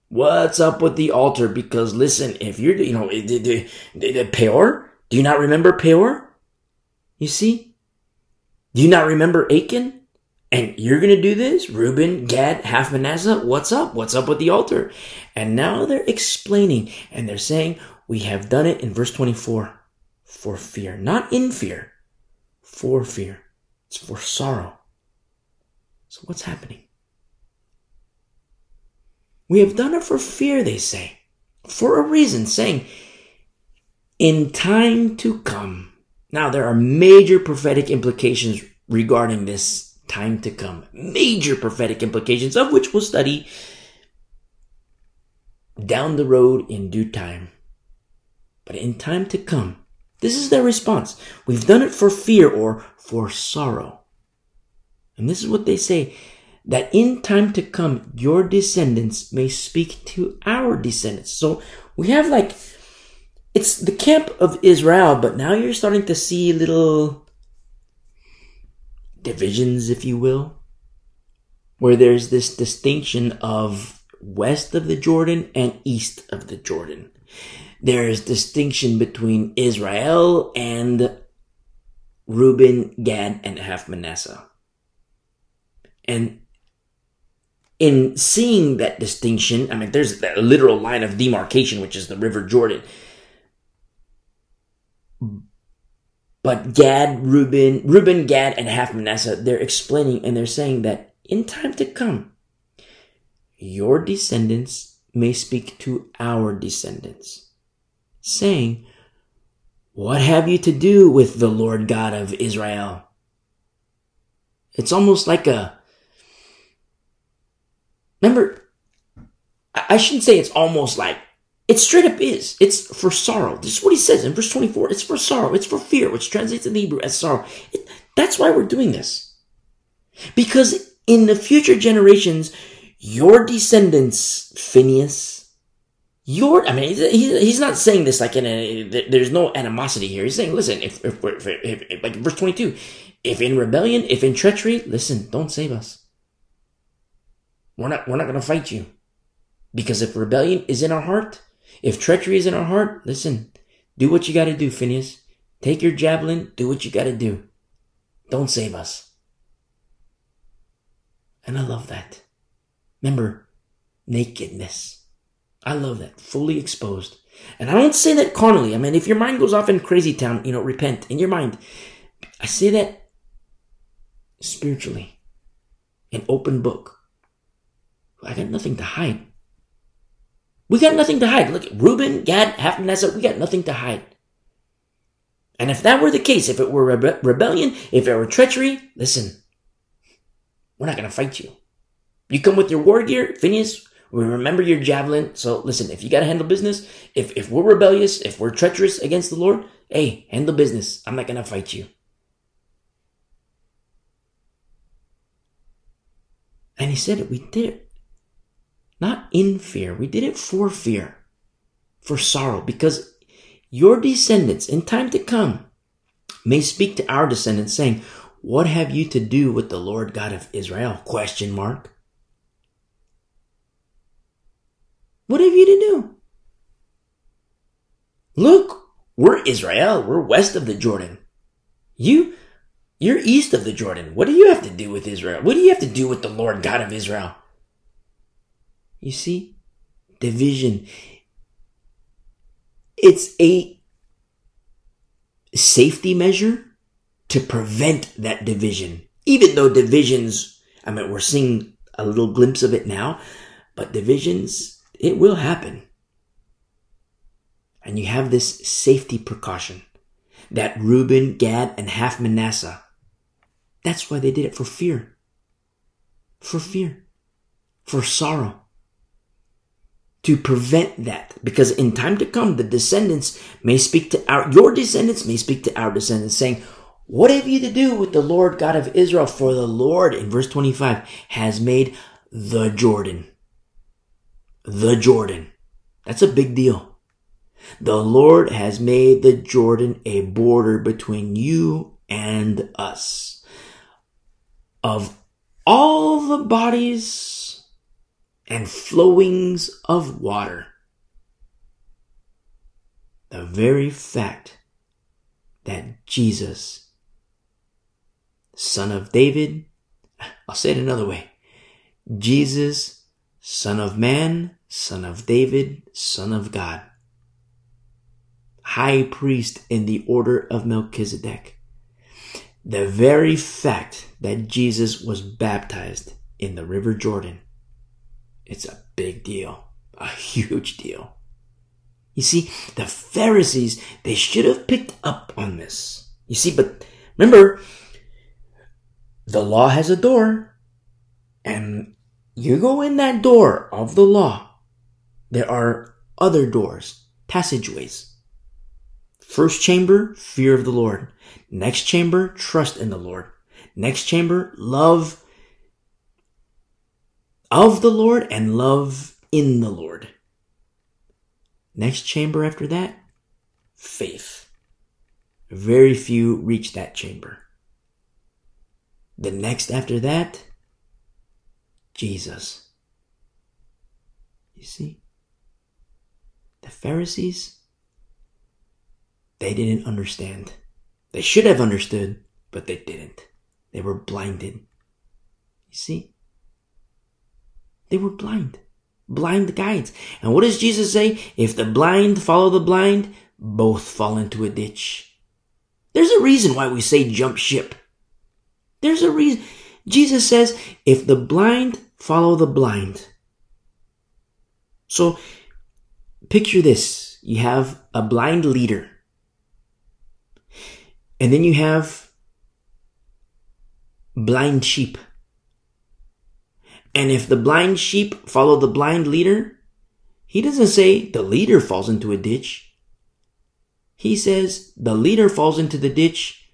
What's up with the altar? Because listen, if you're, you know, the, the, the Peor, do you not remember Peor? You see? Do you not remember Achan? And you're going to do this? Reuben, Gad, half Manasseh, what's up? What's up with the altar? And now they're explaining and they're saying, we have done it in verse 24 for fear, not in fear, for fear. It's for sorrow. So what's happening? We have done it for fear, they say, for a reason, saying, in time to come, now, there are major prophetic implications regarding this time to come. Major prophetic implications, of which we'll study down the road in due time. But in time to come, this is their response. We've done it for fear or for sorrow. And this is what they say that in time to come, your descendants may speak to our descendants. So we have like it's the camp of Israel, but now you're starting to see little divisions, if you will, where there's this distinction of west of the Jordan and east of the Jordan. There's distinction between Israel and Reuben, Gad, and half Manasseh. And in seeing that distinction, I mean, there's a literal line of demarcation, which is the River Jordan. But Gad, Reuben, Reuben, Gad, and half Manasseh, they're explaining and they're saying that in time to come, your descendants may speak to our descendants, saying, What have you to do with the Lord God of Israel? It's almost like a. Remember, I shouldn't say it's almost like it straight up is. It's for sorrow. This is what he says in verse 24. It's for sorrow. It's for fear, which translates in Hebrew as sorrow. It, that's why we're doing this. Because in the future generations, your descendants, Phineas, your, I mean, he's not saying this like in a, there's no animosity here. He's saying, listen, if, if, if, if like verse 22, if in rebellion, if in treachery, listen, don't save us. We're not, we're not going to fight you. Because if rebellion is in our heart, if treachery is in our heart, listen, do what you got to do, Phineas. Take your javelin, do what you got to do. Don't save us. And I love that. Remember, nakedness. I love that. Fully exposed. And I don't say that carnally. I mean, if your mind goes off in crazy town, you know, repent in your mind. I say that spiritually. An open book. I got nothing to hide. We got nothing to hide. Look, Reuben, Gad, half Manasseh, we got nothing to hide. And if that were the case, if it were rebe- rebellion, if it were treachery, listen, we're not going to fight you. You come with your war gear, Phineas, remember your javelin. So listen, if you got to handle business, if, if we're rebellious, if we're treacherous against the Lord, hey, handle business. I'm not going to fight you. And he said it. We did it. Not in fear. We did it for fear. For sorrow. Because your descendants in time to come may speak to our descendants saying, what have you to do with the Lord God of Israel? Question mark. What have you to do? Look, we're Israel. We're west of the Jordan. You, you're east of the Jordan. What do you have to do with Israel? What do you have to do with the Lord God of Israel? You see? Division. It's a safety measure to prevent that division. Even though divisions, I mean, we're seeing a little glimpse of it now, but divisions, it will happen. And you have this safety precaution that Reuben, Gad, and half Manasseh. That's why they did it for fear. For fear. For sorrow. To prevent that. Because in time to come, the descendants may speak to our, your descendants may speak to our descendants saying, what have you to do with the Lord God of Israel? For the Lord, in verse 25, has made the Jordan. The Jordan. That's a big deal. The Lord has made the Jordan a border between you and us. Of all the bodies and flowings of water, the very fact that Jesus son of David. I'll say it another way. Jesus, son of man, son of David, son of God. High priest in the order of Melchizedek. The very fact that Jesus was baptized in the River Jordan, it's a big deal, a huge deal. You see, the Pharisees, they should have picked up on this. You see, but remember, the law has a door, and you go in that door of the law. There are other doors, passageways. First chamber, fear of the Lord. Next chamber, trust in the Lord. Next chamber, love of the Lord and love in the Lord. Next chamber after that, faith. Very few reach that chamber. The next after that, Jesus. You see? The Pharisees, they didn't understand. They should have understood, but they didn't. They were blinded. You see? They were blind. Blind guides. And what does Jesus say? If the blind follow the blind, both fall into a ditch. There's a reason why we say jump ship. There's a reason. Jesus says, if the blind follow the blind. So picture this. You have a blind leader. And then you have blind sheep. And if the blind sheep follow the blind leader, he doesn't say the leader falls into a ditch. He says the leader falls into the ditch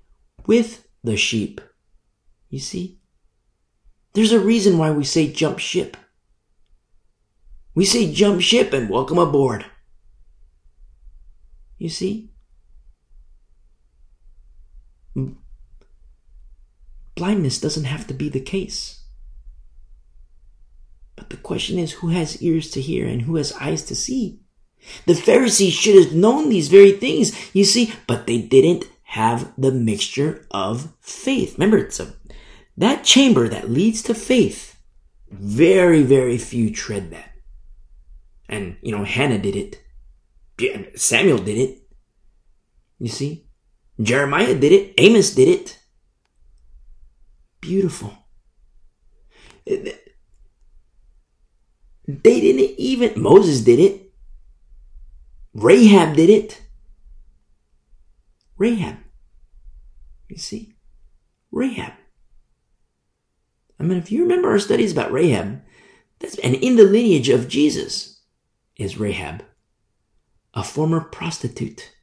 with the sheep. You see? There's a reason why we say jump ship. We say jump ship and welcome aboard. You see? Blindness doesn't have to be the case. But the question is who has ears to hear and who has eyes to see? The Pharisees should have known these very things, you see, but they didn't have the mixture of faith. Remember, it's a, that chamber that leads to faith. Very, very few tread that. And, you know, Hannah did it. Samuel did it. You see? Jeremiah did it. Amos did it. Beautiful. They didn't even, Moses did it. Rahab did it. Rahab. You see? Rahab. I mean, if you remember our studies about Rahab, that's, and in the lineage of Jesus is Rahab, a former prostitute,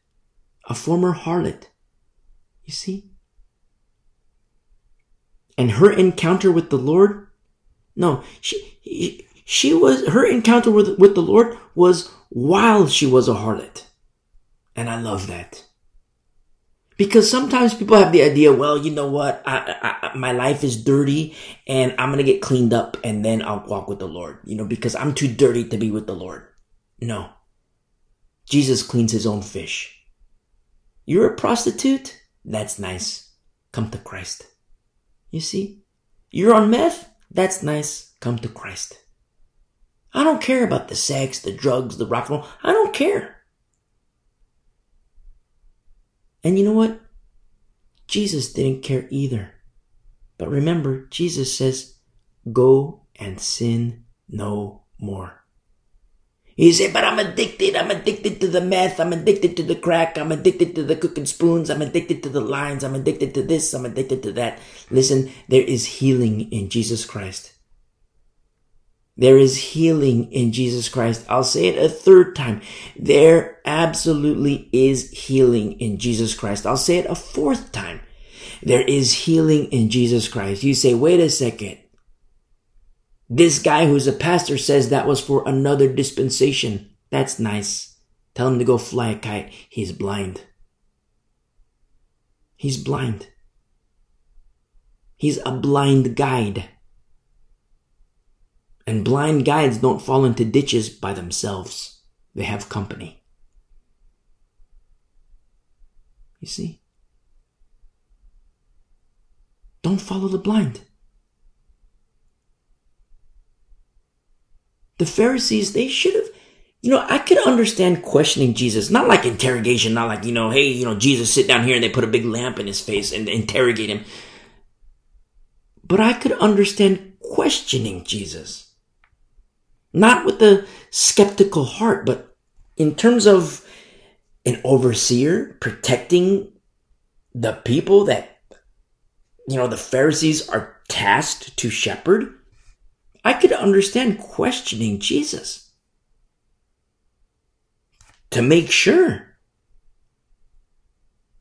a former harlot. You see? And her encounter with the Lord, no, she, she was, her encounter with, with the Lord was while she was a harlot. And I love that. Because sometimes people have the idea, well, you know what? I, I, my life is dirty and I'm going to get cleaned up and then I'll walk with the Lord, you know, because I'm too dirty to be with the Lord. No. Jesus cleans his own fish. You're a prostitute? That's nice. Come to Christ. You see? You're on meth? That's nice. Come to Christ. I don't care about the sex, the drugs, the rock and roll. I don't care. And you know what? Jesus didn't care either. But remember, Jesus says, go and sin no more. He said, but I'm addicted. I'm addicted to the meth. I'm addicted to the crack. I'm addicted to the cooking spoons. I'm addicted to the lines. I'm addicted to this. I'm addicted to that. Listen, there is healing in Jesus Christ. There is healing in Jesus Christ. I'll say it a third time. There absolutely is healing in Jesus Christ. I'll say it a fourth time. There is healing in Jesus Christ. You say, wait a second. This guy who's a pastor says that was for another dispensation. That's nice. Tell him to go fly a kite. He's blind. He's blind. He's a blind guide. And blind guides don't fall into ditches by themselves. They have company. You see? Don't follow the blind. The Pharisees, they should have, you know, I could understand questioning Jesus, not like interrogation, not like, you know, hey, you know, Jesus, sit down here and they put a big lamp in his face and interrogate him. But I could understand questioning Jesus. Not with a skeptical heart, but in terms of an overseer protecting the people that, you know, the Pharisees are tasked to shepherd. I could understand questioning Jesus to make sure.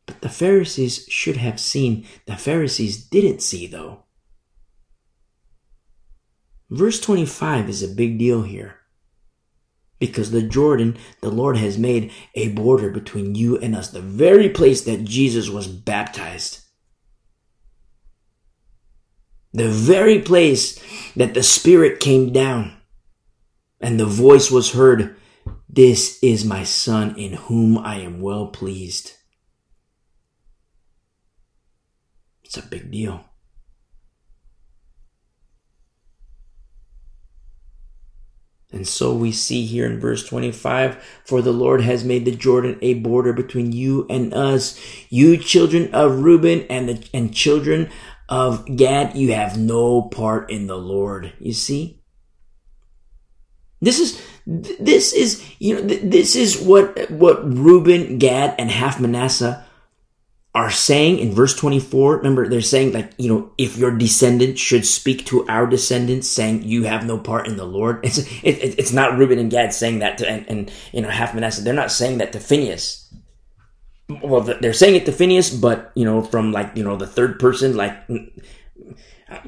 But the Pharisees should have seen. The Pharisees didn't see, though. Verse 25 is a big deal here. Because the Jordan, the Lord has made a border between you and us, the very place that Jesus was baptized. The very place that the Spirit came down and the voice was heard, This is my Son in whom I am well pleased. It's a big deal. And so we see here in verse 25, for the Lord has made the Jordan a border between you and us. You children of Reuben and the, and children of Gad, you have no part in the Lord. You see? This is, this is, you know, this is what, what Reuben, Gad, and half Manasseh are saying in verse 24 remember they're saying like you know if your descendants should speak to our descendants saying you have no part in the lord it's it, it's not reuben and gad saying that to and, and you know half manasseh. They're not saying that to phineas. Well they're saying it to phineas but you know from like you know the third person like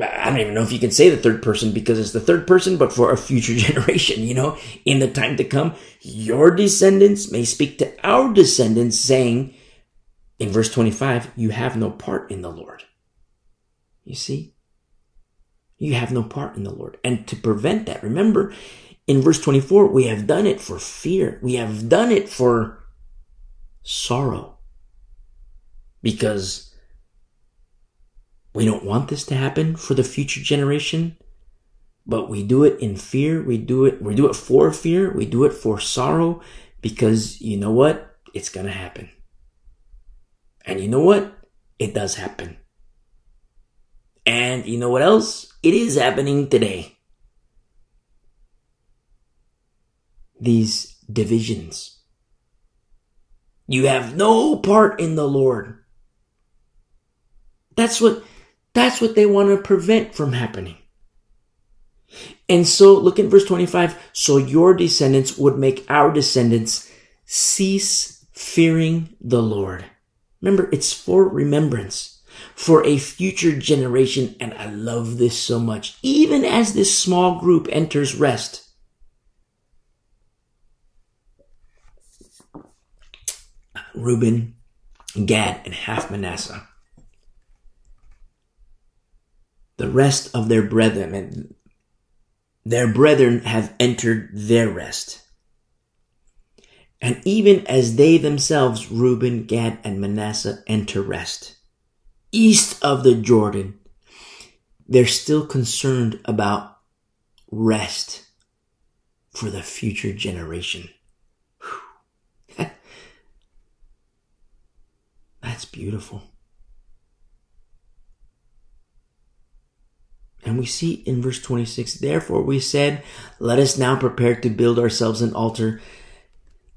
I don't even know if you can say the third person because it's the third person, but for a future (laughs) generation, you know, in the time to come, your descendants may speak to our descendants saying in verse 25, you have no part in the Lord. You see? You have no part in the Lord. And to prevent that, remember in verse 24, we have done it for fear. We have done it for sorrow because we don't want this to happen for the future generation, but we do it in fear. We do it, we do it for fear. We do it for sorrow because you know what? It's going to happen. And you know what? It does happen. And you know what else? It is happening today. These divisions. You have no part in the Lord. That's what that's what they want to prevent from happening. And so look at verse 25. So your descendants would make our descendants cease fearing the Lord. Remember, it's for remembrance, for a future generation. And I love this so much. Even as this small group enters rest, Reuben, Gad, and half Manasseh the rest of their brethren and their brethren have entered their rest. And even as they themselves, Reuben, Gad, and Manasseh enter rest, east of the Jordan, they're still concerned about rest for the future generation. (laughs) That's beautiful. And we see in verse 26, therefore we said, let us now prepare to build ourselves an altar.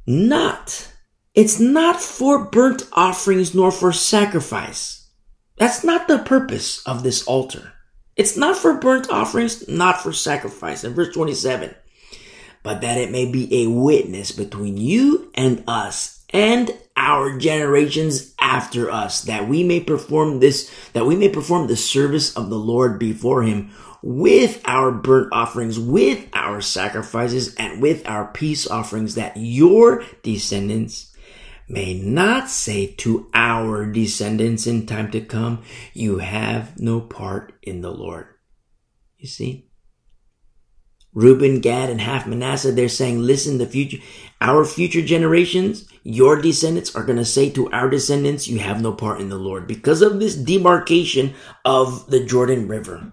Not, it's not for burnt offerings nor for sacrifice. That's not the purpose of this altar. It's not for burnt offerings, not for sacrifice. In verse 27, but that it may be a witness between you and us and our generations after us, that we may perform this, that we may perform the service of the Lord before him with our burnt offerings, with our sacrifices, and with our peace offerings, that your descendants may not say to our descendants in time to come, you have no part in the Lord. You see? Reuben, Gad, and half Manasseh, they're saying, listen, the future, our future generations, your descendants are going to say to our descendants, you have no part in the Lord because of this demarcation of the Jordan River.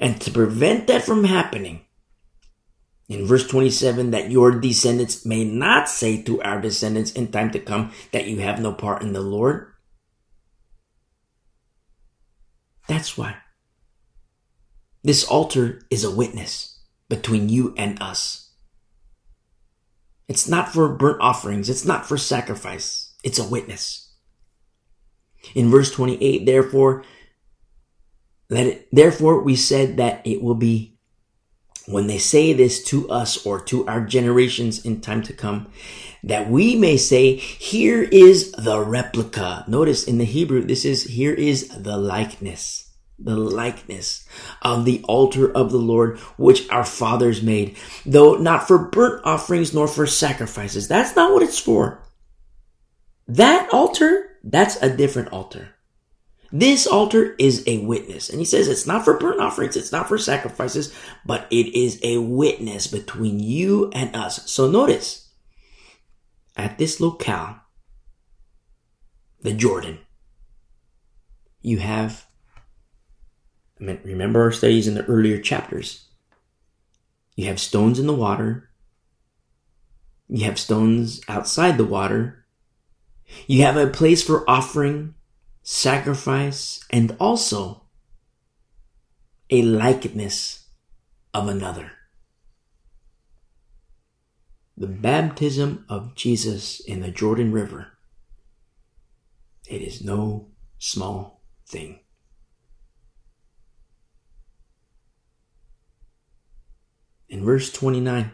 And to prevent that from happening, in verse 27, that your descendants may not say to our descendants in time to come that you have no part in the Lord. That's why. This altar is a witness between you and us. It's not for burnt offerings. It's not for sacrifice. It's a witness. In verse 28, therefore, let it, therefore we said that it will be when they say this to us or to our generations in time to come, that we may say, here is the replica. Notice in the Hebrew, this is, here is the likeness the likeness of the altar of the Lord, which our fathers made, though not for burnt offerings nor for sacrifices. That's not what it's for. That altar, that's a different altar. This altar is a witness. And he says it's not for burnt offerings, it's not for sacrifices, but it is a witness between you and us. So notice, at this locale, the Jordan, you have I mean, remember our studies in the earlier chapters. You have stones in the water. You have stones outside the water. You have a place for offering, sacrifice, and also a likeness of another. The baptism of Jesus in the Jordan River. It is no small thing. in verse 29.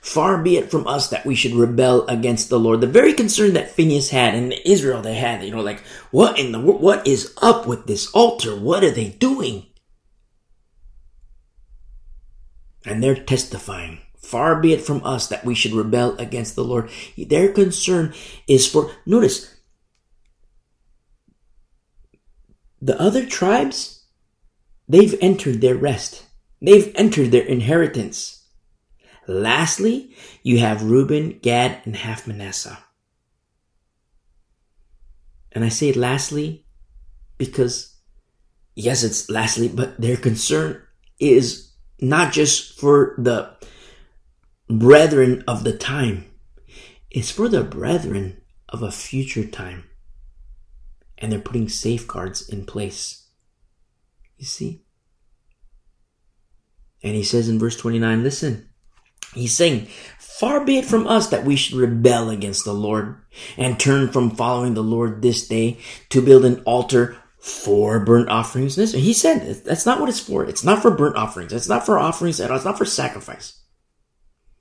Far be it from us that we should rebel against the Lord. The very concern that Phineas had and Israel they had, you know, like, what in the, what is up with this altar? What are they doing? And they're testifying. Far be it from us that we should rebel against the Lord. Their concern is for, notice, the other tribes, they've entered their rest. They've entered their inheritance. Lastly, you have Reuben, Gad, and half Manasseh. And I say lastly because, yes, it's lastly, but their concern is not just for the brethren of the time, it's for the brethren of a future time. And they're putting safeguards in place. You see? And he says in verse 29, listen, he's saying, Far be it from us that we should rebel against the Lord and turn from following the Lord this day to build an altar for burnt offerings. He said that's not what it's for. It's not for burnt offerings. It's not for offerings at all. It's not for sacrifice.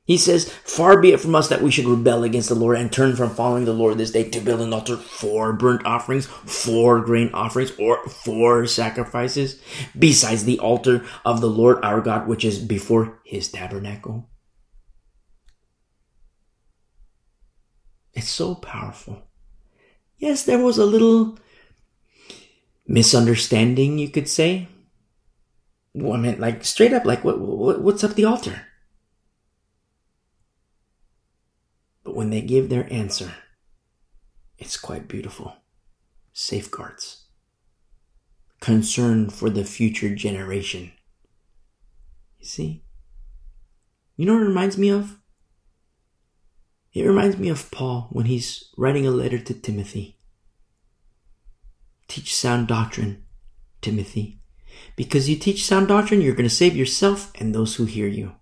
He says, Far be it from us that we should rebel against the Lord and turn from following the Lord this day to build an altar for burnt offerings, for grain offerings, or for sacrifices, besides the altar of the Lord our God, which is before his tabernacle. It's so powerful. Yes, there was a little misunderstanding, you could say. Well, I mean, like straight up, like what, what what's up the altar? But when they give their answer, it's quite beautiful. Safeguards. Concern for the future generation. You see? You know what it reminds me of? It reminds me of Paul when he's writing a letter to Timothy. Teach sound doctrine, Timothy. Because you teach sound doctrine, you're going to save yourself and those who hear you.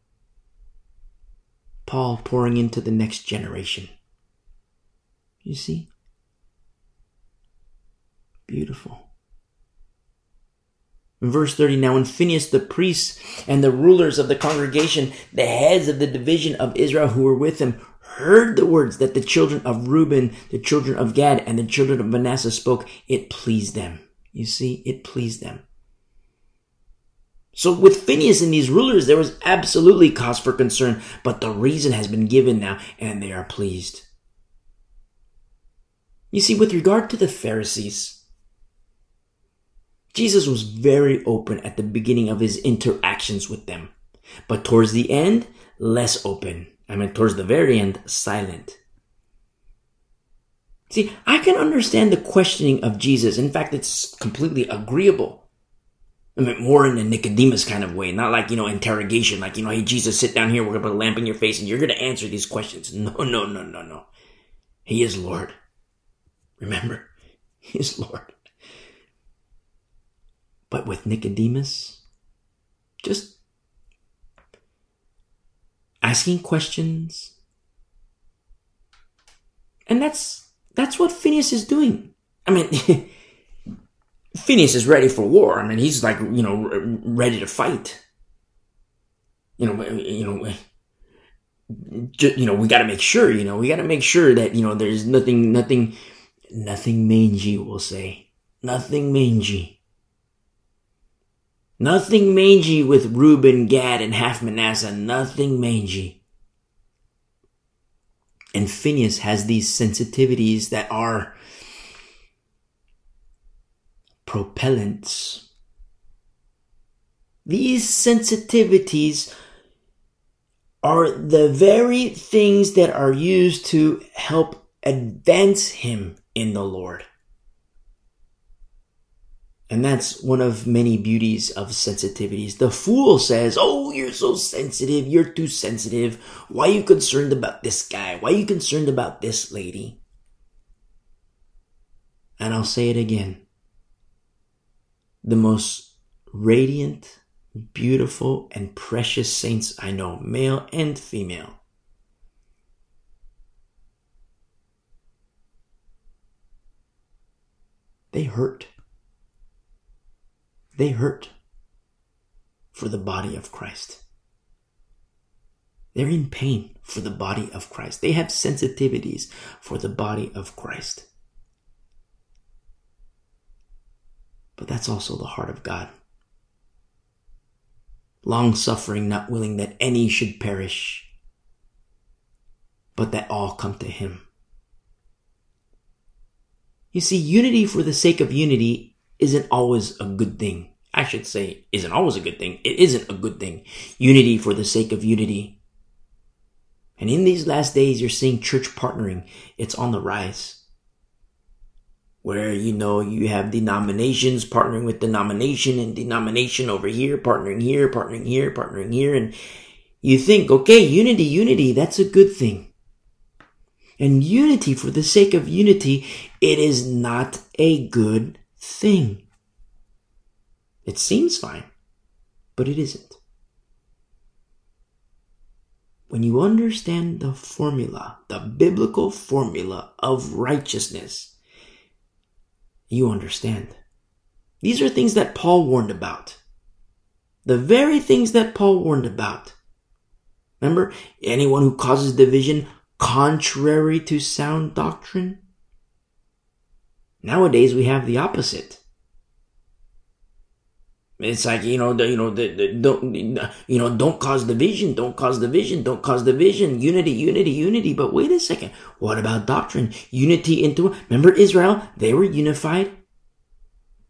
Paul pouring into the next generation. You see? Beautiful. In verse 30, now when Phineas the priest and the rulers of the congregation, the heads of the division of Israel who were with him, heard the words that the children of Reuben, the children of Gad, and the children of Manasseh spoke, it pleased them. You see, it pleased them. So with Phineas and these rulers, there was absolutely cause for concern, but the reason has been given now, and they are pleased. You see, with regard to the Pharisees, Jesus was very open at the beginning of his interactions with them, but towards the end, less open. I mean, towards the very end, silent. See, I can understand the questioning of Jesus. In fact, it's completely agreeable. I mean, more in a Nicodemus kind of way, not like, you know, interrogation, like, you know, hey, Jesus, sit down here, we're going to put a lamp in your face and you're going to answer these questions. (laughs) No, no, no, no, no. He is Lord. Remember, (laughs) He is Lord. But with Nicodemus, just asking questions. And that's, that's what Phineas is doing. I mean, (laughs) Phineas is ready for war. I mean, he's like, you know, ready to fight. You know, you know, you know, we got to make sure, you know, we got to make sure that, you know, there's nothing, nothing, nothing mangy, we'll say. Nothing mangy. Nothing mangy with Reuben, Gad, and half Manasseh. Nothing mangy. And Phineas has these sensitivities that are propellants. These sensitivities are the very things that are used to help advance him in the Lord. And that's one of many beauties of sensitivities. The fool says, Oh, you're so sensitive. You're too sensitive. Why are you concerned about this guy? Why are you concerned about this lady? And I'll say it again the most radiant, beautiful, and precious saints I know, male and female. They hurt. They hurt for the body of Christ. They're in pain for the body of Christ. They have sensitivities for the body of Christ. But that's also the heart of God. Long suffering, not willing that any should perish, but that all come to Him. You see, unity for the sake of unity isn't always a good thing. I should say, isn't always a good thing. It isn't a good thing. Unity for the sake of unity and in these last days, you're seeing church partnering. It's on the rise. Where, you know, you have denominations partnering with denomination and denomination over here, partnering here, partnering here, partnering here. And you think, okay, unity, unity, that's a good thing. And unity for the sake of unity, it is not a good thing. It seems fine, but it isn't. when you understand the formula, the biblical formula of righteousness, you understand. These are things that Paul warned about. The very things that Paul warned about. Remember, anyone who causes division contrary to sound doctrine? Nowadays we have the opposite. It's like you know, the, you know, the, the, don't you know, don't cause division, don't cause division, don't cause division. Unity, unity, unity. But wait a second, what about doctrine? Unity into remember Israel? They were unified.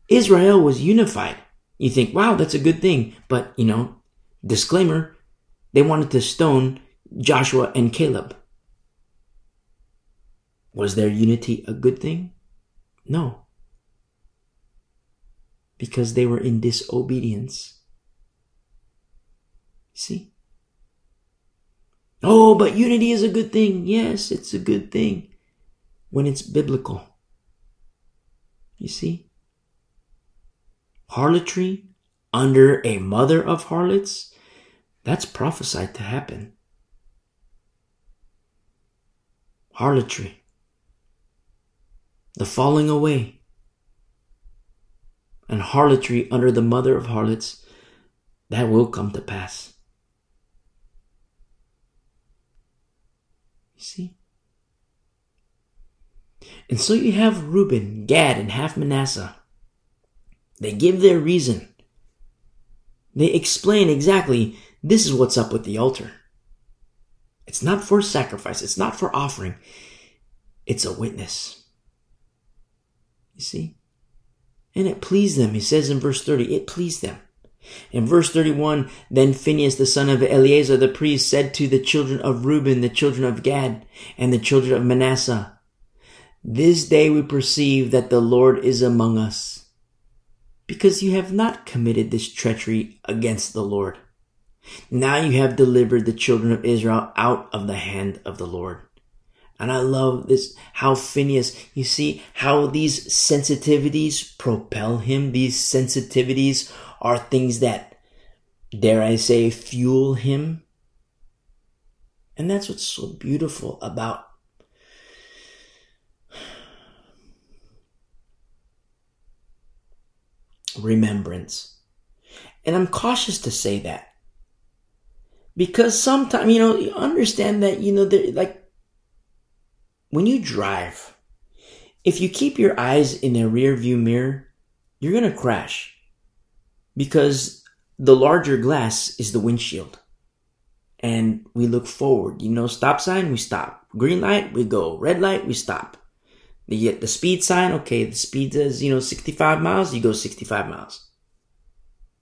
Israel was unified. You think, wow, that's a good thing, but you know, disclaimer: they wanted to stone Joshua and Caleb. Was their unity a good thing? No because they were in disobedience. See? Oh, but unity is a good thing. Yes, it's a good thing when it's biblical. You see? Harlotry under a mother of harlots, that's prophesied to happen. Harlotry. The falling away and harlotry under the mother of harlots, that will come to pass. You see? And so you have Reuben, Gad, and half Manasseh. They give their reason. They explain exactly this is what's up with the altar. It's not for sacrifice, it's not for offering, it's a witness. You see? And it pleased them. He says in verse 30, it pleased them. In verse 31, then Phinehas the son of Eleazar the priest said to the children of Reuben, the children of Gad, and the children of Manasseh, This day we perceive that the Lord is among us, because you have not committed this treachery against the Lord. Now you have delivered the children of Israel out of the hand of the Lord. And I love this, how Phinehas, you see how these sensitivities propel him. These sensitivities are things that, dare I say, fuel him. And that's what's so beautiful about remembrance. And I'm cautious to say that because sometimes, you know, you understand that, you know, like when you drive, if you keep your eyes in a rear view mirror, you're going to crash because the larger glass is the windshield. And we look forward, you know, stop sign, we stop. Green light, we go. Red light, we stop. You the speed sign, okay, the speed is, you know, 65 miles, you go 65 miles.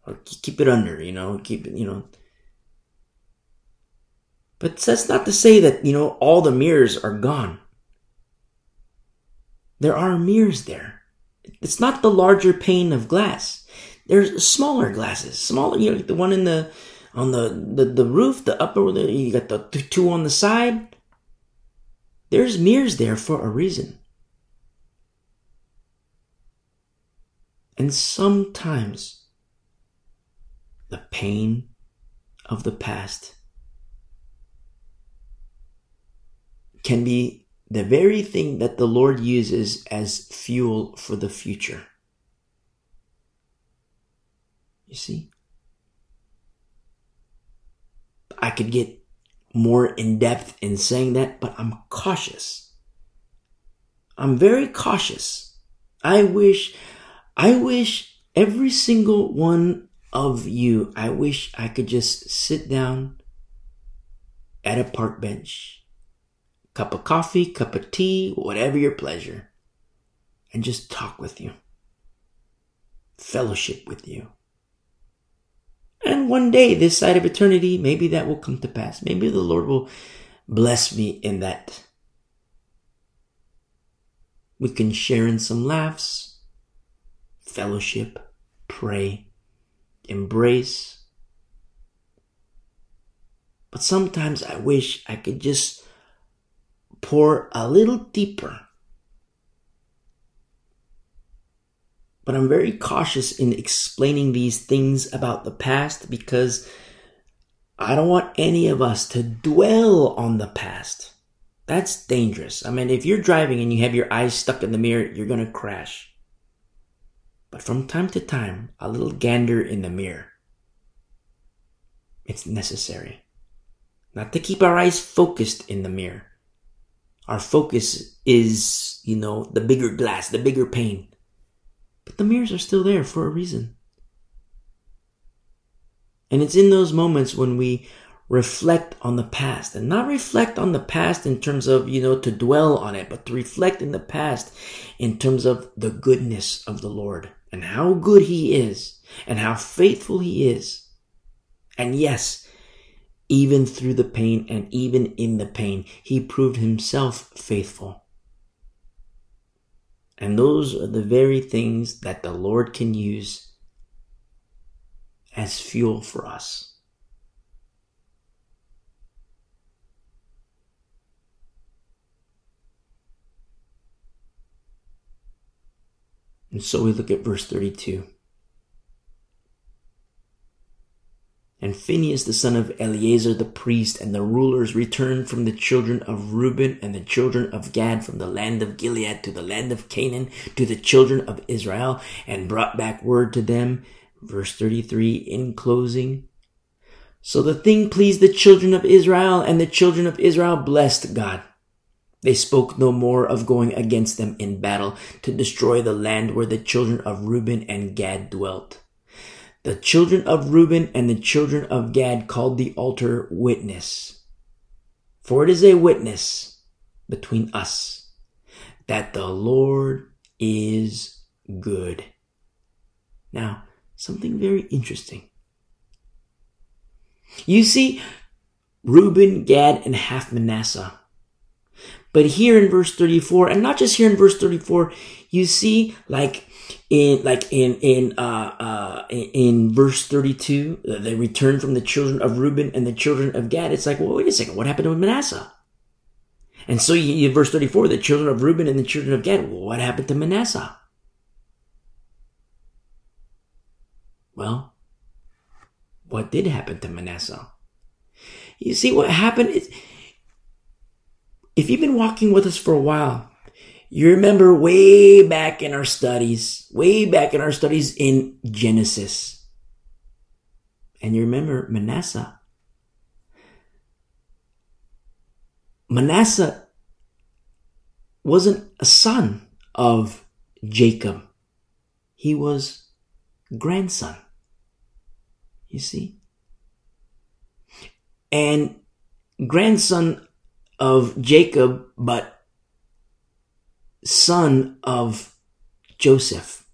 Or keep it under, you know, keep it, you know. But that's not to say that, you know, all the mirrors are gone. There are mirrors there. It's not the larger pane of glass. There's smaller glasses, smaller. You know, the one in the on the the, the roof, the upper. You got the two on the side. There's mirrors there for a reason. And sometimes the pain of the past can be the very thing that the Lord uses as fuel for the future. You see? I could get more in depth in saying that, but I'm cautious. I'm very cautious. I wish, I wish every single one of you, I wish I could just sit down at a park bench, cup of coffee, cup of tea, whatever your pleasure, and just talk with you, fellowship with you. And one day, this side of eternity, maybe that will come to pass. Maybe the Lord will bless me in that. We can share in some laughs, fellowship, pray, embrace. But sometimes I wish I could just pour a little deeper. But I'm very cautious in explaining these things about the past because I don't want any of us to dwell on the past. That's dangerous. I mean, if you're driving and you have your eyes stuck in the mirror, you're going to crash. But from time to time, a little gander in the mirror. It's necessary. Not to keep our eyes focused in the mirror. Our focus is, you know, the bigger glass, the bigger pane. But the mirrors are still there for a reason. And it's in those moments when we reflect on the past and not reflect on the past in terms of, you know, to dwell on it, but to reflect in the past in terms of the goodness of the Lord and how good he is and how faithful he is. And yes, even through the pain and even in the pain, he proved himself faithful. And those are the very things that the Lord can use as fuel for us. And so we look at verse 32. And Phinehas the son of Eleazar the priest and the rulers returned from the children of Reuben and the children of Gad from the land of Gilead to the land of Canaan to the children of Israel and brought back word to them. Verse 33 in closing. So the thing pleased the children of Israel and the children of Israel blessed God. They spoke no more of going against them in battle to destroy the land where the children of Reuben and Gad dwelt. The children of Reuben and the children of Gad called the altar witness. For it is a witness between us that the Lord is good. Now, something very interesting. You see, Reuben, Gad, and half Manasseh but here in verse 34, and not just here in verse 34, you see like in like in in uh uh in verse 32 they return from the children of reuben and the children of gad. It's like well wait a second what happened to manasseh? And so you, in verse 34 the children of reuben and the children of gad well, what happened to manasseh? Well what did happen to manasseh? You see what happened is if you've been walking with us for a while, you remember way back in our studies, way back in our studies in Genesis. And you remember Manasseh. Manasseh wasn't a son of Jacob. He was grandson. You see? And grandson of Jacob, but son of Joseph,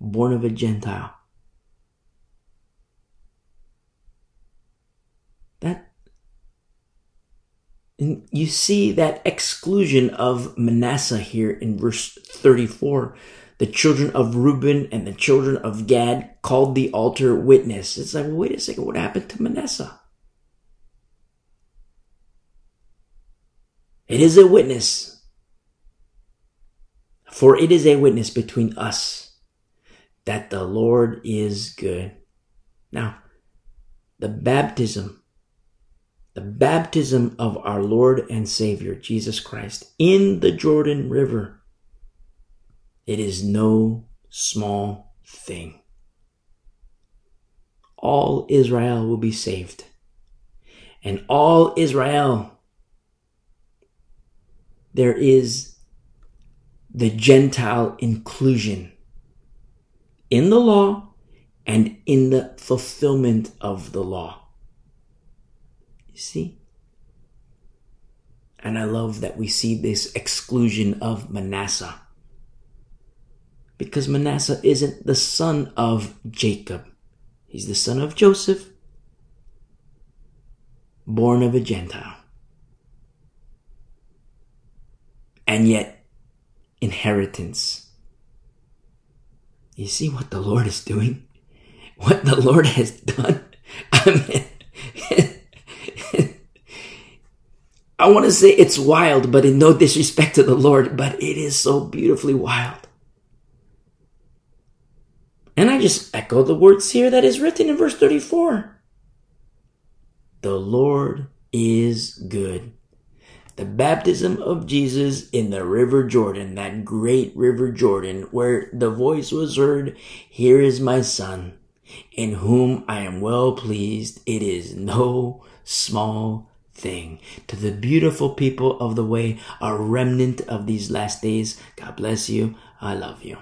born of a Gentile. That and you see that exclusion of Manasseh here in verse 34. The children of Reuben and the children of Gad called the altar witness. It's like, well, wait a second, what happened to Manasseh? It is a witness. For it is a witness between us that the Lord is good. Now, the baptism, the baptism of our Lord and Savior Jesus Christ in the Jordan River, it is no small thing. All Israel will be saved. and all Israel. There is the Gentile inclusion in the law and in the fulfillment of the law. You see? And I love that we see this exclusion of Manasseh. Because Manasseh isn't the son of Jacob. He's the son of Joseph, born of a Gentile. And yet, inheritance. You see what the Lord is doing? What the Lord has done? (laughs) I mean, (laughs) I want to say it's wild, but in no disrespect to the Lord, but it is so beautifully wild. And I just echo the words here that is written in verse 34. The Lord is good. The baptism of Jesus in the River Jordan, that great River Jordan, where the voice was heard, Here is my Son, in whom I am well pleased. It is no small thing. To the beautiful people of the way, a remnant of these last days, God bless you. I love you.